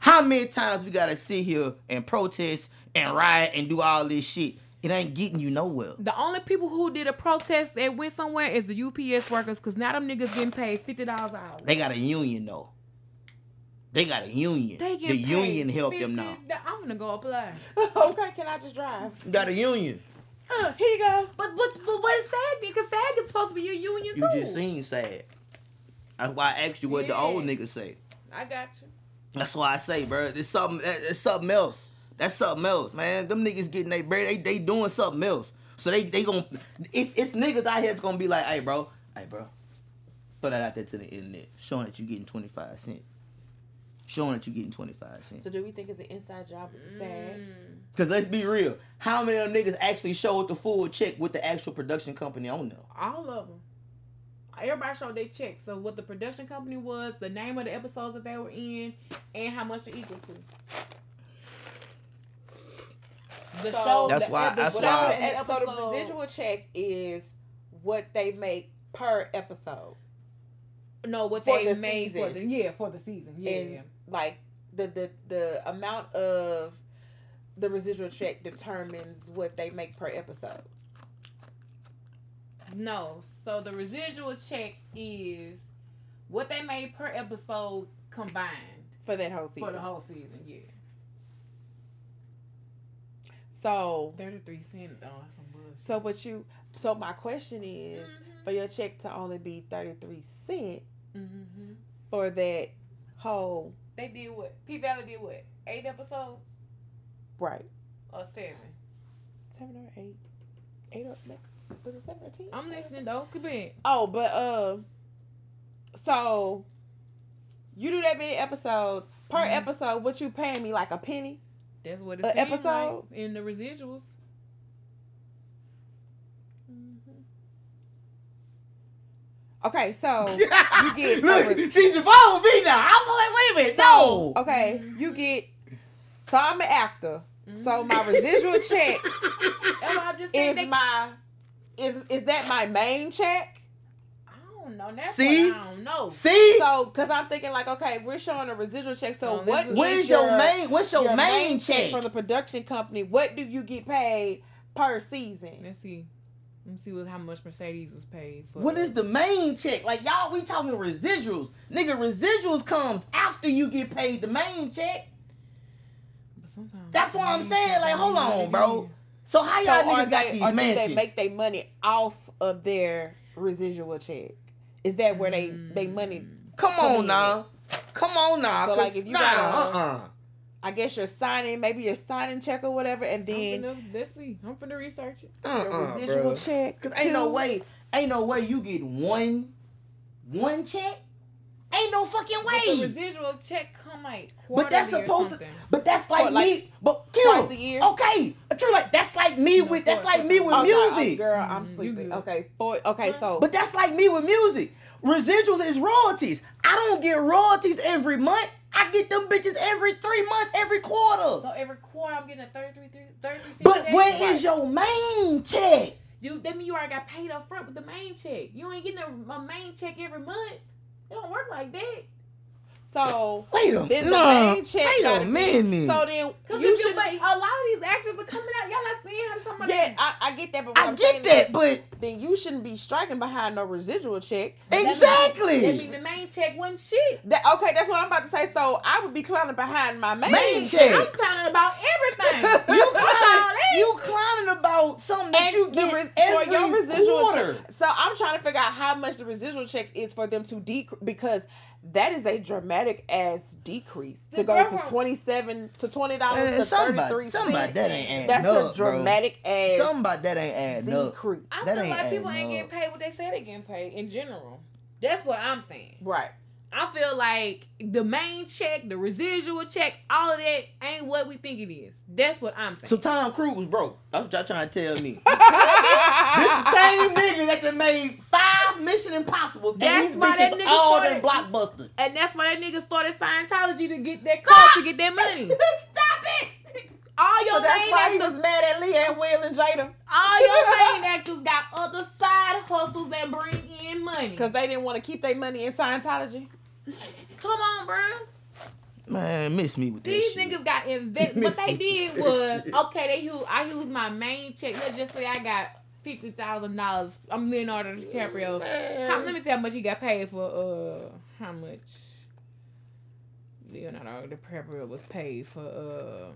How many times we gotta sit here and protest and riot and do all this shit It ain't getting you nowhere. The only people who did a protest that went somewhere is the UPS workers, cause now them niggas getting paid fifty dollars an hour. They got a union though. They got a union. They the getting union paid help them now. I'm gonna go apply. okay, can I just drive? Got a union. Uh, here you go. But but but what is SAG? Because SAG is supposed to be your union too. You just seen sad. That's why I asked you what the old Yeah. niggas say. I got you. That's why I say, bro, it's something. It's something else. That's something else, man. Them niggas getting their bread. They they doing something else. So they they gon' it's it's niggas out here that's gonna be like, hey, bro, hey, bro, throw that out there to the internet, showing that you getting twenty five cent, showing that you getting twenty five cent. So do we think it's an inside job with the SAG? Mm. Cause let's be real, how many of them niggas actually showed the full check with the actual production company on them? All of them. Everybody showed their check. So what the production company was, the name of the episodes that they were in, and how much it equal to. The So- show. That's the, why- the that's show why- and the So the residual check is what they make per episode. No, what for they the made for the yeah for the season. Yeah. and like the the the amount of the residual check determines what they make per episode. No, so the residual check is what they made per episode combined For that whole season. for the whole season. Yeah, So thirty three cent. Oh, so but you so my question is Mm-hmm. for your check to only be thirty three cent hmm for that whole They did what? P Valley did what? Eight episodes right. or seven? Seven or eight. Eight or was it seven or ten? I'm listening though. Could be. Oh, but uh, so you do that many episodes per Mhm. episode. What you paying me like a penny? That's what it A seemed episode? like in the residuals. Okay, so you get Look, a- she's involved with me now. I'm like, wait a minute, no. okay, you get. So I'm an actor. So Mhm. my residual check That's I'm just is They- my is is that my main check? I don't know. That's See? I don't know. See, So, because I'm thinking like, okay, we're showing a residual check. So, No, what this is- where's is your, main? What's your, main, check? from the production company? What do you get paid per season? Let's see. Let me see what how much Mercedes was paid for. What is the main check? Like y'all, we talking residuals, nigga. Residuals comes after you get paid the main check. But sometimes That's what I'm saying. Like, hold on, good. bro. So how y'all are niggas got they, these or do mansions? they make their money off of their residual check? Is that where they they money? Come come on now, come on now. So, 'cause- like, if you nah, got a- uh-uh. I guess you're signing, maybe you're signing check or whatever, and then I'm then finna, let's see. I'm finna research it. uh-uh, residual bro. check. Cause ain't no way, ain't no way you get one, one check. Ain't no fucking But the way. residual check come like But that's quarterly or supposed to. But that's like, like, me. But twice a year? Okay, true. Like that's like me No, with. That's like me with Oh, music. I'm, girl, I'm Mm, sleeping. Okay, for okay, so But that's like me with music. Residuals is royalties. I don't get royalties every month. I get them bitches every three months, every quarter. So every quarter I'm getting a 33, 33 cent But where is Right. your main check? You, that mean you already got paid up front with the main check. You ain't getting a, a main check every month. It don't work like that. So Wait a then the nah, main check. Wait a gotta be- minute. So then Cause you if you should make, be. a lot of these actors are coming out. Y'all not seeing how somebody. Yeah, I, I get that, but what I am get saying that, is, but then you shouldn't be striking behind no residual check. That mean- exactly. That mean the main check wasn't shit. That okay, that's what I'm about to say. So I would be clowning behind my main, Main I'm check. clowning about everything. You That's clowning, you clowning about something that And you the get res- every for your residual quarter. check. So I'm trying to figure out how much the residual checks is for them to decrease because that is a dramatic ass decrease to go to twenty seven to twenty dollars Man, to something thirty about, three something about cents. that ain't adding That's up, a bro. dramatic ass Something about that ain't adding up. decrease. I That feel like people adding ain't getting paid what they say they getting paid in general. That's what I'm saying. Right. I feel like the main check, the residual check, all of that ain't what we think it is. That's what I'm saying. So Tom Cruise was broke. That's what y'all trying to tell me. this the same nigga that done made five Mission Impossibles and That's these why that nigga all them started- blockbusters. and that's why that nigga started Scientology to get that card to get that money. Stop it! All your So that's main why he actors, was mad at Leanne Will and Jada all your main actors got other side hustles that bring in money. because they didn't want to keep their money in Scientology. Come on, bro. Man, miss me with that These shit. niggas got invest. What they did was okay. They use I used my main check. Let's just say I got fifty thousand dollars. I'm Leonardo DiCaprio. How, let me see how much he got paid for. Uh, how much Leonardo DiCaprio was paid for. Uh,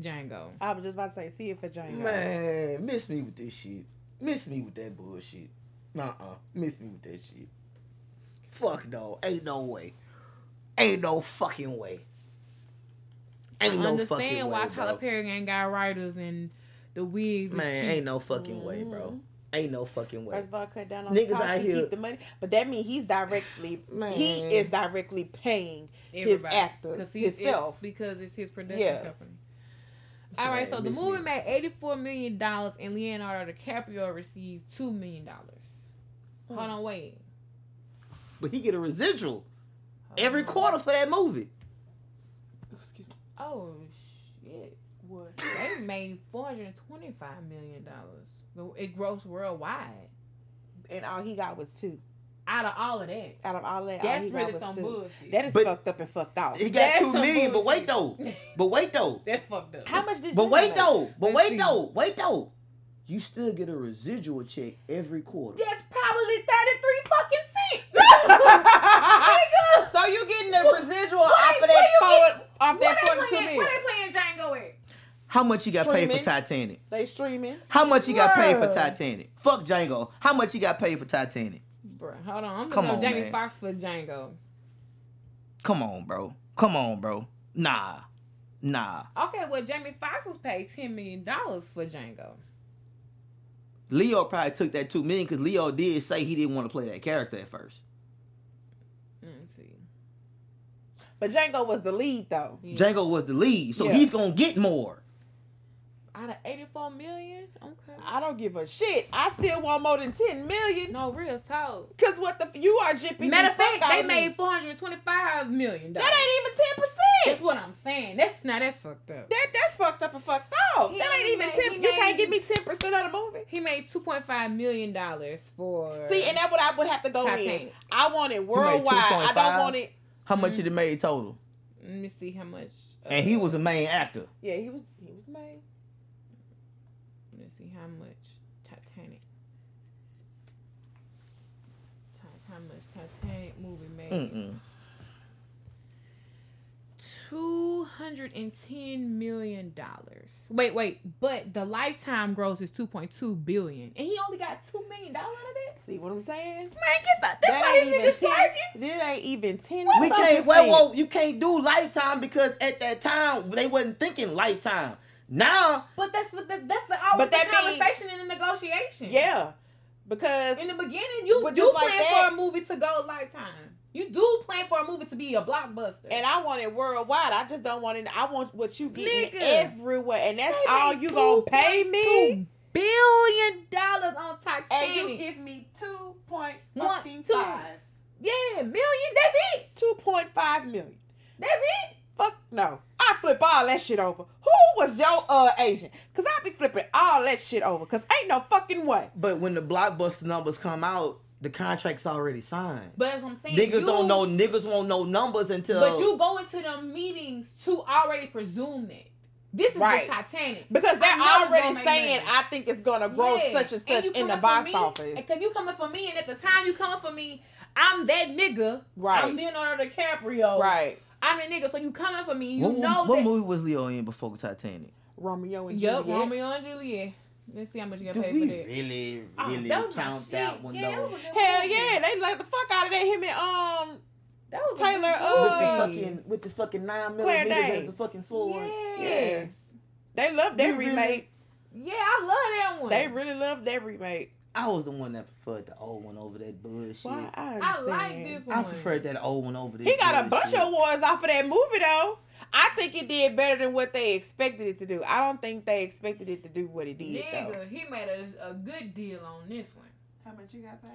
Django. I was just about to say, see it for Django. Man, miss me with this shit. Miss me with that bullshit. Uh-uh. Miss me with that shit. Fuck no. Ain't no way. Ain't no fucking way. Ain't I no understand fucking why way, Tyler bro. Perry ain't got writers and the wigs. Man, cheap. ain't no fucking way, bro. Ain't no fucking way. First of all, cut down on Niggas the cost out here- keep the money. But that means he's directly Man. he is directly paying his Everybody. actors 'Cause he's- himself. it's because it's his production Yeah. company. All right, so the movie me. made eighty-four million dollars, and Leonardo DiCaprio received two million dollars. Hmm. Hold on, wait. But he get a residual Hold every oh. quarter for that movie. Excuse me. Oh shit! What? They made four hundred and twenty-five million dollars. It grossed worldwide. And all he got was two. Out of all of that, Out of all that, all that's he got really was some two. bullshit. That is But- fucked up and fucked off. He got That's two some million, but wait though. But wait though. that's fucked up. How much did But you wait make? though. But Let's wait see. though. Wait though. You still get a residual check every quarter. That's probably thirty-three fucking cents. Oh Nigga. so you getting the residual What off of that where you forward, off that they forty two playing? What million? they playing Django at? How much you got paid for Titanic? They streaming. How much you got paid for Titanic? Fuck Django. How much you got paid for Titanic? Bro, hold on. I'm Come looking up on, Jamie man. Foxx for Django. Come on, bro. Come on, bro. Nah. Nah. Okay, well, Jamie Foxx was paid ten million dollars for Django. Leo probably took that two million because Leo did say he didn't want to play that character at first. Let's see. But Django was the lead though. Yeah. Django was the lead, so Yeah. he's gonna get more. Out of eighty-four million, okay. I don't give a shit. I still want more than ten million. No, real talk. Cause what the fuck? you are jipping. Matter the of fact, they of me. made four hundred twenty-five million. that ain't even 10 percent. That's what I'm saying. That's now that's fucked up. That that's fucked up and fucked off. He that ain't even made- ten. You made- can't give me ten percent of the movie. He made two point five million dollars for. See, and that's what I would have to go in. I want it worldwide. I don't want it. How much Mhm. did it made total? Let me see how much. uh, And he was a main actor. Yeah, he was. He was made. Let's see how much Titanic. Ti- How much Titanic movie made? Mm-mm. Two hundred and ten million dollars. Wait, wait, but the lifetime gross is two point two billion, and he only got two million dollars out of that. See what I'm saying? Man, get that. That's That ain't even 10. This ain't even ten. We can't. percent. Well, well, you can't do lifetime because at that time they wasn't thinking lifetime. Now, But that's what the, that's the always But the that mean- conversation in the negotiation. Yeah, because In the beginning, you do just like plan that- for a movie to go lifetime. You do plan for a movie to be a blockbuster. and I want it worldwide. I just don't want it. I want what you getting Nigga. everywhere, and that's They all made you gonna pay me. $2.2 billion on Titanic. And you give me two point One, fucking two. yeah, million. That's it. Two point five million. That's it. Fuck no. I flip all that shit over. Who was your uh agent? Cause I be flipping all that shit over. Cause ain't no fucking way. but when the blockbuster numbers come out, the contract's already signed. But as I'm saying. Niggas you, don't know. Niggas won't know numbers until. But you go into the meetings to already presume that this is Right. the Titanic. Because they're I know it's already saying money. I think it's gonna grow Yeah. such and And such you in the coming for box me, office. Because you coming for me, and at the time you coming for me, I'm that nigga. Right. I'm Leonardo DiCaprio. Right. I'm a nigga. So you coming for me. You what, know what that. movie was Leo in before Titanic? Romeo and Yup, Juliet. Romeo and Juliet. Let's see how much you got Do paid we for that. really, Oh, really that count that one yeah, though? That was a good Hell yeah, they like the fuck out of that. Him and um That was a Taylor, uh, with the fucking with the fucking nine Claire millimeters Danes. as the fucking swords. Yes. they love that You really- remake. Yeah, I love that one. They really love that remake. I was the one that preferred the old one over that bullshit. Why I I understand. like this one. I preferred that old one over this. He got a bunch bullshit. of awards off of that movie though. I think it did better than what they expected it to do. I don't think they expected it to do what it did though. Nigga, he made a, a good deal on this one. How much you got paid?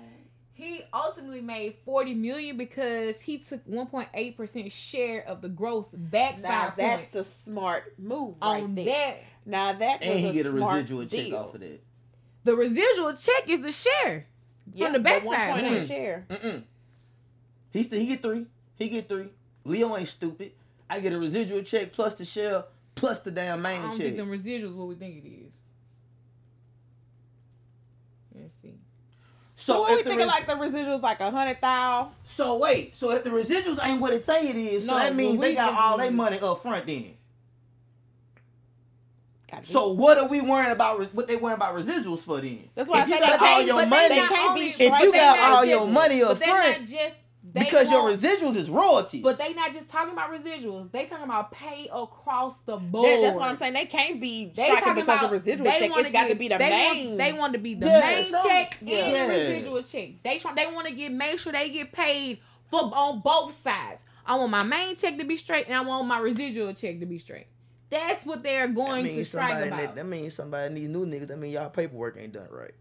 He ultimately made forty million because he took one point eight percent share of the gross backside. Now backside that's a smart move right on there. that. Now that And he was get a smart residual check off of that. The residual check is the share. Yeah, the backside. 1.8 Mm. share. Mm-mm. He still he get three. He get three. Leo ain't stupid. I get a residual check plus the shell plus the damn main I main don't check. think them residuals what we think it is. Let's see. So, so what we if the thinking res- like the residuals like a hundred thousand? so wait, so if the residuals ain't what it say it is, so that means they got all their money up front then. So what are we worrying about? What they worrying about residuals for then? That's why if I you say got all your money, they can't be If you got all your just- money But up they're not front, just they because your residuals is royalties. But they not just talking about residuals. They talking about pay across the board. That- that's what I'm saying. They can't be They striking talking because about the residual check. wanna It's got to be the they main. Want, they want to be the Yeah, main some- check yeah. and the residual check. They try. They want to get make sure they get paid for on both sides. I want my main check to be straight, and I want my residual check to be straight. That's what they're that going to means strike somebody. about. That, that means somebody these new niggas. That mean y'all paperwork ain't done right.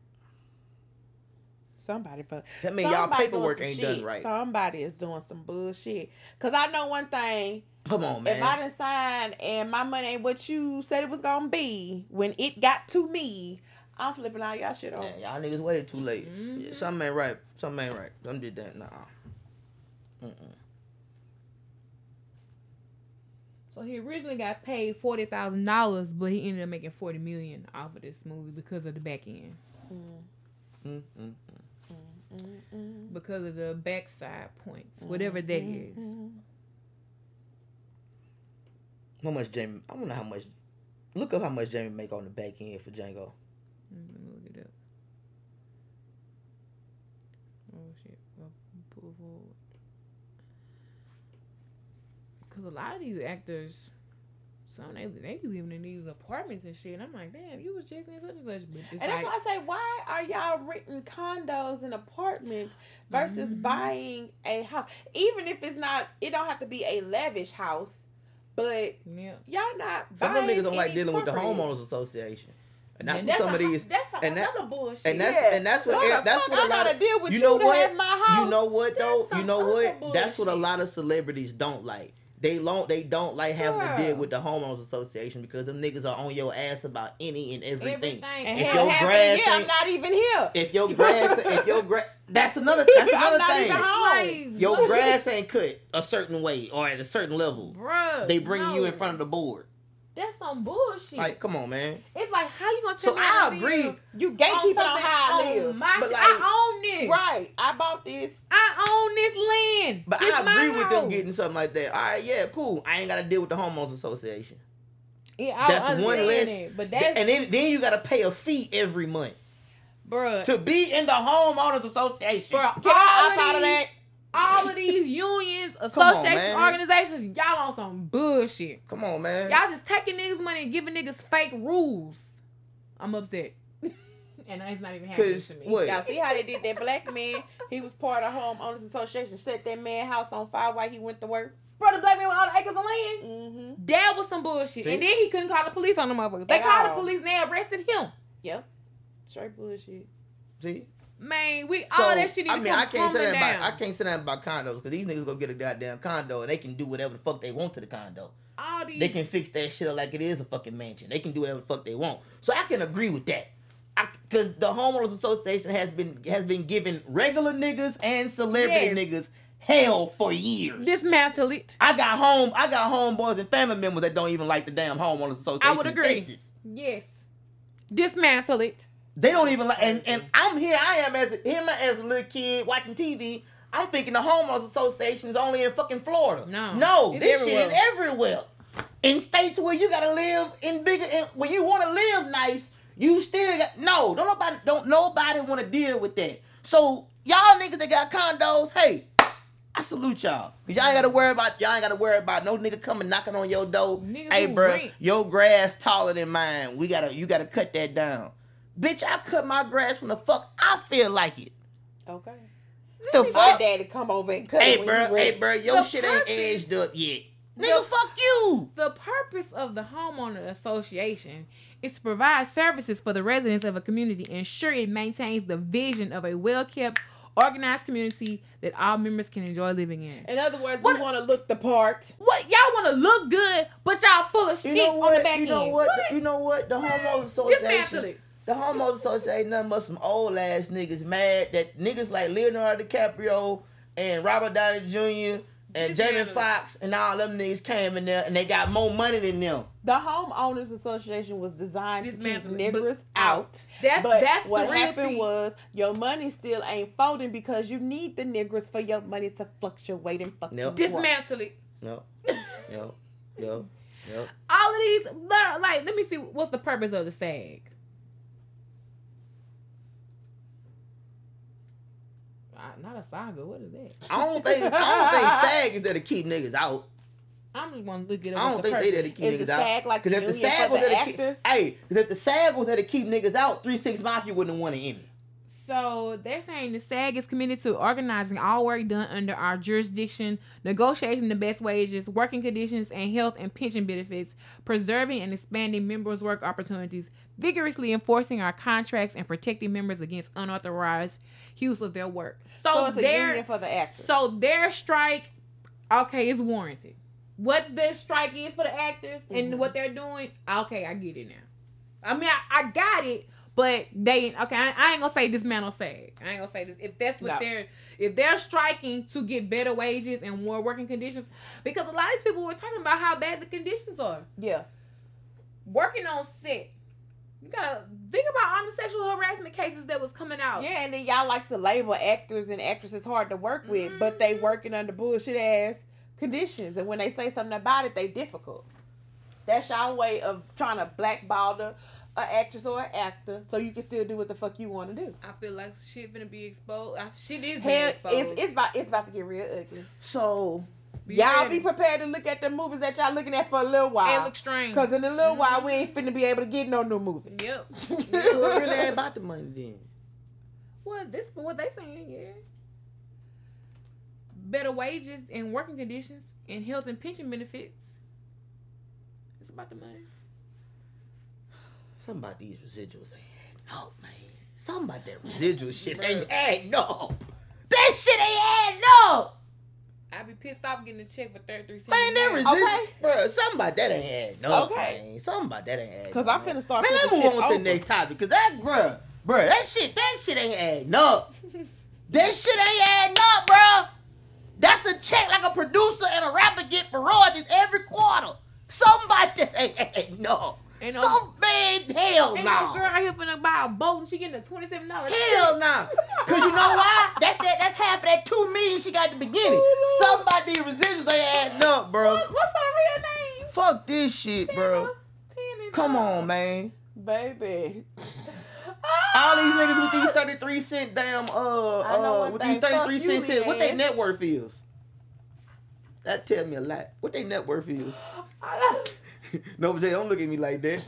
Somebody, but That mean y'all paperwork ain't some done right. Somebody is doing some bullshit. Cause I know one thing. Come on, man. If I didn't sign and my money ain't what you said it was gonna be when it got to me, I'm flipping all y'all shit on. Yeah, y'all niggas waited too late. Mhm. Yeah, something ain't right. Something ain't right. Some did that. Nah. Mm-mm. So he originally got paid forty thousand dollars, but he ended up making forty million off of this movie because of the back end, Mm-mm. Mm-hmm. because of the backside points, whatever that mm-hmm. is. Mm-hmm. How much Jamie? I wonder how much. Look up how much Jamie make on the back end for Django. Mm, Let me look it up. Oh shit! Pull forward. Cause a lot of these actors, some they they be living in these apartments and shit. And I'm like, damn, you was just in such and such. But it's And like, that's why I say, why are y'all renting condos and apartments versus Mhm. buying a house? Even if it's not, it don't have to be a lavish house, but yeah. y'all not Some of buying them niggas don't like any dealing with the homeowners association, and that's And what some a, of these. That's a, and that- another bullshit. And that's Yeah. and that's what Why e- that's what a I lot gotta of deal with you you know what my house? you know what though That's you know what other that's what a lot of celebrities don't like. They don't they don't like having to deal with the homeowners association because them niggas are on your ass about any and everything. everything. And If your half of the grass year, I'm ain't- not even here. If your grass if your grass that's another that's I'm another not thing. even home. Like, Your grass ain't cut a certain way or at a certain level. Bruh, They bring you in front of the board. That's some bullshit. Like, come on, man. it's like how you gonna So tell me I how agree. live You on gatekeeping on how I on live. My But shit. like- I own this. Right. I bought this. I own this land. But This I agree with them getting something like that. All right, yeah, cool. I ain't got to deal with the homeowners association. Yeah, I That's one understand less. it, but that's and then then you got to pay a fee every month bruh. to be in the homeowners association. Bruh, Can I all opt of out of that? All of these unions, associations, man. organizations, y'all on some bullshit. Come on, man. Y'all just taking niggas' money and giving niggas fake rules. I'm upset. and it's not even happening to me. what? Y'all see how they did that black man? He was part of homeowners association. Set that man house on fire while he went to work. Bro, the black man with all the acres of land. Mm-hmm. That was some bullshit. See? And then he couldn't call the police on the motherfuckers. They At called all. the police and they arrested him. Yep. Straight bullshit. See, Man, we so all that shit. I mean, I can't say that about I can't say that about condos because these niggas go get a goddamn condo and they can do whatever the fuck they want to the condo. all these. They can fix that shit up like it is a fucking mansion. They can do whatever the fuck they want. So I can agree with that. Because the homeowners association has been has been giving regular niggas and celebrity Yes. niggas hell for years. dismantle it. I got home I got homeboys and family members that don't even like the damn homeowners association. I would agree. Yes. Dismantle it. They don't even like and, and I'm here I am as a, him as a little kid watching TV. I'm thinking the homeowners association is only in fucking Florida. No. no, this shit is everywhere. everywhere. In states where you gotta live in bigger, in, where you want to live nice, you still got no. Don't nobody, don't nobody want to deal with that. So y'all niggas that got condos, hey, I salute y'all. Cause y'all ain't gotta worry about y'all ain't gotta worry about no nigga coming knocking on your door. Niggas hey, bro, your grass taller than mine. We gotta, you gotta cut that down. Bitch, I cut my grass when the fuck I feel like it. Okay. The My fuck? daddy come over and cut Hey, it bro, hey, bro, your The shit ain't purpose- edged up yet. The- Nigga, fuck you. The purpose of the homeowner association is to provide services for the residents of a community, and ensure it maintains the vision of a well-kept, organized community that all members can enjoy living in. In other words, What- we want to look the part. What y'all want to look good, but y'all full of You shit on the back you know end. what? You know what? The homeowners Dismantle association. It. The homeowners association ain't nothing but some old ass niggas mad that niggas like Leonardo DiCaprio and Robert Downey Jr. and This Jamie man- Foxx and all them niggas came in there and they got more money than them. The homeowners association was designed to keep Dismantle it, niggers out. Uh, that's But that's what the happened tea. was your money still ain't folding because you need the niggers for your money to fluctuate and fucking Yep. grow. dismantle it. Yep. Yep. Yep. Yep. All of these, like, like, let me see, what's the purpose of the SAG? Uh, Not a saga. What is that? I don't think I don't think SAG is there to keep niggas out. I'm just gonna look it up. I don't what's the think they there purpose. to keep Is niggas the out. SAG like Because if the SAG was the there to keep, actors? hey, because if the SAG was there to keep niggas out, Three Six Mafia wouldn't have won an Emmy. So they're saying the SAG is committed to organizing all work done under our jurisdiction, negotiating the best wages, working conditions, and health and pension benefits, preserving and expanding members' work opportunities, vigorously enforcing our contracts, and protecting members against unauthorized use of their work. So, So their union for the actors. so their strike, okay, is warranted. What the strike is for the actors and Mhm. what they're doing, okay, I get it now. I mean, I, I got it, but they okay. I, I ain't gonna say dismantle SAG. I ain't gonna say this. If that's what No. they're if they're striking to get better wages and more working conditions, because a lot of these people were talking about how bad the conditions are yeah. working on set. You gotta think about all the sexual harassment cases that was coming out. Yeah, and then y'all like to label actors and actresses hard to work with, but they Mhm. working under bullshit ass conditions. And when they say something about it, they difficult. That's y'all way of trying to blackball the a actress or an actor so you can still do what the fuck you want to do. I feel like shit finna be exposed. I, shit is being Hell, exposed. it's it's about it's about to get real ugly. So Be y'all ready. be prepared to look at the movies that y'all looking at for a little while. It look strange. Cause in a little Mhm. while we ain't finna be able to get no new movie. Yep. so it really ain't about the money then. Well, this for what they saying, yeah. Better wages and working conditions and health and pension benefits. It's about the money. Something about these residuals ain't adding up, man. Something about that residual shit ain't adding up. That shit ain't adding up. I'd be pissed off getting a check for 33 cents. Man, that residual, Okay. bro. Something about that ain't adding up. Okay. man. Something about that ain't adding Cause up. I'm finna start Man, let's flipping move on to the next topic, cause that, bruh, bruh, that shit, that shit ain't adding up. that shit ain't adding up, bruh. That's a check like a producer and a rapper get for royalties every quarter. Somebody that ain't adding up. Ain't no- Some man, hell Ain't no. no girl out here finna buy a boat and she getting a $27 check. Hell no. Cause you know why? That's that. That's half of that two million she got at the beginning. Somebody residuals ain't adding up, bro. What- What's her real name? Fuck this shit, bro. Tina Come Turner. on, man. Baby. All these niggas with these 33 cent damn uh I know uh one with thing, these 33 fuck cent shit, what they net worth is. That tell me a lot. What they net worth is. no, Jay, don't look at me like that.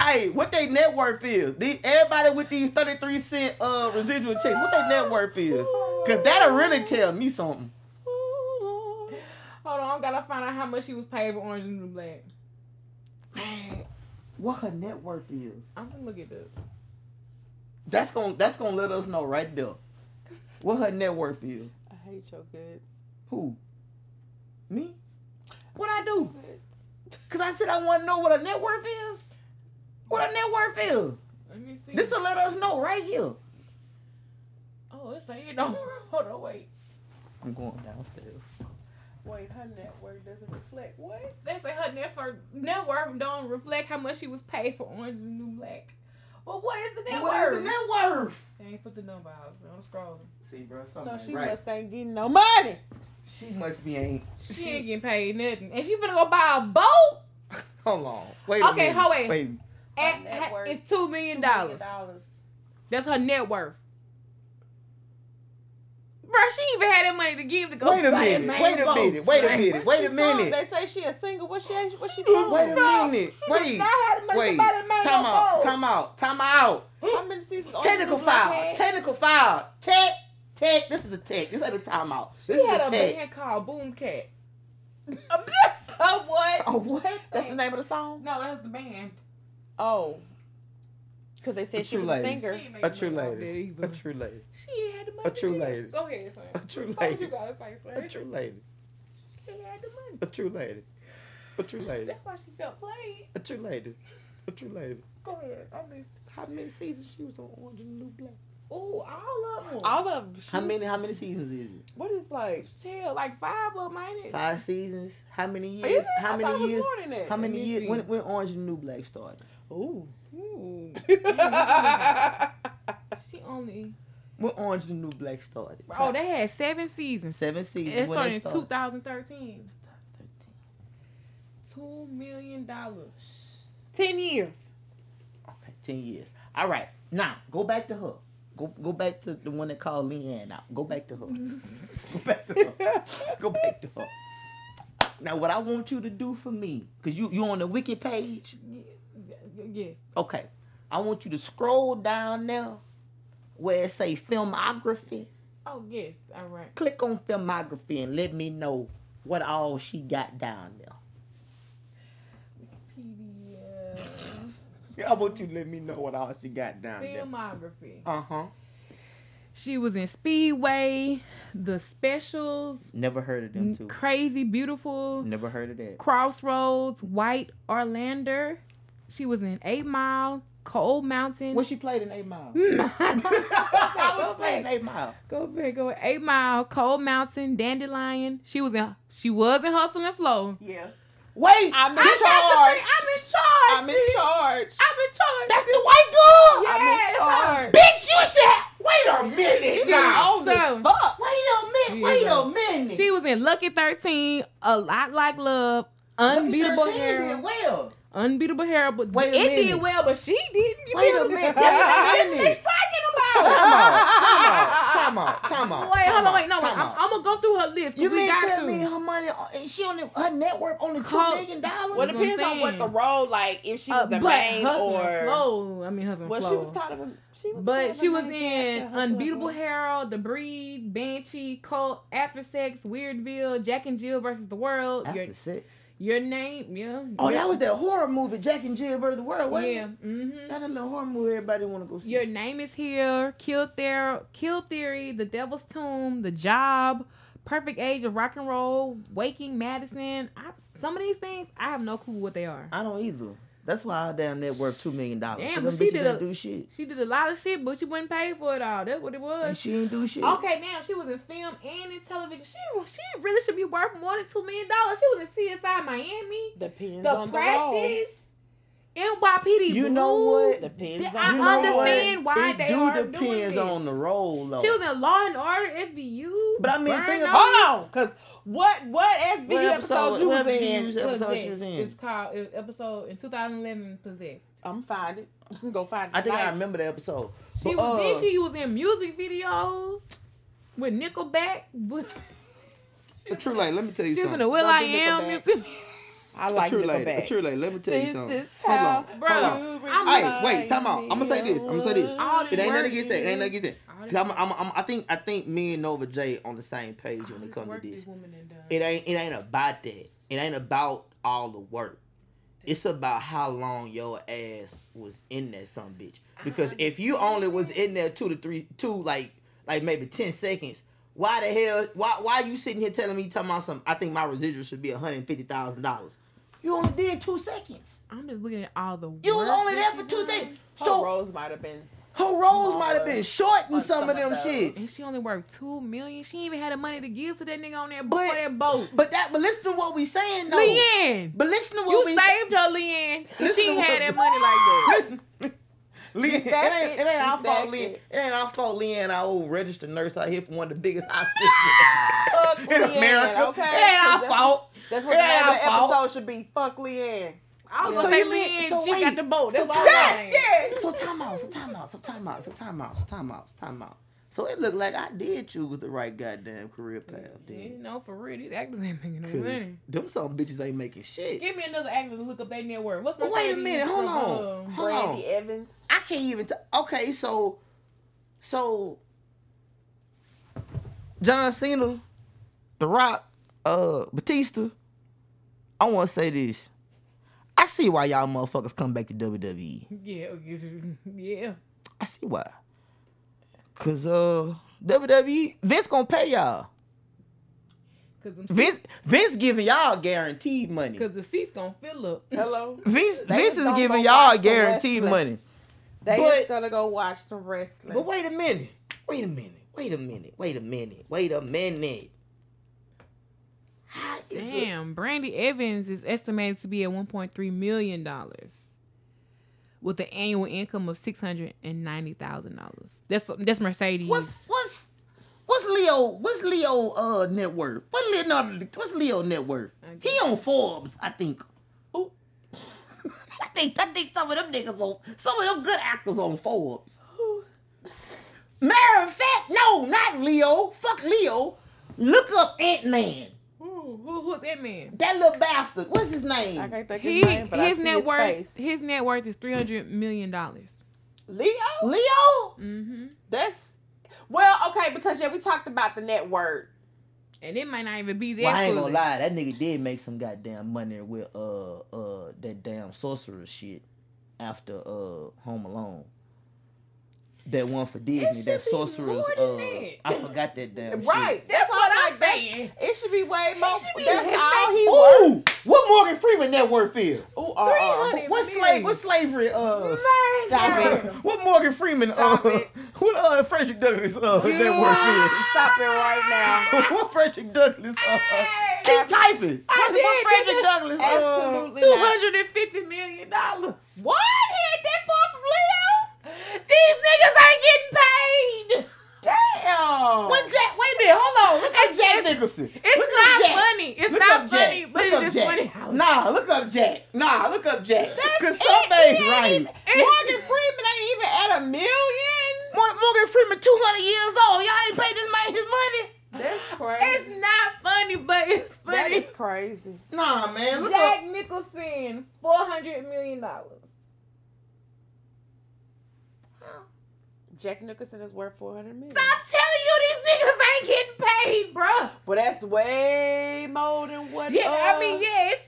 Hey, what they net worth is. These, everybody with these 33 cent uh residual checks, what they net worth is. Cause that'll really tell me something. Hold on, I gotta find out how much she was paid for Orange and the New Black. Man, what her net worth is. I'm gonna look it up. That's gonna that's gonna let us know right there. What her net worth is. I hate your guts. Who? Me? What I do? Cause I said I want to know what a net worth is. What a net worth is. Let me see. This will let us know right here. oh, it's like, no, hold on, wait. I'm going downstairs. Wait, her network doesn't reflect what? They say her net worth, net worth don't reflect how much she was paid for Orange and the New Black. Well, what is the net What worth? is the net worth? They ain't put the number out, so I'm scrolling. See, bro, So she right. must ain't getting no money. She must be ain't. She, ain't getting paid nothing, and she finna go buy a boat. Hold on. Wait. Okay, minute. hold wait. Wait. And net it's two million dollars. That's her net worth. Bro, she even had that money to give to go. Wait a buy that minute. Wait a boat. minon Wait a minute. Wait a minute. They say she a single. What she? What she from? Wait a No, minute. she Wait. did not have the money Wait. to buy that man Time no out. boat. Time out. Time out. How many seasons? on Technical this black file. head? Technical file. Tech. Tech. This is a tech. This ain't a timeout. This She is had a a tech. band called Boomkat. Oh what? Oh what? That's the name of the song. No, that's the band. Oh, because they said A she was lady. a singer. She ain't make A true lady. A true lady. She had the money. A true to do it. lady. Go ahead, son. A true lady. you gotta say, son. A true lady. She had the money. A true lady. A true lady. That's why she felt played. A true lady. A true lady. Go ahead. I mean, How many seasons she was on Orange and the New Black? Ooh, all of them. All of them. How many? How many seasons is it? What is like? Shit, like five of them, ain't it? Five seasons. How many years? Is it? How I thought it many was years? more than that. How many years? When when Orange and New Black started? Ooh. Ooh. she only. When Orange and New Black started? Oh, they had seven seasons. seven seasons. It when started they in started. 2013. Two million dollars. Ten years. Okay, ten years. All right. Now go back to her. Go go back to the one that called Leanne out. Go back to her. Mm-hmm. go back to her. Go back to her. Now what I want you to do for me, cause you you on the wiki page. Yes. Okay. I want you to scroll down there where it say filmography. Oh yes. All right. Click on filmography and let me know what all she got down there. I want you to let me know what all she got down there. Filmography. Uh huh. She was in Speedway, The Specials, Never heard of them two. Crazy Beautiful, Never heard of that. Crossroads, White Oleander. She was in Eight Mile, Cold Mountain. What she played in Eight Mile? go I was playing Eight Mile. go back, go back. Eight Mile, Cold Mountain, Dandelion. She was in. She was in Hustle and Flow. Yeah. Wait, I'm in I got charge. the- I'm in charge. I'm in charge. I'm in charge. that's the white girl. Yeah. I'm in charge. Bitch, you should. Have, wait a minute. She now. was so- Fuck. Wait a minute. Wait a minute. She was in Lucky 13, A Lot Like Love, Unbeatable Lucky 13 Hair. did well. Unbeatable Hair, but Wait a it minute. did well, but she didn't. You Wait a minute. That's Wait a what they minute. striking Time out. Time out. Time out. Time out. Wait, hold on, wait, no, wait. I'm. I'm gonna go through her list. 'cause You we mean got tell to. me her money? Is she only her net worth only two Call- million dollars? Well, it That's what depends on what the role, like if she Uh, was the but main Hustle or. Flow. I mean, husband Well, flow. she was kind of a. She was. But she was in character, Unbeatable Harold, The Breed, Banshee, Cult, After Sex, Weirdville, Jack and Jill versus the World. After Your six. Your name, yeah. Oh, that was that horror movie, Jack and Jill versus the World, wasn't yeah. it? Mm-hmm. That a little horror movie everybody want to go see. Your name is here. Kill Theory, Kill Theory, The Devil's Tomb, The Job, Perfect Age of Rock and Roll, Waking Madison. I, some of these things, I have no clue what they are. I don't either. That's why our damn net worth two million dollars. Damn, Damn, but she did ain't a- do shit. She did a lot of shit, but she wasn't paid for it all. That's what it And was. she ain't do shit. Okay, now she was in film and in television. She she really should be worth more than two million dollars. She was in CSI Miami, Depends The on the role. The practice, NYPD. You Blue. know what? Depends on I the You understand what? why it they do are doing depends this. on the role, though. She was in Law and Order SVU. But I mean, think Notice. about- Hold on, cause what what SVU What episode, you was in? episode she was in? It's called it- episode in 2011. Possessed. I'm find it. Go find it. I think I remember the episode. She But, was uh, then she was in music videos with Nickelback. But True Light, let me tell you she was in something. the Will Don't I do Am Nickelback. music. I like True Light, Nickelback. True Light, let me tell you This something. is Hold how on. Bro, you I'm- Hey, wait, time out. I'ma say this. I'ma say this. All It ain't nothing against that. It ain't nothing against that. All this Cause I'm, I'm, I'm, I think, I think me and Nova J on the same page when it comes to this. It ain't, it ain't about that. It ain't about all the work. It's about how long your ass was in that some bitch. Because if you only was in there two to three, two like, like maybe ten seconds. Why the hell? Why, why you sitting here telling me talking about some? I think my residual should be one hundred fifty thousand dollars. You only did two seconds. I'm just looking at all the. You was only there for two done. seconds. Her So roles might have been. Her roles might have been short in some, some of them of those. And she only worked two million. She even had the money to give to that nigga on that, But, before that boat. but that, but listen to what we saying though. Leanne, But listen to what you we saved her, Leanne. 'cause Listen She ain't had that money like that. Leanne, it stacked ain't, it. it ain't our fault, Leanne. it. It ain't our fault, Leanne, our old registered nurse out here from one of the biggest hospitals in Leanne, America. okay? It ain't our That's- fault. That's what It the name of the fault. episode should be. Fuck Leanne. I was So gonna say you mean- Leanne, so she wait, got the boat. That's so what I'm time- saying. Yeah. So time out, so time out, so time out, so time out, so time out, so time out. So it looked like I did choose the right goddamn career path, You then. know, for real, these actors ain't making no Cause money. them some bitches ain't making shit. Give me another actor to look up their net worth. What's my But wait a minute, hold on. Hold Brandy on. Evans. I can't even. T- okay, so, so, John Cena, The Rock, uh, Batista. I want to say this. I see why y'all motherfuckers come back to WWE. Yeah, yeah. I see why. Cause uh, WWE Vince gonna pay y'all. Cause them Vince Vince giving y'all guaranteed money. Cause the seats gonna fill up. Hello. Vince They Vince is giving y'all guaranteed wrestling. money. They But- is gonna go watch some wrestling. But wait a minute. Wait a minute. Wait a minute. Wait a minute. Wait a minute. How is it? Damn, Brandy Evans is estimated to be at 1.3 million dollars, with an annual income of six hundred and ninety thousand dollars. That's that's Mercedes. What's what's what's Leo? What's Leo uh net worth? What Leonardo? What's Leo net worth? He on Forbes, I think. Ooh. I think I think some of them niggas on some of them good actors on Forbes. Matter of fact, no, not Leo. Fuck Leo. Look up Ant Man. Who, who, who's that man? That little bastard. What's his name? I can't think his name, but I his see net his worth face. his net worth is three hundred million dollars. Leo. Leo. Mm-hmm. That's well, okay, because yeah, we talked about the net worth. And it might not even be that. Well, I ain't gonna fully. lie, that nigga did make some goddamn money with uh uh that damn sorcerer shit after uh Home Alone. That one for Disney, that sorcerer's more uh that. I forgot that damn Right. shit. That's, what I'm I'm saying. saying. It should be way more. be That's all he Ooh, what Morgan Freeman net worth is? Ooh, uh-uh. 300 What slave what slavery uh Stop it. what Morgan Freeman Stop uh it. what uh Frederick Douglass uh You net worth stop it right now. what Frederick Douglass uh keep Ab- typing. What, did, what Frederick nigga. Douglass uh Absolutely Two not. hundred and fifty million dollars. What? He ain't that far from Leo? These niggas ain't getting paid. Damn. What Jack? Wait a minute, hold on. Look up It's- Jack it's- Nicholson. It's Look not Jack. funny. It's Look not funny, Jack. but Look it's up just Jack. funny. Nah, look up Jack. Nah, look up Jack. Cause It- something he ain't ain't right. even- Morgan Freeman ain't even at a million. Morgan Freeman, two hundred years old. Y'all ain't paid this man his money. That's crazy. It's not funny, but it's funny. that is crazy. Nah, man. Look Jack up. Nicholson, four hundred million dollars. Jack Nicholson is worth four hundred million. Stop telling you these niggas ain't getting paid, bruh. But that's way more than what. Yeah, I uh, mean, yes,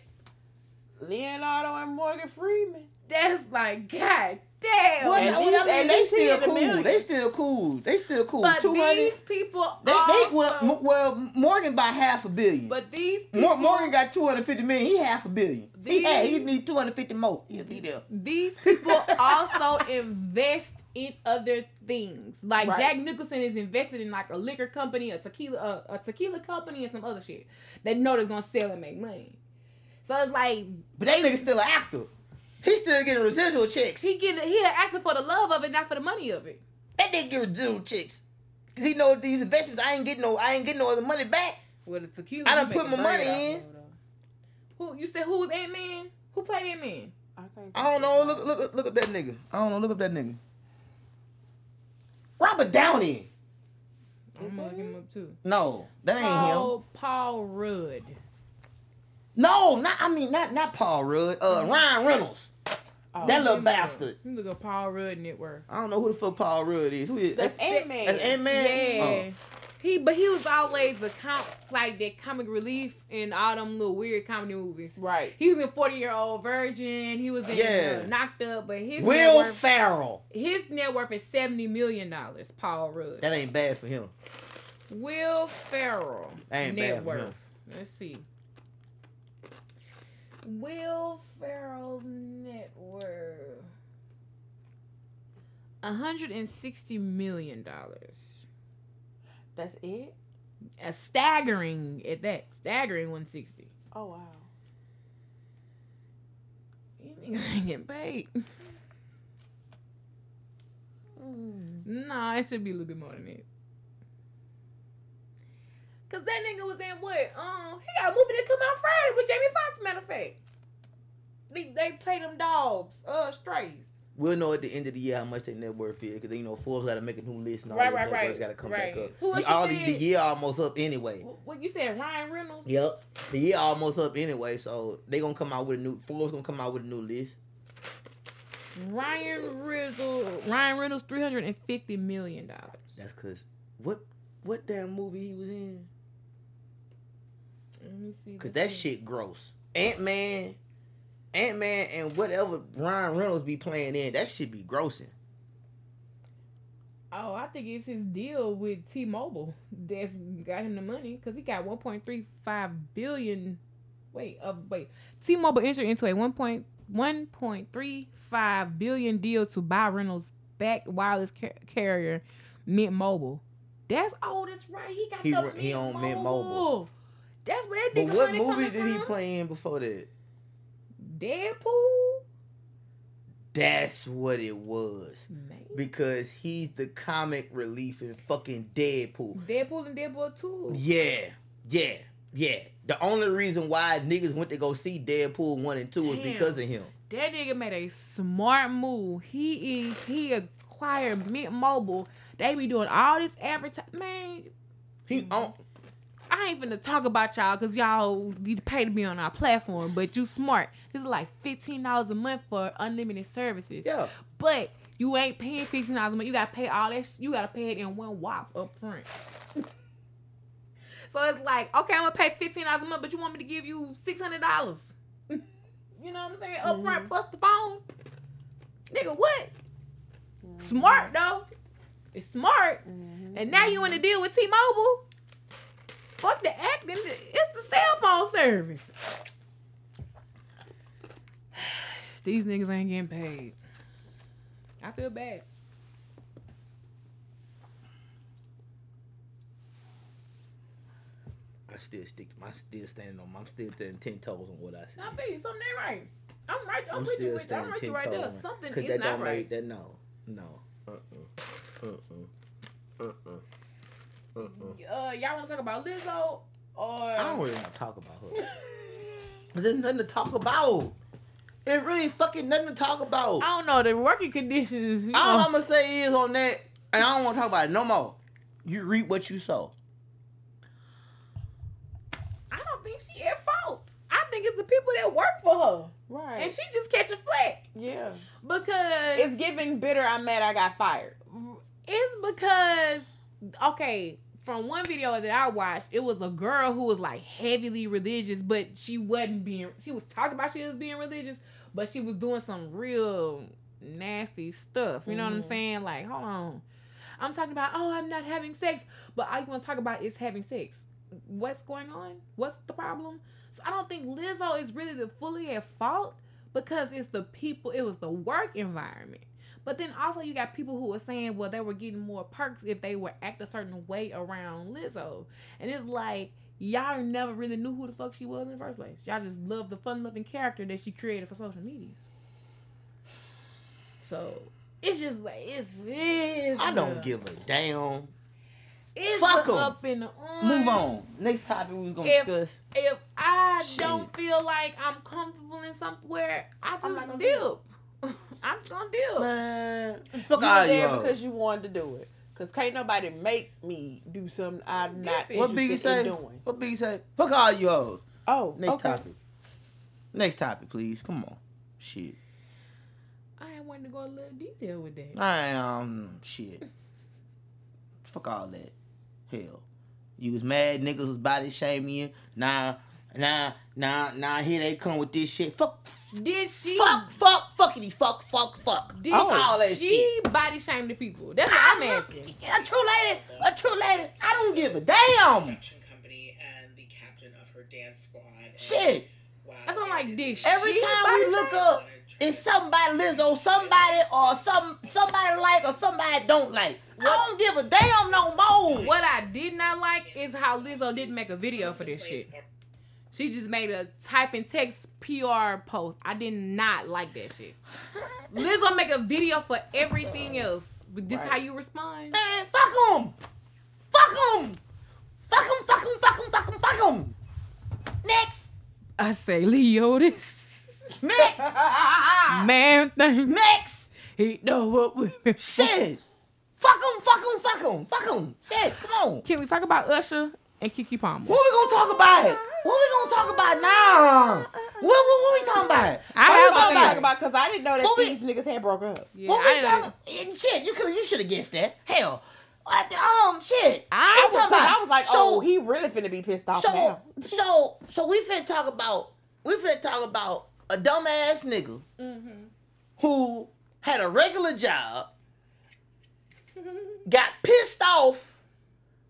Leonardo and Morgan Freeman. that's like god damn. Well, At I mean, least- I mean, at they least still cool. millions. They still cool. They still cool. but Two hundred. these people They, they well, M- well, Morgan by half a billion. but these people, Morgan got two hundred fifty million. He half a billion. He, These- hey, he need two hundred fifty more. He'll be there. these people also invest in other things. Like Right. Jack Nicholson is invested in like a liquor company, a tequila, uh, a tequila company, and some other shit that know they're gonna sell and make money. So it's like But that nigga still an actor. He still getting residual checks. he get he an actor for the love of it, not for the money of it. That nigga get residual checks. Cause he know these investments, I ain't getting no, I ain't getting no other money back. With the tequila, I done you put my money in. though. Who you said? Who was Ant Man? Who played Ant Man? I, can't I don't know. Look, look, look up that nigga. I don't know. Look up that nigga. Robert Downey. I'm Is gonna look him him? up too. No, that ain't him. Paul Paul Rudd. No, not. I mean, not not Paul Rudd. Uh, Ryan Reynolds. Oh, that little Let me look- bastard. Let me look up Paul Rudd network. I don't know who the fuck Paul Rudd is. Who is? That's Ant Man. That's Ant Man. Yeah. He, but he was always the com like that comic relief in all them little weird comedy movies. Right. He was in Forty Year Old Virgin. He was in Yeah. uh, Knocked Up, but his Will worth, Ferrell. his net worth is seventy million dollars. Paul Rudd. That ain't bad for him. Will That ain't net bad worth. Let's see. Will Ferrell's net worth. hundred and sixty million dollars. That's it. A staggering at that. Staggering one sixty. Oh wow. You niggas ain't getting paid. Nah, it should be a little bit more than that. Cause that nigga was in what? Um, he got a movie that come out Friday with Jamie Foxx. Matter of fact, they they play them dogs, uh, strays. We'll know at the end of the year how much their net worth is, because you know Forbes got to make a new list and all Right, that right, net right, got to come right. back up. Who The, all the, the year almost up anyway. What, you said, Ryan Reynolds? Yep, the year almost up anyway, so they gonna come out with a new. Forbes gonna come out with a new list. Ryan Reynolds. Ryan Reynolds, three hundred and fifty million dollars. That's cause what what damn movie he was in? Let me see. Cause that see. shit gross. Ant Man, Ant Man, and whatever Ryan Reynolds be playing in, that should be grossing. Oh, I think it's his deal with T-Mobile that's got him the money because he got 1.35 billion. Wait, uh, wait. T-Mobile entered into a 1.35 1.35 billion deal to buy Reynolds backed wireless car- carrier Mint Mobile. That's oh, that's right. He got He Mint he Mobile. Mint Mobile. That's where that But what movie did he play in before that? Deadpool. That's what it was. Man. Because he's the comic relief in fucking Deadpool. Deadpool and Deadpool 2. Yeah, yeah, yeah. The only reason why niggas went to go see Deadpool 1 and 2 is Damn. because of him. That nigga made a smart move. He he acquired Mint Mobile. They be doing all this advertising. Man, He on I ain't finna talk about y'all because y'all need to pay to be on our platform, but you smart. This is like fifteen dollars a month for unlimited services. yeah. But you ain't paying fifteen dollars a month. You gotta pay all that. Sh- you gotta pay it in one whop up front. so it's like, okay, I'm gonna pay fifteen dollars a month, but you want me to give you six hundred dollars. you know what I'm saying? Up front mm-hmm. plus the phone. Nigga, what? Smart though. It's smart. Mm-hmm. And now you want to deal with T-Mobile. Fuck the acting. It's the cell phone service. These niggas ain't getting paid. I feel bad. I still stick my still standing on my I'm still standing ten toes on what I said. I feel you. Something ain't right. I'm right. I'm, I'm with you. With, I'm with you right there. Something is that not don't right. make that no. No. Uh uh. Uh uh. Uh uh. Uh uh. Uh, y'all want to talk about Lizzo or I don't really want to talk about her. Cause there's nothing to talk about. It really fucking nothing to talk about. I don't know the working conditions. You All know, I'm gonna say is on that, and I don't want to talk about it no more. You reap what you sow. I don't think she at fault. I think it's the people that work for her, Right. and she just catching flack yeah. because It's giving bitter. I'm mad. I got fired. It's because okay, from one video that I watched, it was a girl who was like heavily religious, but she wasn't being. She was talking about she was being religious, but she was doing some real nasty stuff. You know what I'm Mhm. saying? Like, hold on, I'm talking about. Oh, I'm not having sex, but all you want to talk about is having sex. What's going on? What's the problem? So I don't think Lizzo is really the fully at fault because it's the people. It was the work environment. But then also you got people who were saying, well, they were getting more perks if they were act a certain way around Lizzo. And it's like y'all never really knew who the fuck she was in the first place. Y'all just love the fun loving character that she created for social media. So it's just like it's, it's I don't a- give a damn. it's fuck a 'em. up in the Move on. Next topic we was gonna If- discuss. If I Shit. don't feel like I'm comfortable in somewhere, I I'm not just gonna dip. I'm just gonna dip. Man, You fuck were all you there hoes. because you wanted to do it. Cause can't nobody make me do something I'm not What What interested Biggie say? in doing. What Biggie say? Fuck all you hoes. Oh, Next okay. topic. Next topic, please. Come on. Shit. I ain't wanting to go a little detail with that. I um shit. Fuck all that. Hell. You was mad niggas was body shaming you. Nah, nah, nah, nah, here they come with this shit. Fuck, Did she? fuck, fuck, fuckity, fuck, fuck, fuck. Did all that she shit. body shame the people? That's what I'm asking. A true lady, a true lady. I don't give a damn. production company and the captain of her dance squad. Shit. Wow, That's what I'm like, is did a- she Every time we look shame? up, it's somebody Lizzo, somebody or some somebody like or somebody don't like. I don't give a damn no more. What I did not like is how Lizzo didn't make a video for this shit. She just made a type and text PR post. I did not like that shit. Lizzo make a video for everything else. But this Right. how you respond? Man, fuck them. Fuck them. Fuck them, fuck them, fuck them, fuck them, fuck them. Next. I say Leo this Next. man thing. Next. He know what we Shit. Fuck them, fuck them, fuck them, fuck them. Shit, come on. Can we talk about Usher and Keke Palmer? What we gonna talk about? What we gonna talk about now? What, what, what we talking about? I have a gonna talk about because I didn't know that What we- these niggas had broke up. Yeah, what I we talking? eh, Shit, you could, you should have guessed that. Hell, what the, um, shit. I was, talking about- I was like, so- oh, he really finna be pissed off So, now. so, so we finna talk about we finna talk about a dumbass nigga Mm-hmm. who had a regular job, got pissed off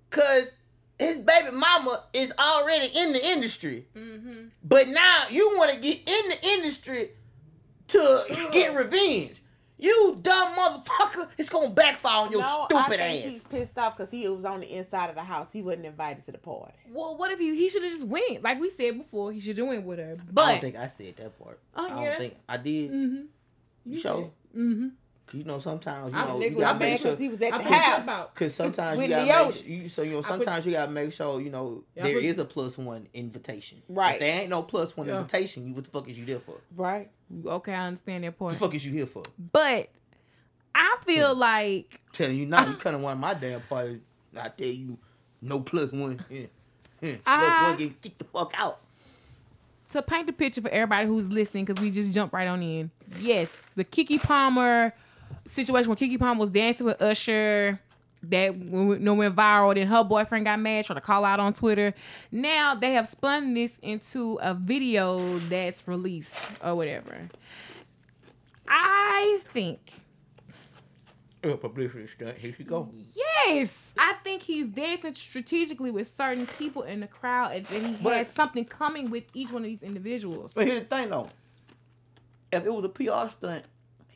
because his baby mama is already in the industry, Mm-hmm. but now you want to get in the industry to get revenge. You dumb motherfucker. It's gonna backfire on your no, I stupid think ass. he's pissed off because he was on the inside of the house. He wasn't invited to the party. Well, what if he he should have just went? Like we said before, he should have went with her. I But don't think I said that part. Oh, I don't yeah. think I did. mm-hmm. You sure? Mm-hmm. 'Cause you know sometimes you I'm know you was gotta make sure. he was at I the put house. Cause sometimes you gotta Leotis. make you, so you know I put- sometimes you gotta make sure you know Yeah, I there is put- a plus one invitation. Right. If there ain't no plus one Yeah. invitation, you what the fuck is you there for? Right. Okay, I understand that What the fuck is you here for? But I feel like Telling you now, you come to want my damn party. I tell you, no plus one. Yeah. Yeah. Plus I- one get get the fuck out. to paint the picture for everybody who's listening, because we just jumped right on in. Yes, the Keke Palmer situation when Keke Palmer was dancing with Usher, that know, went viral, then her boyfriend got mad, tried to call out on Twitter. Now they have spun this into a video that's released or whatever. I think Uh, publicity stunt. Here she go. Yes, I think he's dancing strategically with certain people in the crowd, and then he But- has something coming with each one of these individuals. But here's the thing though. If it was a PR stunt,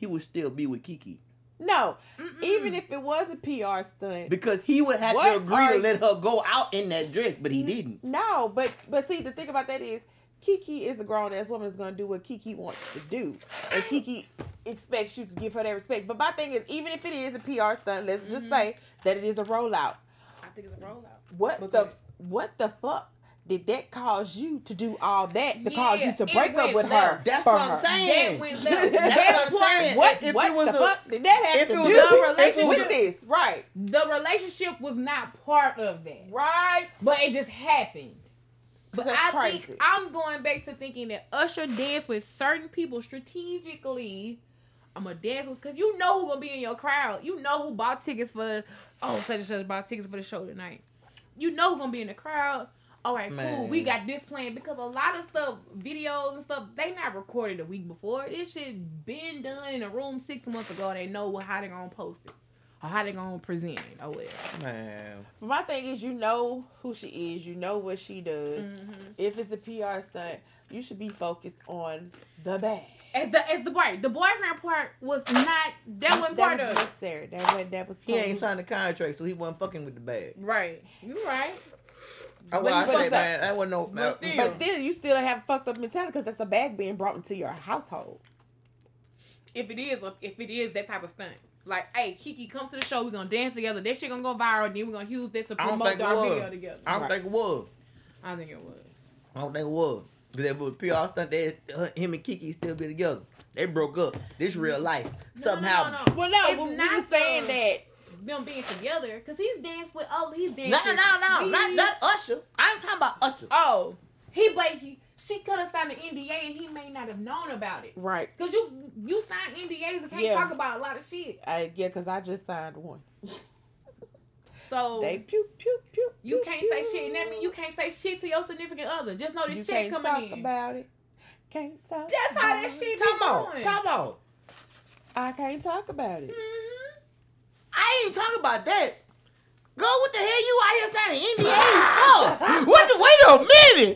he would still be with Keke. No, Mm-mm. even if it was a PR stunt. Because he would have to agree are to let her go out in that dress, but he didn't. No, but but see the thing about that is Keke is a grown ass woman is gonna do what Keke wants to do. And Keke expects you to give her that respect. But my thing is even if it is a PR stunt, let's just mm-hmm. say that it is a rollout. I think it's a rollout. What But the what the fuck did that cause you to do all that to cause you to break up with left. her? That's what I'm saying. That went left. That's what I'm saying. What If what it was the a- fuck did that have if to it do was a with relationship- this? Right. The relationship was not part of that, Right. but it just happened. But I crazy. think I'm going back to thinking that Usher danced with certain people strategically. I'm gonna dance with because you know who gonna be in your crowd. You know who bought tickets for oh such and such bought tickets for the show tonight. You know who gonna be in the crowd. All right, cool. We got this plan because a lot of stuff, videos and stuff, they not recorded a week before. This shit been done in a room six months ago. They know how they gonna post it or how they gonna present it or whatever. Man. But my thing is, you know who she is. You know what she does. Mm-hmm. If it's a PR stunt, you should be focused on the bag. As the as the right, the boyfriend part was not that wasn't part that of was it. necessary. That was that was. He ain't totally- signed the contract, so he wasn't fucking with the bag. Right, you right. I, But well, I you say, was man, that wasn't no. But still. But still, you still have fucked up mentality because that's a bag being brought into your household. If it is, if it is that type of stunt, like, hey, Keke, come to the show. We're gonna dance together. That shit gonna go viral. Then we're gonna use that to promote think it our video together. I don't Right. think it was. I think it was. I don't think it was. Because if it was PR stunt, they, uh, him and Keke still be together. They broke up. This real life. Something no, no, happened. no, no. Well, no, It's we, we not were saying the- that. Them being together, cause he's danced with all he's dancers. No, no, no, no. Not, not Usher. I ain't talking about Usher. Oh, he but he, she could have signed an NDA and he may not have known about it. Right. Cause you you sign NDAs and can't Yeah. talk about a lot of shit. I, yeah, because I just signed one. So They pew pew pew. you pew, can't pew. say shit, and that means you can't say shit to your significant other. Just know this You check can't coming talk in. about it. Can't talk. That's how that shit Come on. Come on. I can't talk about it. Mhm. I ain't talking about that. Go, what the hell you out here signing NDAs for? What the, wait a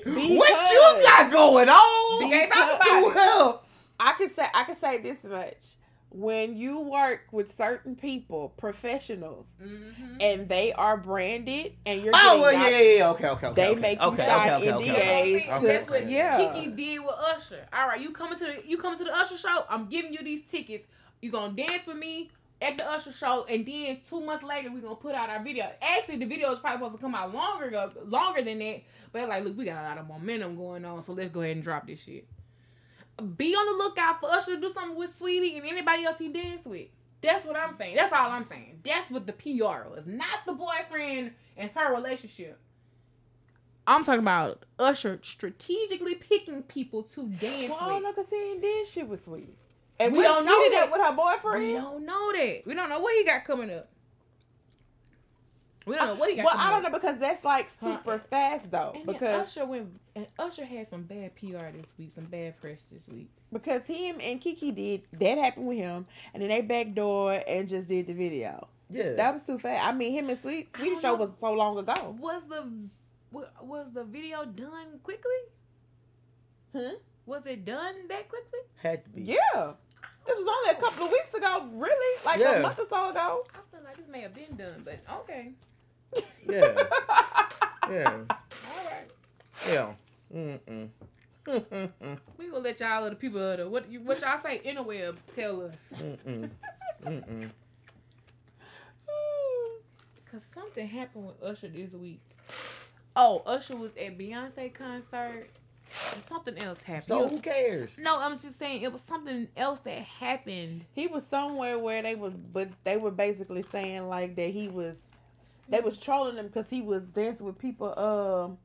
minute. What you got going on? She can't talk Because- about it. Well, I can say I can say this much. When you work with certain people, professionals, Mhm. and they are branded, and you're oh, well, yeah, yeah, yeah. Okay, okay, okay. They okay, make you okay, sign okay, okay, NDAs. okay, That's okay, what- okay, That's what. Yeah. Keke did with Usher. All right, you coming to the you coming to the Usher show? I'm giving you these tickets. You gonna dance with me at the Usher show, and then two months later we gonna put out our video. Actually, the video is probably supposed to come out longer ago, longer than that. But like, look, we got a lot of momentum going on, so let's go ahead and drop this shit. Be on the lookout for Usher to do something with Sweetie and anybody else he dance with. That's what I'm saying. That's all I'm saying. That's what the PR was, not the boyfriend and her relationship. I'm talking about Usher strategically picking people to dance Well, I don't with. know because he ain't did shit with Sweetie. And We we don't don't know know that. that with her boyfriend. We don't know that. We don't know what he got coming up. We don't know what he got Well, coming I don't up. know because that's like super Huh. fast though. And because Usher went and Usher had some bad PR this week, some bad press this week. because him and Keke did that happened with him, and then they backdoor and just did the video. Yeah. That was too fast. I mean, him and Sweet I Sweetie show know. was so long ago. Was the was the video done quickly? Hmm? Was it done that quickly? Had to be. Yeah. This was only a couple of weeks ago, really? Like Yeah. a month or so ago. I feel like this may have been done, but okay. Yeah. yeah. All right. Yeah. Mm-mm. Mm-mm. We gonna let y'all of the people of the what you what y'all say interwebs tell us. Mm-mm. Mm-mm. Cause something happened with Usher this week. Oh, Usher was at Beyonce concert. And something else happened. So who cares? no, I'm just saying it was something else that happened. He was somewhere where they were, but they were basically saying like that he was, they was trolling him because he was dancing with people, um,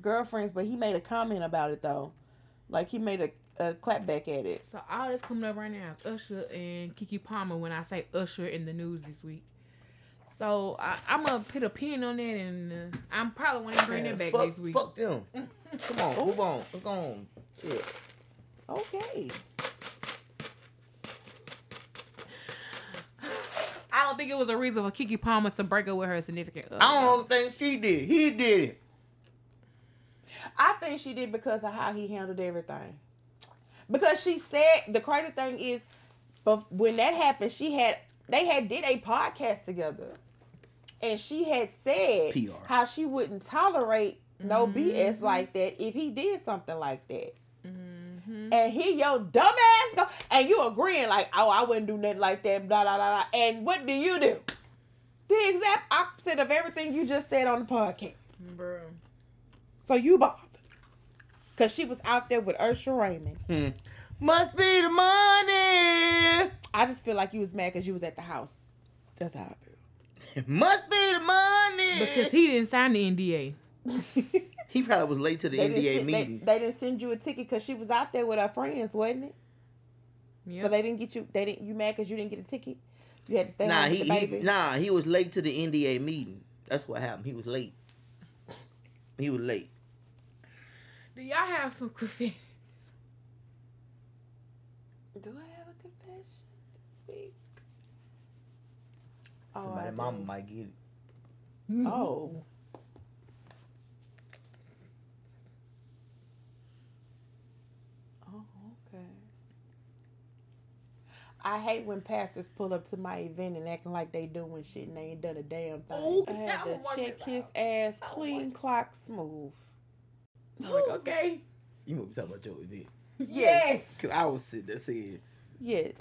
girlfriends. But he made a comment about it though, like he made a, a clap back at it. So all that's coming up right now is Usher and Keke Palmer when I say Usher in the news this week. So I, I'm gonna put a pin on that, and uh, I'm probably gonna bring that back fuck, next week. Fuck them. Come on, move on. Let's go on. Shit. Okay. I don't think it was a reason for Keke Palmer to break up with her significant other. I don't think she did. He did it. I think she did because of how he handled everything. Because she said the crazy thing is, but when that happened, she had they had did a podcast together, and she had said PR. how she wouldn't tolerate no BS like that if he did something like that. Mhm. And he your dumbass go and you agreeing like, oh, I wouldn't do nothing like that, blah blah blah. blah. And what do you do? The exact opposite of everything you just said on the podcast. Bro. So you bothered. Cause she was out there with Ursula Raymond. Hmm. Must be the money. I just feel like you was mad because you was at the house. That's how I feel. Must be the money. Because he didn't sign the NDA. Feel. he probably was late to the they, didn't NDA send, they, meeting. they didn't send you a ticket because she was out there with her friends, wasn't it? Yep. So they didn't get you. They didn't. You mad because you didn't get a ticket? You had to stay nah, home he, with the he baby. nah he was late to the NDA meeting. That's what happened. He was late. He was late. Do y'all have some confessions? Do I have a confession to speak? Oh, Somebody I mama might get it. Oh. Oh, okay. I hate when pastors pull up to my event and acting like they doing shit and they ain't done a damn thing. Ooh, I had to check his ass clean, clock, smooth. I'm like, okay. You must be talking about your event. Yes. Cause I was sitting there saying, Yes.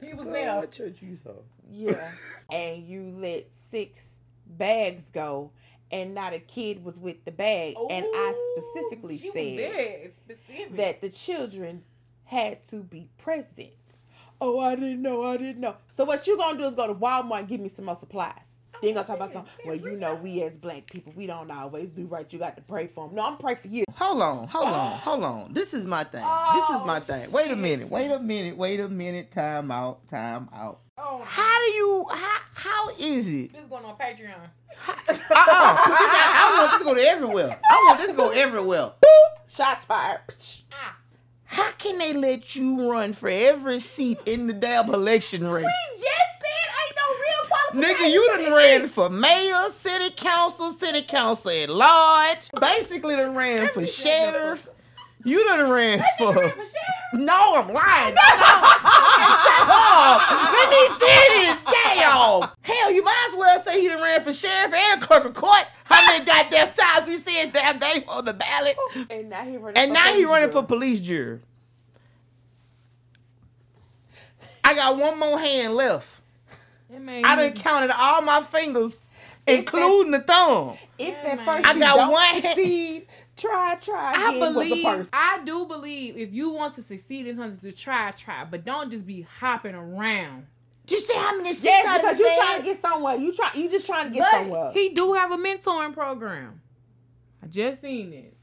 He was there. what church you saw? Yeah. and you let six bags go and not a kid was with the bag. and I specifically said specific. that the children had to be present. Oh, I didn't know, I didn't know. So what you gonna do is go to Walmart and give me some more supplies. Then you gonna talk about something. Well, you know, we as black people, we don't always do right. You got to pray for them. No, I'm pray for you. Hold on, hold on, hold on. This is my thing. this is my Oh, thing. Wait a minute. Wait a minute. Wait a minute. Time out. Time out. oh, How do you? How how is it? this is going on Patreon. Uh-uh. I, I want this to go to everywhere. I want this to go everywhere. Shots fired. Ah. How can they let you run for every seat in the damn election race? We just said ain't no real Nigga, you done ran for mayor, city council, city council at large. Basically done ran for sheriff. You done ran for. For sheriff. No, I'm lying. Shut up. Let me finish. Damn. Hell, you might as well say he done ran for sheriff and clerk of court. How many goddamn times we said damn name on the ballot? And now he running. And for now he police running for jury. police jury. I got one more hand left. I done counted all my fingers, including the thumb. If Yeah, at first I you got don't one hand- succeed, try, try I again. was the believe, person. I do believe if you want to succeed in something, to try, try, but don't just be hopping around. You see how many seats Yes, I done because you said? trying to get somewhere. You try. You just trying to get somewhere. But he do have a mentoring program. I just seen it.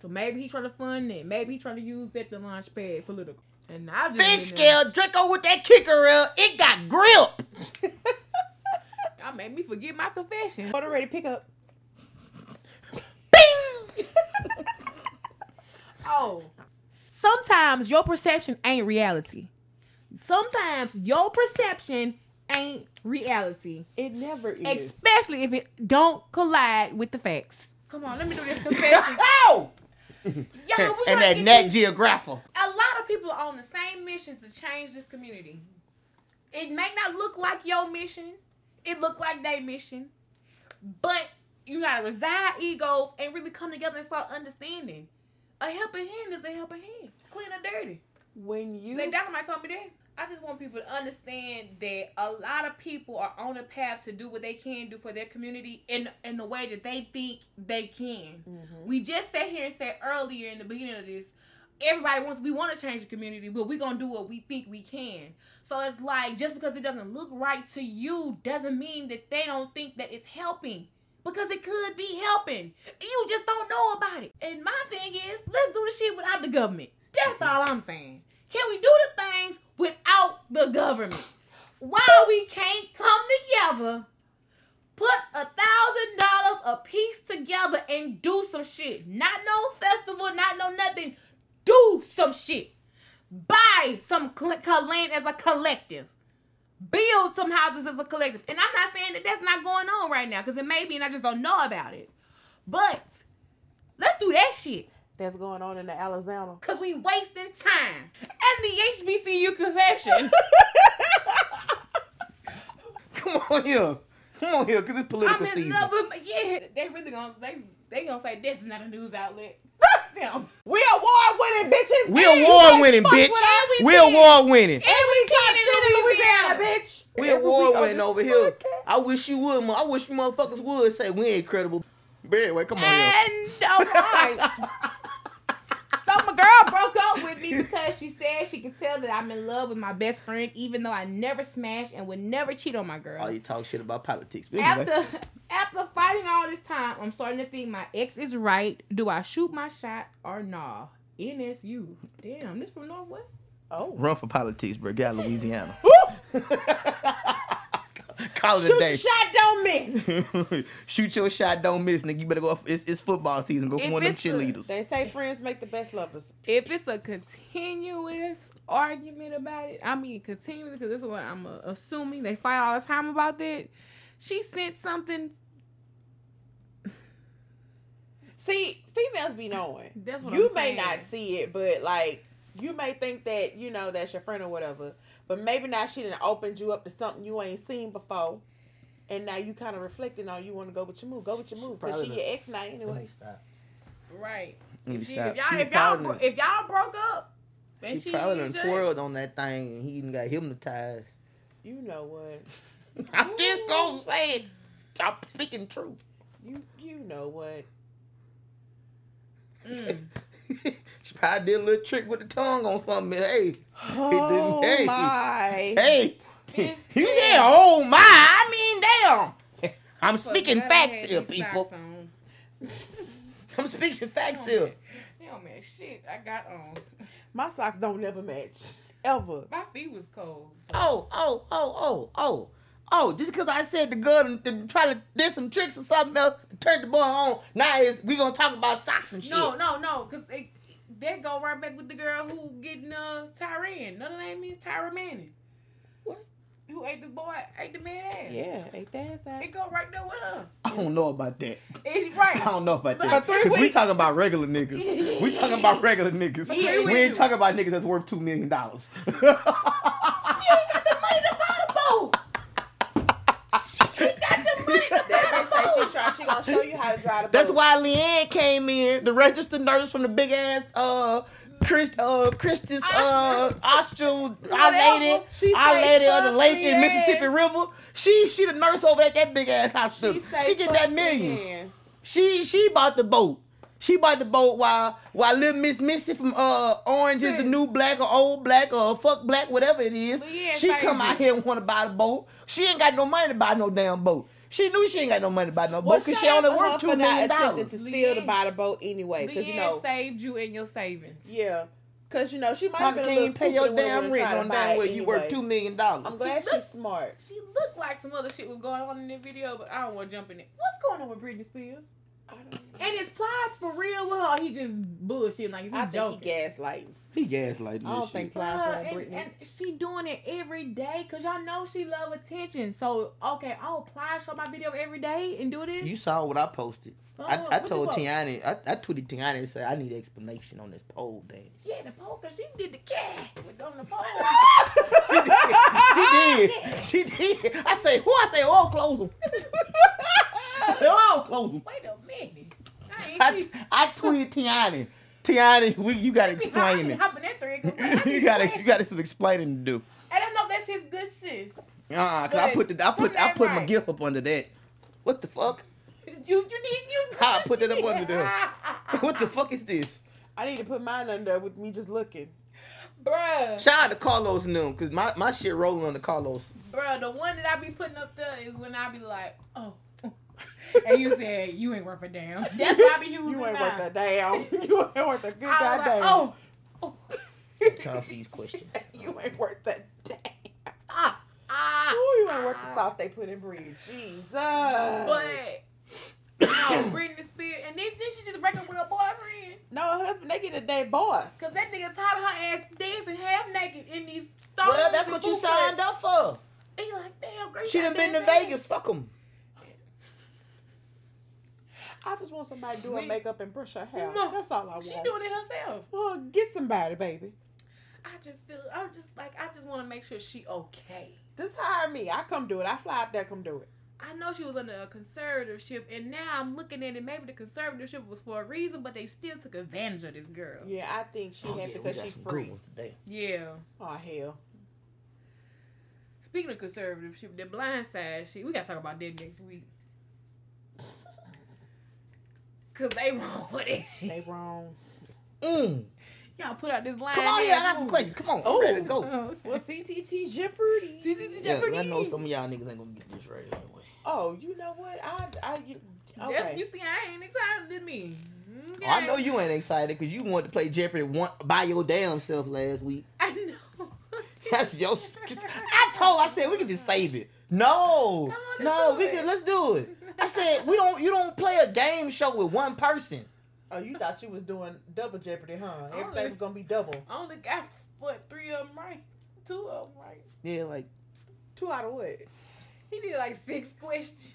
So maybe he trying to fund it. Maybe he trying to use that to launch pad political. And I just Fish been there. scale Draco with that kicker up. It got grip. Y'all made me forget my profession. Photo ready pick up. Bing. Oh, sometimes your perception ain't reality. Sometimes your perception ain't reality, It never is. especially if it don't collide with the facts. Come on, let me do this confession. Ow! Y'all, we and trying to that get Nat you- Geographic. a lot of people are on the same mission to change this community. It may not look like your mission. It look like their mission. But you gotta resign egos and really come together and start understanding. A helping hand is a helping hand. Clean or dirty. When you Like Dynamite told me that. I just want people to understand that a lot of people are on a path to do what they can do for their community in in the way that they think they can. Mhm. We just sat here and said earlier in the beginning of this, everybody wants we want to change the community, but we're gonna do what we think we can. So it's like just because it doesn't look right to you doesn't mean that they don't think that it's helping. Because it could be helping. You just don't know about it. And my thing is, let's do the shit without the government. That's all I'm saying. Can we do the things without the government? Why we can't come together, put a thousand dollars a piece together and do some shit. Not no festival, not no nothing. Do some shit. Buy some land as a collective. Build some houses as a collective. And I'm not saying that that's not going on right now because it may be and I just don't know about it. But let's do that shit. That's going on in the Alexander. Cause we wasting time. And the HBCU convention. Come on here. Come on here, cause it's political I'm in season. love with yeah. They really gonna they they gonna say this is not a news outlet. Them. We are award winning bitches. We and you award winning fuck bitch. we with us. We award winning. And we top in 10 in Louisiana. Louisiana, bitch. We Every award winning over here. podcast. I wish you would. mo- I wish you motherfuckers would say we ain't credible. But anyway, come on here. And all right. So my girl broke up with me because she said she could tell that I'm in love with my best friend, even though I never smash and would never cheat on my girl. All you talk shit about politics. Anyway. After after fighting all this time, I'm starting to think my ex is right. Do I shoot my shot or nah? NSU. Damn, this from Northwest. Oh. Run for politics, bro. Get out of Louisiana. Call it a Shoot your shot, don't miss. Shoot your shot, don't miss, nigga. You better go. It's, it's football season. Go for If one of them it's a- cheerleaders. They say friends make the best lovers. If it's a continuous argument about it, I mean continuous because this is what I'm uh, assuming they fight all the time about that. She sent something. See, females be knowing. That's what you I'm may saying. not see it, but like you may think that you know that's your friend or whatever. But maybe now she done opened you up to something you ain't seen before, and now you kind of reflecting on you want to go with your move. Go with your move because she the- your ex now anyway. Right. If, she, if y'all, if, y'all, bro- done- if y'all broke up, She she, probably done twirled on that thing and he even got hypnotized. You know what? I'm just gonna say it. Stop speaking truth. You you know what? Mm. she probably did a little trick with the tongue on something. and Hey, Oh hey. my! hey. Bitch, You yeah. said, oh my. I mean, damn. I'm Fuck, speaking glad facts here, people. I'm speaking facts They here. don't match- They don't match shit. I got on. My socks don't never match ever. My feet was cold. so- Oh, oh, oh, oh, oh. Oh, just because I said the girl to, to try to did some tricks or something else to turn the boy on, now is we gonna talk about socks and shit. No, no, no, because they, they go right back with the girl who getting uh Tyrann. No, the name is Taryn Manning. What? Who ate the boy, ate the man ass. Yeah, ate that side? It go right there with her. I don't know about that. It's right. I don't know about For that. three 'Cause we talking about regular niggas. We talking about regular niggas. three we ain't weeks. talking about niggas that's worth two million dollars. She ain't got the money to buy the boat. She ain't got the money to buy That bitch the say boat. she try. She gonna show you how to drive That's boat. why Leanne came in, the registered nurse from the big ass uh Christ uh Christus uh Austral our lady our lady of the lake in Mississippi River. She she the nurse over at that big ass hospital. She She, get that millions. She she bought the boat. She bought the boat while while little Miss Missy from uh Orange is the new black or old black or fuck black whatever it is. She come out here and want to buy the boat. She ain't got no money to buy no damn boat. She knew she ain't got no money to buy no Well, boat because she only out to her worth two for not attempting dollars. to steal to Leanne- buy the boat anyway, because you Leanne know, saved you in your savings. yeah, because you know she might have Probably been a can't little pay your stupid and damn would've rent on buy where it well you worth two million dollars. I'm glad she's smart. She looked like some other shit was going on in the video, but I don't want to jump in it. What's going on with Britney Spears? I don't know. And is Plies for real with her? Or he just bullshit like he's I think joking. he gaslighting. He gaslighting I don't this think shit. Plies Bruh, want and, Britney. and she doing it every day because y'all know she love attention. So okay, I'll apply show my video every day and do this. You saw what I posted. Oh, I, I what you told post? Tiani, I, I tweeted Tiani and said I need explanation on this pole dance. Yeah, the pole, cause she did the cat with on the pole. she did. She did. She did. I say, who? I say, oh, close them. I say, oh, close them. Wait a minute. I I, tweeted Tiani. Tiani, we, you got to explain it. hopping that thread, 'cause I be you got to playing you got some explaining to do. And I know that's his good sis. Uh, cause I put the, I put I ain't put my right. gift up under that. What the fuck? You you need you. I put that up under there. What the fuck is this? I need to put mine under there with me just looking. Bruh, Shout out to Carlos and them, cause my, my shit rolling on the Carlos. bruh, the one that I be putting up there is when I be like, oh. And you said you ain't worth a damn. That's what I be using. You ain't worth a damn. you ain't worth a good I was like, oh, oh. Time for these questions. you ain't worth that damn. ah, ah. Ooh, you ain't worth the salt they put in bread. Jesus. But you know, Britney Spears, and then, then she just break up with her boyfriend. no, her husband, they get a day boss. Cause that nigga taught her ass dancing half naked in these Well, that's what you signed up for. And you like, damn, girl. you She done got been to. Vegas. Fuck them. I just want somebody to do her makeup and brush her hair. No, That's all I want. She doing it herself. Well, get somebody, baby. I just feel, I'm just like, I just want to make sure she okay. Just hire me. I come do it. I fly out there, come do it. I know she was under a conservatorship, and now I'm looking at it. Maybe the conservatorship was for a reason, but they still took advantage of this girl. Yeah, I think she Oh, had yeah, because got she's some free. good ones today. Yeah. Oh hell. Speaking of conservatorship, the blind side shit, we gotta talk about that next week. Cause they wrong for that They wrong. Mm. Y'all put out this line. Come on here, I got some questions. Come on, I'm Oh. ready to go. Oh, okay. Well, CTT Jeopardy. CTT Yeah, I know some of y'all niggas ain't gonna get this right anyway. Oh, you know what? I, I, you, okay. Yes, you see, I ain't excited than me. Okay. Oh, I know you ain't excited because you wanted to play Jeopardy one, by your damn self last week. I know. That's your. I told. I said we could just save it. No, Come on, no, do we it. can. Let's do it. I said we don't. You don't play a game show with one person. Oh, you thought you was doing double Jeopardy, huh? Only- Everything was gonna be double. I only got what three of them right, two of them right. Yeah, like Two out of what? He did like six questions.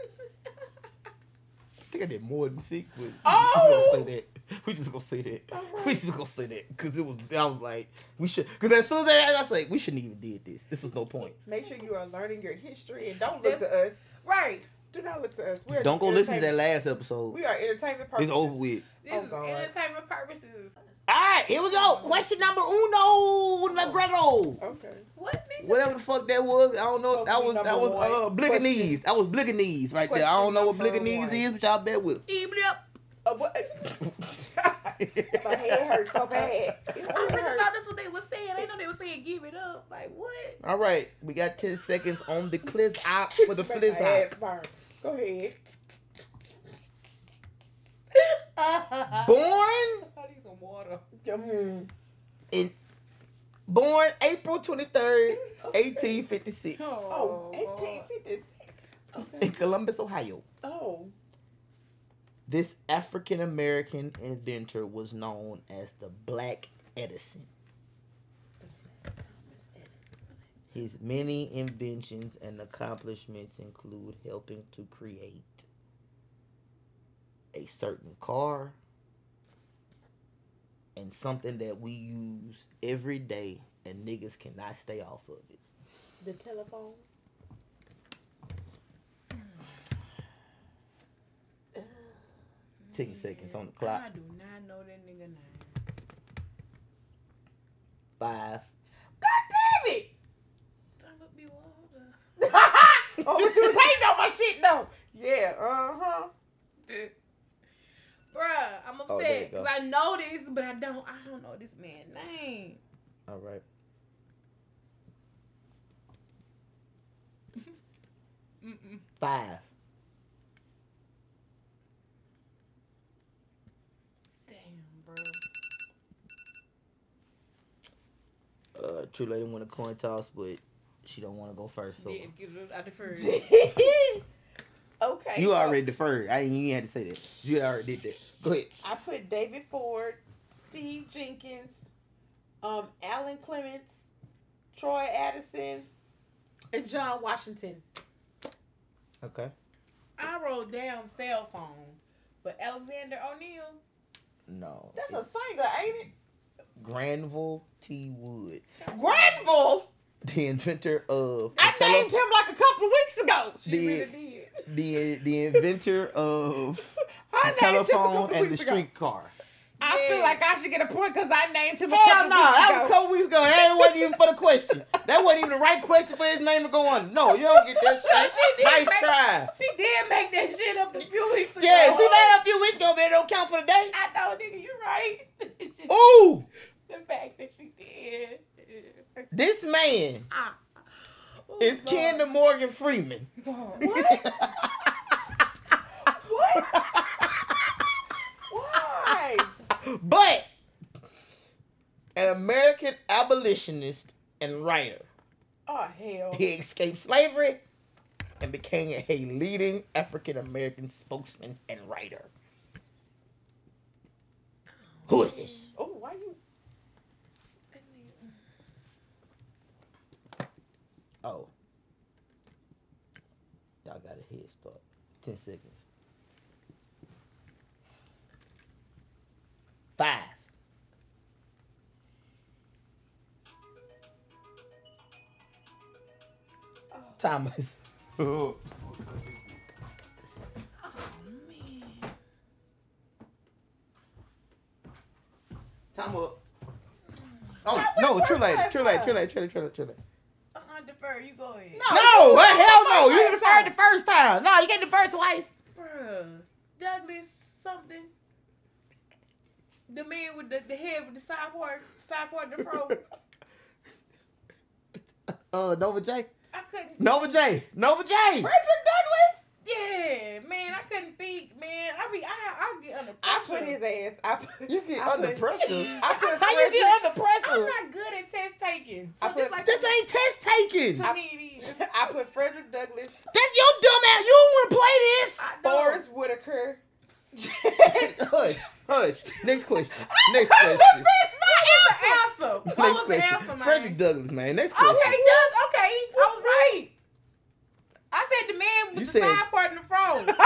I think I did more than six. But Oh! we just gonna oh! say that. We just gonna say that. Alright. We just gonna say that because it was. I was like, we should. Because as soon as I, I was like, we shouldn't even did this. This was no point. Make sure you are learning your history and don't look That's- to us. Right. Do not look to us. We are Don't go listen to that last episode. We are entertainment purposes. It's over with. This Oh, is God. entertainment purposes. All right, here we go. Question number uno, Negretto. Okay. What? Whatever the fuck that was, I don't know. That was that was one. uh, Bliganese. That was Bliganese right there. I don't know what Question Bliganese is, but y'all bet with us. Blip. Uh, what? My head hurts so bad. I really really thought hurts. that's what they were saying. I know they were saying give it up. Like what? All right, we got ten seconds on the cliz out for the Make my flizz head out. Go ahead. Born I need some water. Mm. in born April twenty third, eighteen fifty six, Oh, Oh, 1856. in Columbus, Ohio. Oh. This African American inventor was known as the Black Edison. His many inventions and accomplishments include helping to create a certain car and something that we use every day and niggas cannot stay off of it. The telephone. 10 seconds on the clock. I do not know that nigga name. Five. God damn it! Time to be water. oh, but you was hating on my shit though. Yeah, uh huh. Bruh, I'm Oh, upset because I know this, but I don't. I don't know this man's name. All right. Five. Damn, bro. Uh, True Lady won a coin toss, but she don't want to go first. So Yeah, give it out the first. Okay. You so already deferred. I ain't you ain't had to say that. You already did that. Go ahead. I put David Ford, Steve Jenkins, um, Alan Clements, Troy Addison, and John Washington. Okay. I wrote down cell phone, but Alexander O'Neill. No. That's a it's singer, ain't it? Granville T. Woods, Granville. the inventor of I tele- named him like a couple of weeks ago. She The- really did. the the inventor of I the named him a telephone and the streetcar. I feel like I should get a point because I named him a Hell no, that was a couple weeks ago. That wasn't even for the question. That wasn't even the right question for his name to go on. No, you don't get that shit. She nice make- try. She did make that shit up a few weeks ago. Yeah, see that a few weeks ago, but it don't count for the day. I know, nigga, you're right. Just Ooh, the fact that she did. this man Ah. Oh, is kin to Morgan Freeman. What? what? Why? But an American abolitionist and writer. Oh hell. He escaped slavery and became a leading African American spokesman and writer. Who is this? Oh, why you? Oh. Y'all got a head start. 10 seconds. Five. Thomas. Time up. Oh, no, true lady, true lady, true lady, true lady, true lady, true lady. Uh-uh, defer. You go ahead. No, what hell no. You deferred the first time. No, you can't defer twice. Bruh. Douglass something. The man with the, the head with the side part, side part of the fro. Uh, Nova J. I couldn't. Nova J. Nova J. Frederick Douglass? Yeah, man, I couldn't think, man. I be, I, I get under I put his ass. I put, You get I under put- pressure. I put How you get under pressure? I'm not good at test taking. So I this like This ain't test taking. to That's me. It is. I put Frederick Douglass, That's your dumb ass. You don't want to play this. I. Forest Whitaker. Hush, hush. Next question. Next question. put What was the answer? What Next was the question. answer, man? Frederick Douglass, man. Next question. Okay, Doug. Okay, I was right. I said the man with You the said- side part in the fro. Douglass.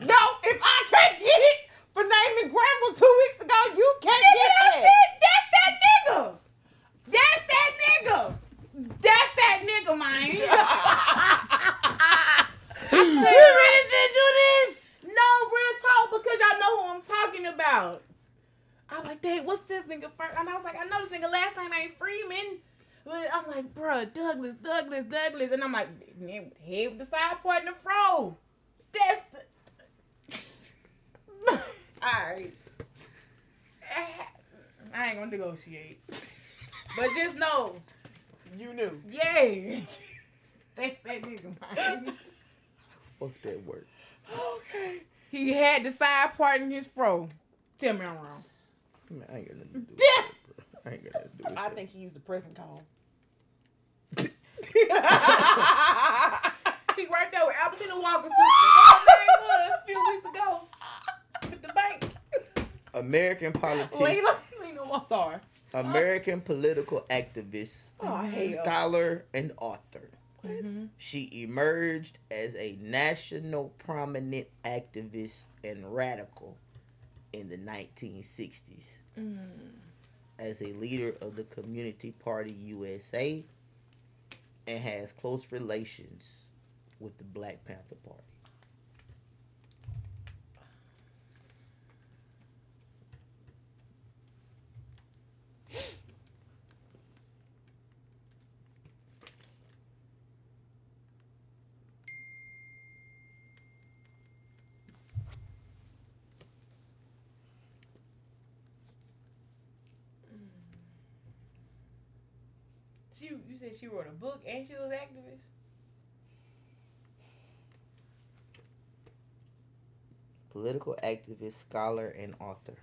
No, if I can't get it for naming Granville two weeks ago, you can't Nigga, get it. it. That's that nigga. That's that nigga. That's that nigga, man. You ready to do this? No, real talk, because y'all know who I'm talking about. I was like, dang, what's this nigga first? And I was like, I know this nigga last name ain't Freeman. But I'm like, bruh, Douglass, Douglass, Douglass. And I'm like, man, with the head with the side part in the fro. That's the. Alright. I ain't gonna negotiate. But just know, You knew. yeah. That's that nigga. Fuck that word. Okay. He had the side part in his fro. Tell me I'm wrong. Man, I ain't got nothing to do with that. I ain't got nothing to do with I that. think he used the pressing call. He right there with Albertina Walker's sister. What her name was a few weeks ago with the bank. American politician. Lena, Lena, I'm sorry. American political activist, Oh hell. scholar, and author. What? Mm-hmm. She emerged as a national prominent activist and radical in the 1960s mm. as a leader of the Communist Party USA and has close relations with the Black Panther Party. She wrote a book and she was activist. Political activist, scholar, and author.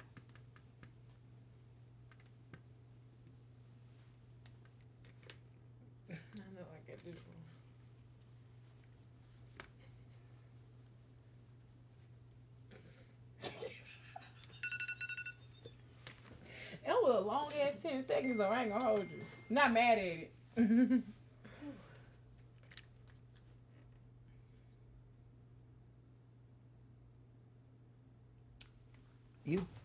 I know I got this one. That was a long ass 10 seconds, though. I ain't gonna hold you. Not mad at it. You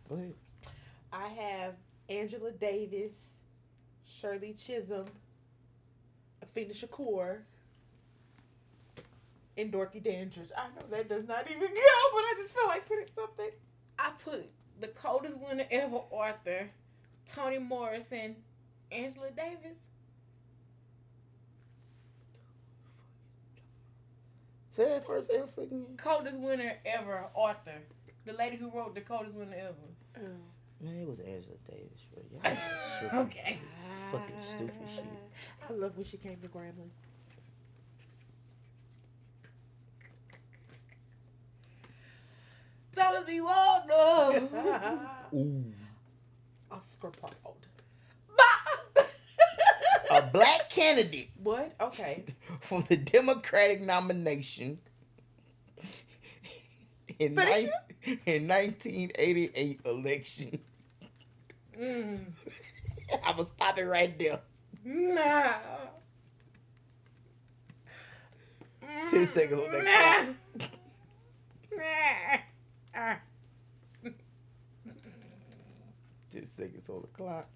go ahead. I have Angela Davis, Shirley Chisholm, Afeni Shakur, and Dorothy Dandridge. I know that does not even go, but I just feel like putting something. I put the coldest winner ever, Arthur, Toni Morrison, Angela Davis. Say that first answer again. Coldest winner ever, Arthur. The lady who wrote the coldest winner ever. Oh. Man, it was Angela Davis, bro. Y'all tripping. Okay. Fucking stupid shit. I love when she came to Grambling. Thomas B. Waldo. Ooh. Oscar proud. A black candidate What? Okay. for the Democratic nomination in, nine- in 1988 election. mm. I stop it right there. Nah. 10 seconds on that clock. Nah. Ah. 10 seconds on the clock.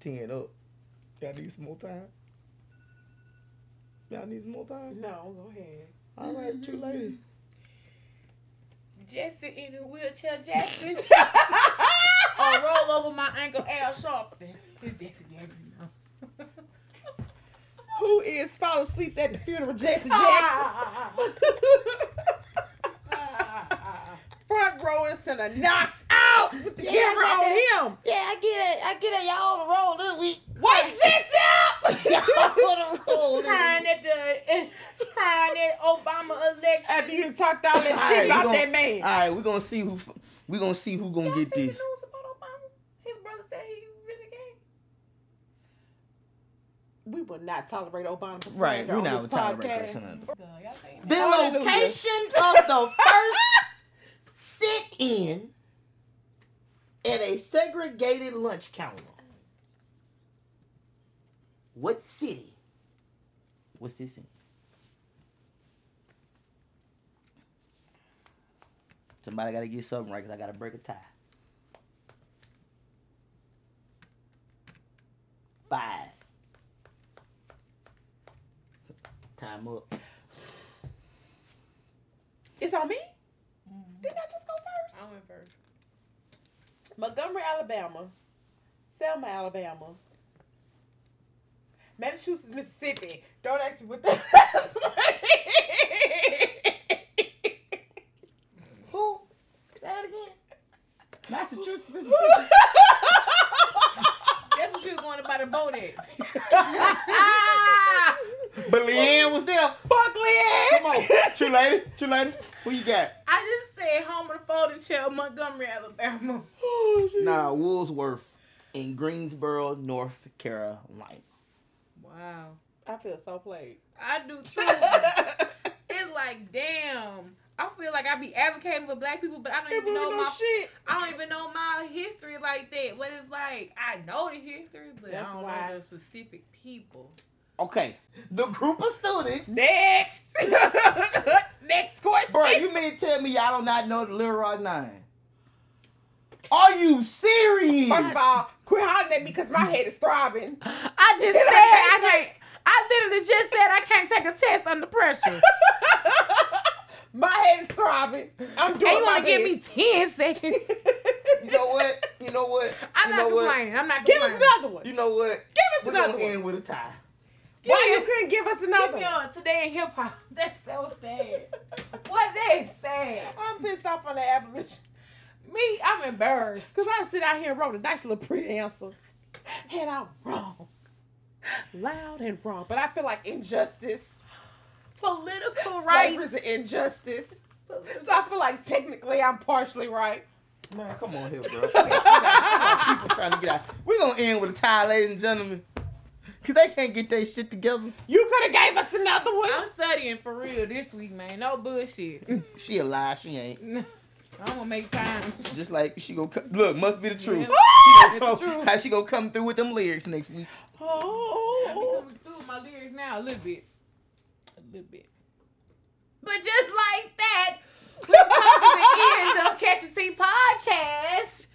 10 up. Y'all need some more time? Y'all need some more time? No, go ahead. All right, too mm-hmm. late. Jesse in a wheelchair Jackson. or roll over my ankle Al Sharpton. It's Jesse Jackson now. Who is falling asleep at the funeral? Jesse Jackson. Front row and center knocks out with the Yeah, camera I got on him. Yeah, I get it. I get it. Y'all on the roll this week. Wake Jesse up! Y'all on the roll this crying at the crying at Obama election. After you done talked all that All shit right, about we gon- that man. All right, we're gonna see who. f- We gonna see who gonna Y'all get seen this. the news about Obama? His brother said really gay. We will not tolerate Obama for Right, we're on not this gonna tolerate podcast. slander. God, y'all seen The location of the first sit-in at a segregated lunch counter. What city? What's this in? Somebody gotta get something right because I gotta break a tie. Five. Time up. It's on me? Mm-hmm. Didn't I just go first? I went first. Montgomery, Alabama. Selma, Alabama. Massachusetts, Mississippi. Don't ask me what that Who? Say it again. Massachusetts, Mississippi. That's what she was going about the boat at. But Leanne was there. Fuck Leanne. Come on. True lady. True lady. Who you got? I just said home of the folding chair, Montgomery, Alabama. Oh, shit. Nah, Woolsworth in Greensboro, North Carolina. Wow. I feel so played. I do too. it's like, damn. I feel like I be advocating for black people, but I don't They even know know my shit. I don't even know my history like that. But it's like I know the history, but That's I don't why. know the specific people. Okay. The group of students. Next. Next question. Bro, you mean to tell me y'all do not not know the Little Rock Nine? Are you serious? First of all, quit hollering at me because my head is throbbing. I just said I can't. I literally just said I can't take a test under pressure. my head is throbbing. I'm and doing you my want to give me ten seconds? You know what? You know what? I'm you not know what? complaining. I'm not Give us another one. You know what? Give us We're another gonna one. end with a tie. Why Give you me- couldn't give us Give another me on today in hip hop. That's so sad. what they sad? I'm pissed off on the abolition. Me, I'm embarrassed. Because I sit out here and wrote a nice little pretty answer. And I'm wrong. Loud and wrong. But I feel like injustice. Political Slavery rights. is an injustice. So I feel like technically I'm partially right. Man, come on here, bro. I got, I got people trying to get out. We're gonna end with a tie, ladies and gentlemen. Cause they can't get their shit together. You could have gave us another one. I'm studying for real this week, man. No bullshit. She alive, she ain't. I'm gonna make time. Just like she gonna come, look, must be the truth. Yeah. She It's gonna the truth. how she gonna come through with them lyrics next week? Oh, I be Oh, coming through with my lyrics now a little bit. A little bit. But just like that, we've come to the end of Catch the Tea podcast.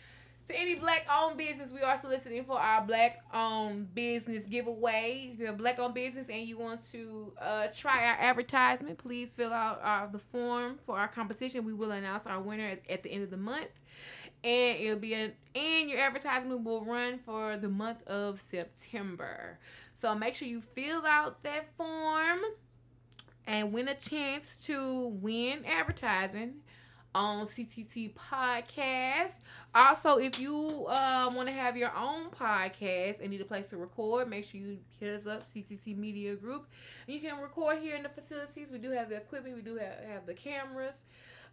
To any black owned business, we are soliciting for our black owned business giveaway. If you're black owned business and you want to uh, try our advertisement, please fill out uh, the form for our competition. We will announce our winner at, at the end of the month. And it'll be an and your advertisement will run for the month of September. So make sure you fill out that form and win a chance to win advertisement on CTT Podcast. Also, if you uh, want to have your own podcast and need a place to record, make sure you hit us up, CTT Media Group. You can record here in the facilities. We do have the equipment. We do have, have the cameras,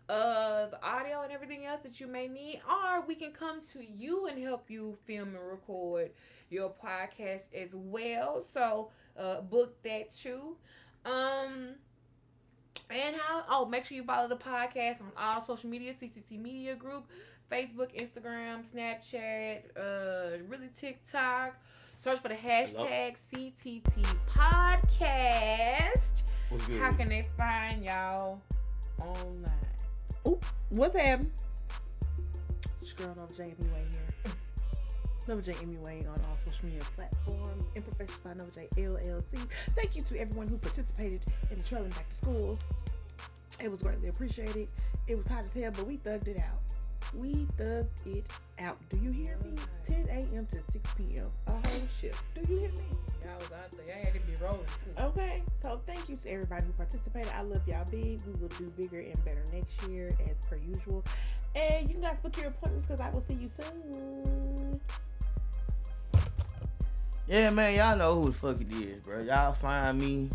uh, the audio, and everything else that you may need. Or we can come to you and help you film and record your podcast as well. So uh, book that too. Um, and how? Oh, make sure you follow the podcast on all social media, CTT Media Group, Facebook, Instagram, Snapchat, uh, really TikTok. Search for the hashtag CTT Podcast. What's good? How can they find y'all online? Oop, what's happening? It's your girl Nova J here. Nova J Anyway on all social media platforms. Imperfection by Nova J LLC. Thank you to everyone who participated in the trailing back to school. It was greatly appreciated. It was hot as hell, but we thugged it out. We thugged it out. Do you hear me? 10 a.m. to 6 p.m. A whole shift. Do you hear me? Y'all was out there. I had to be rolling too. Okay, so thank you to everybody who participated. I love y'all big. We will do bigger and better next year as per usual. And you guys book your appointments because I will see you soon. Yeah, man, y'all know who the fuck it is, bro. Y'all find me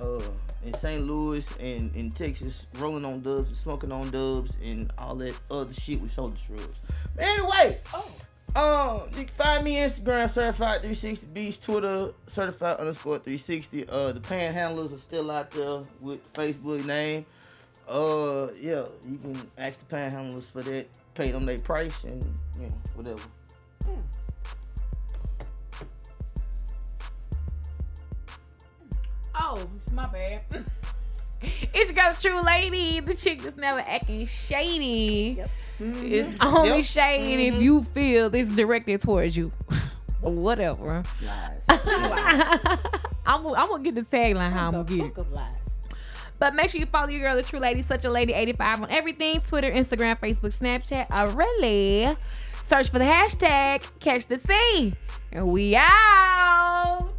uh in St. Louis and in Texas, rolling on dubs and smoking on dubs and all that other shit with shoulder shrugs. But anyway, Oh, um, you can find me Instagram certified 360 beast, Twitter certified underscore 360. Uh, the panhandlers are still out there with the Facebook name. Uh, yeah, you can ask the panhandlers for that, pay them their price and you know whatever. Oh, my bad. It's your girl, true lady, the chick that's never acting shady. Yep. It's only Yep. shade if you feel it's directed towards you. or whatever. Lies. I'm, I'm gonna get the tagline how I'm the gonna get it. book of lies. But make sure you follow your girl, the true lady, such a lady 85 on everything Twitter, Instagram, Facebook, Snapchat. Uh, really? Search for the hashtag catch the C. And we out.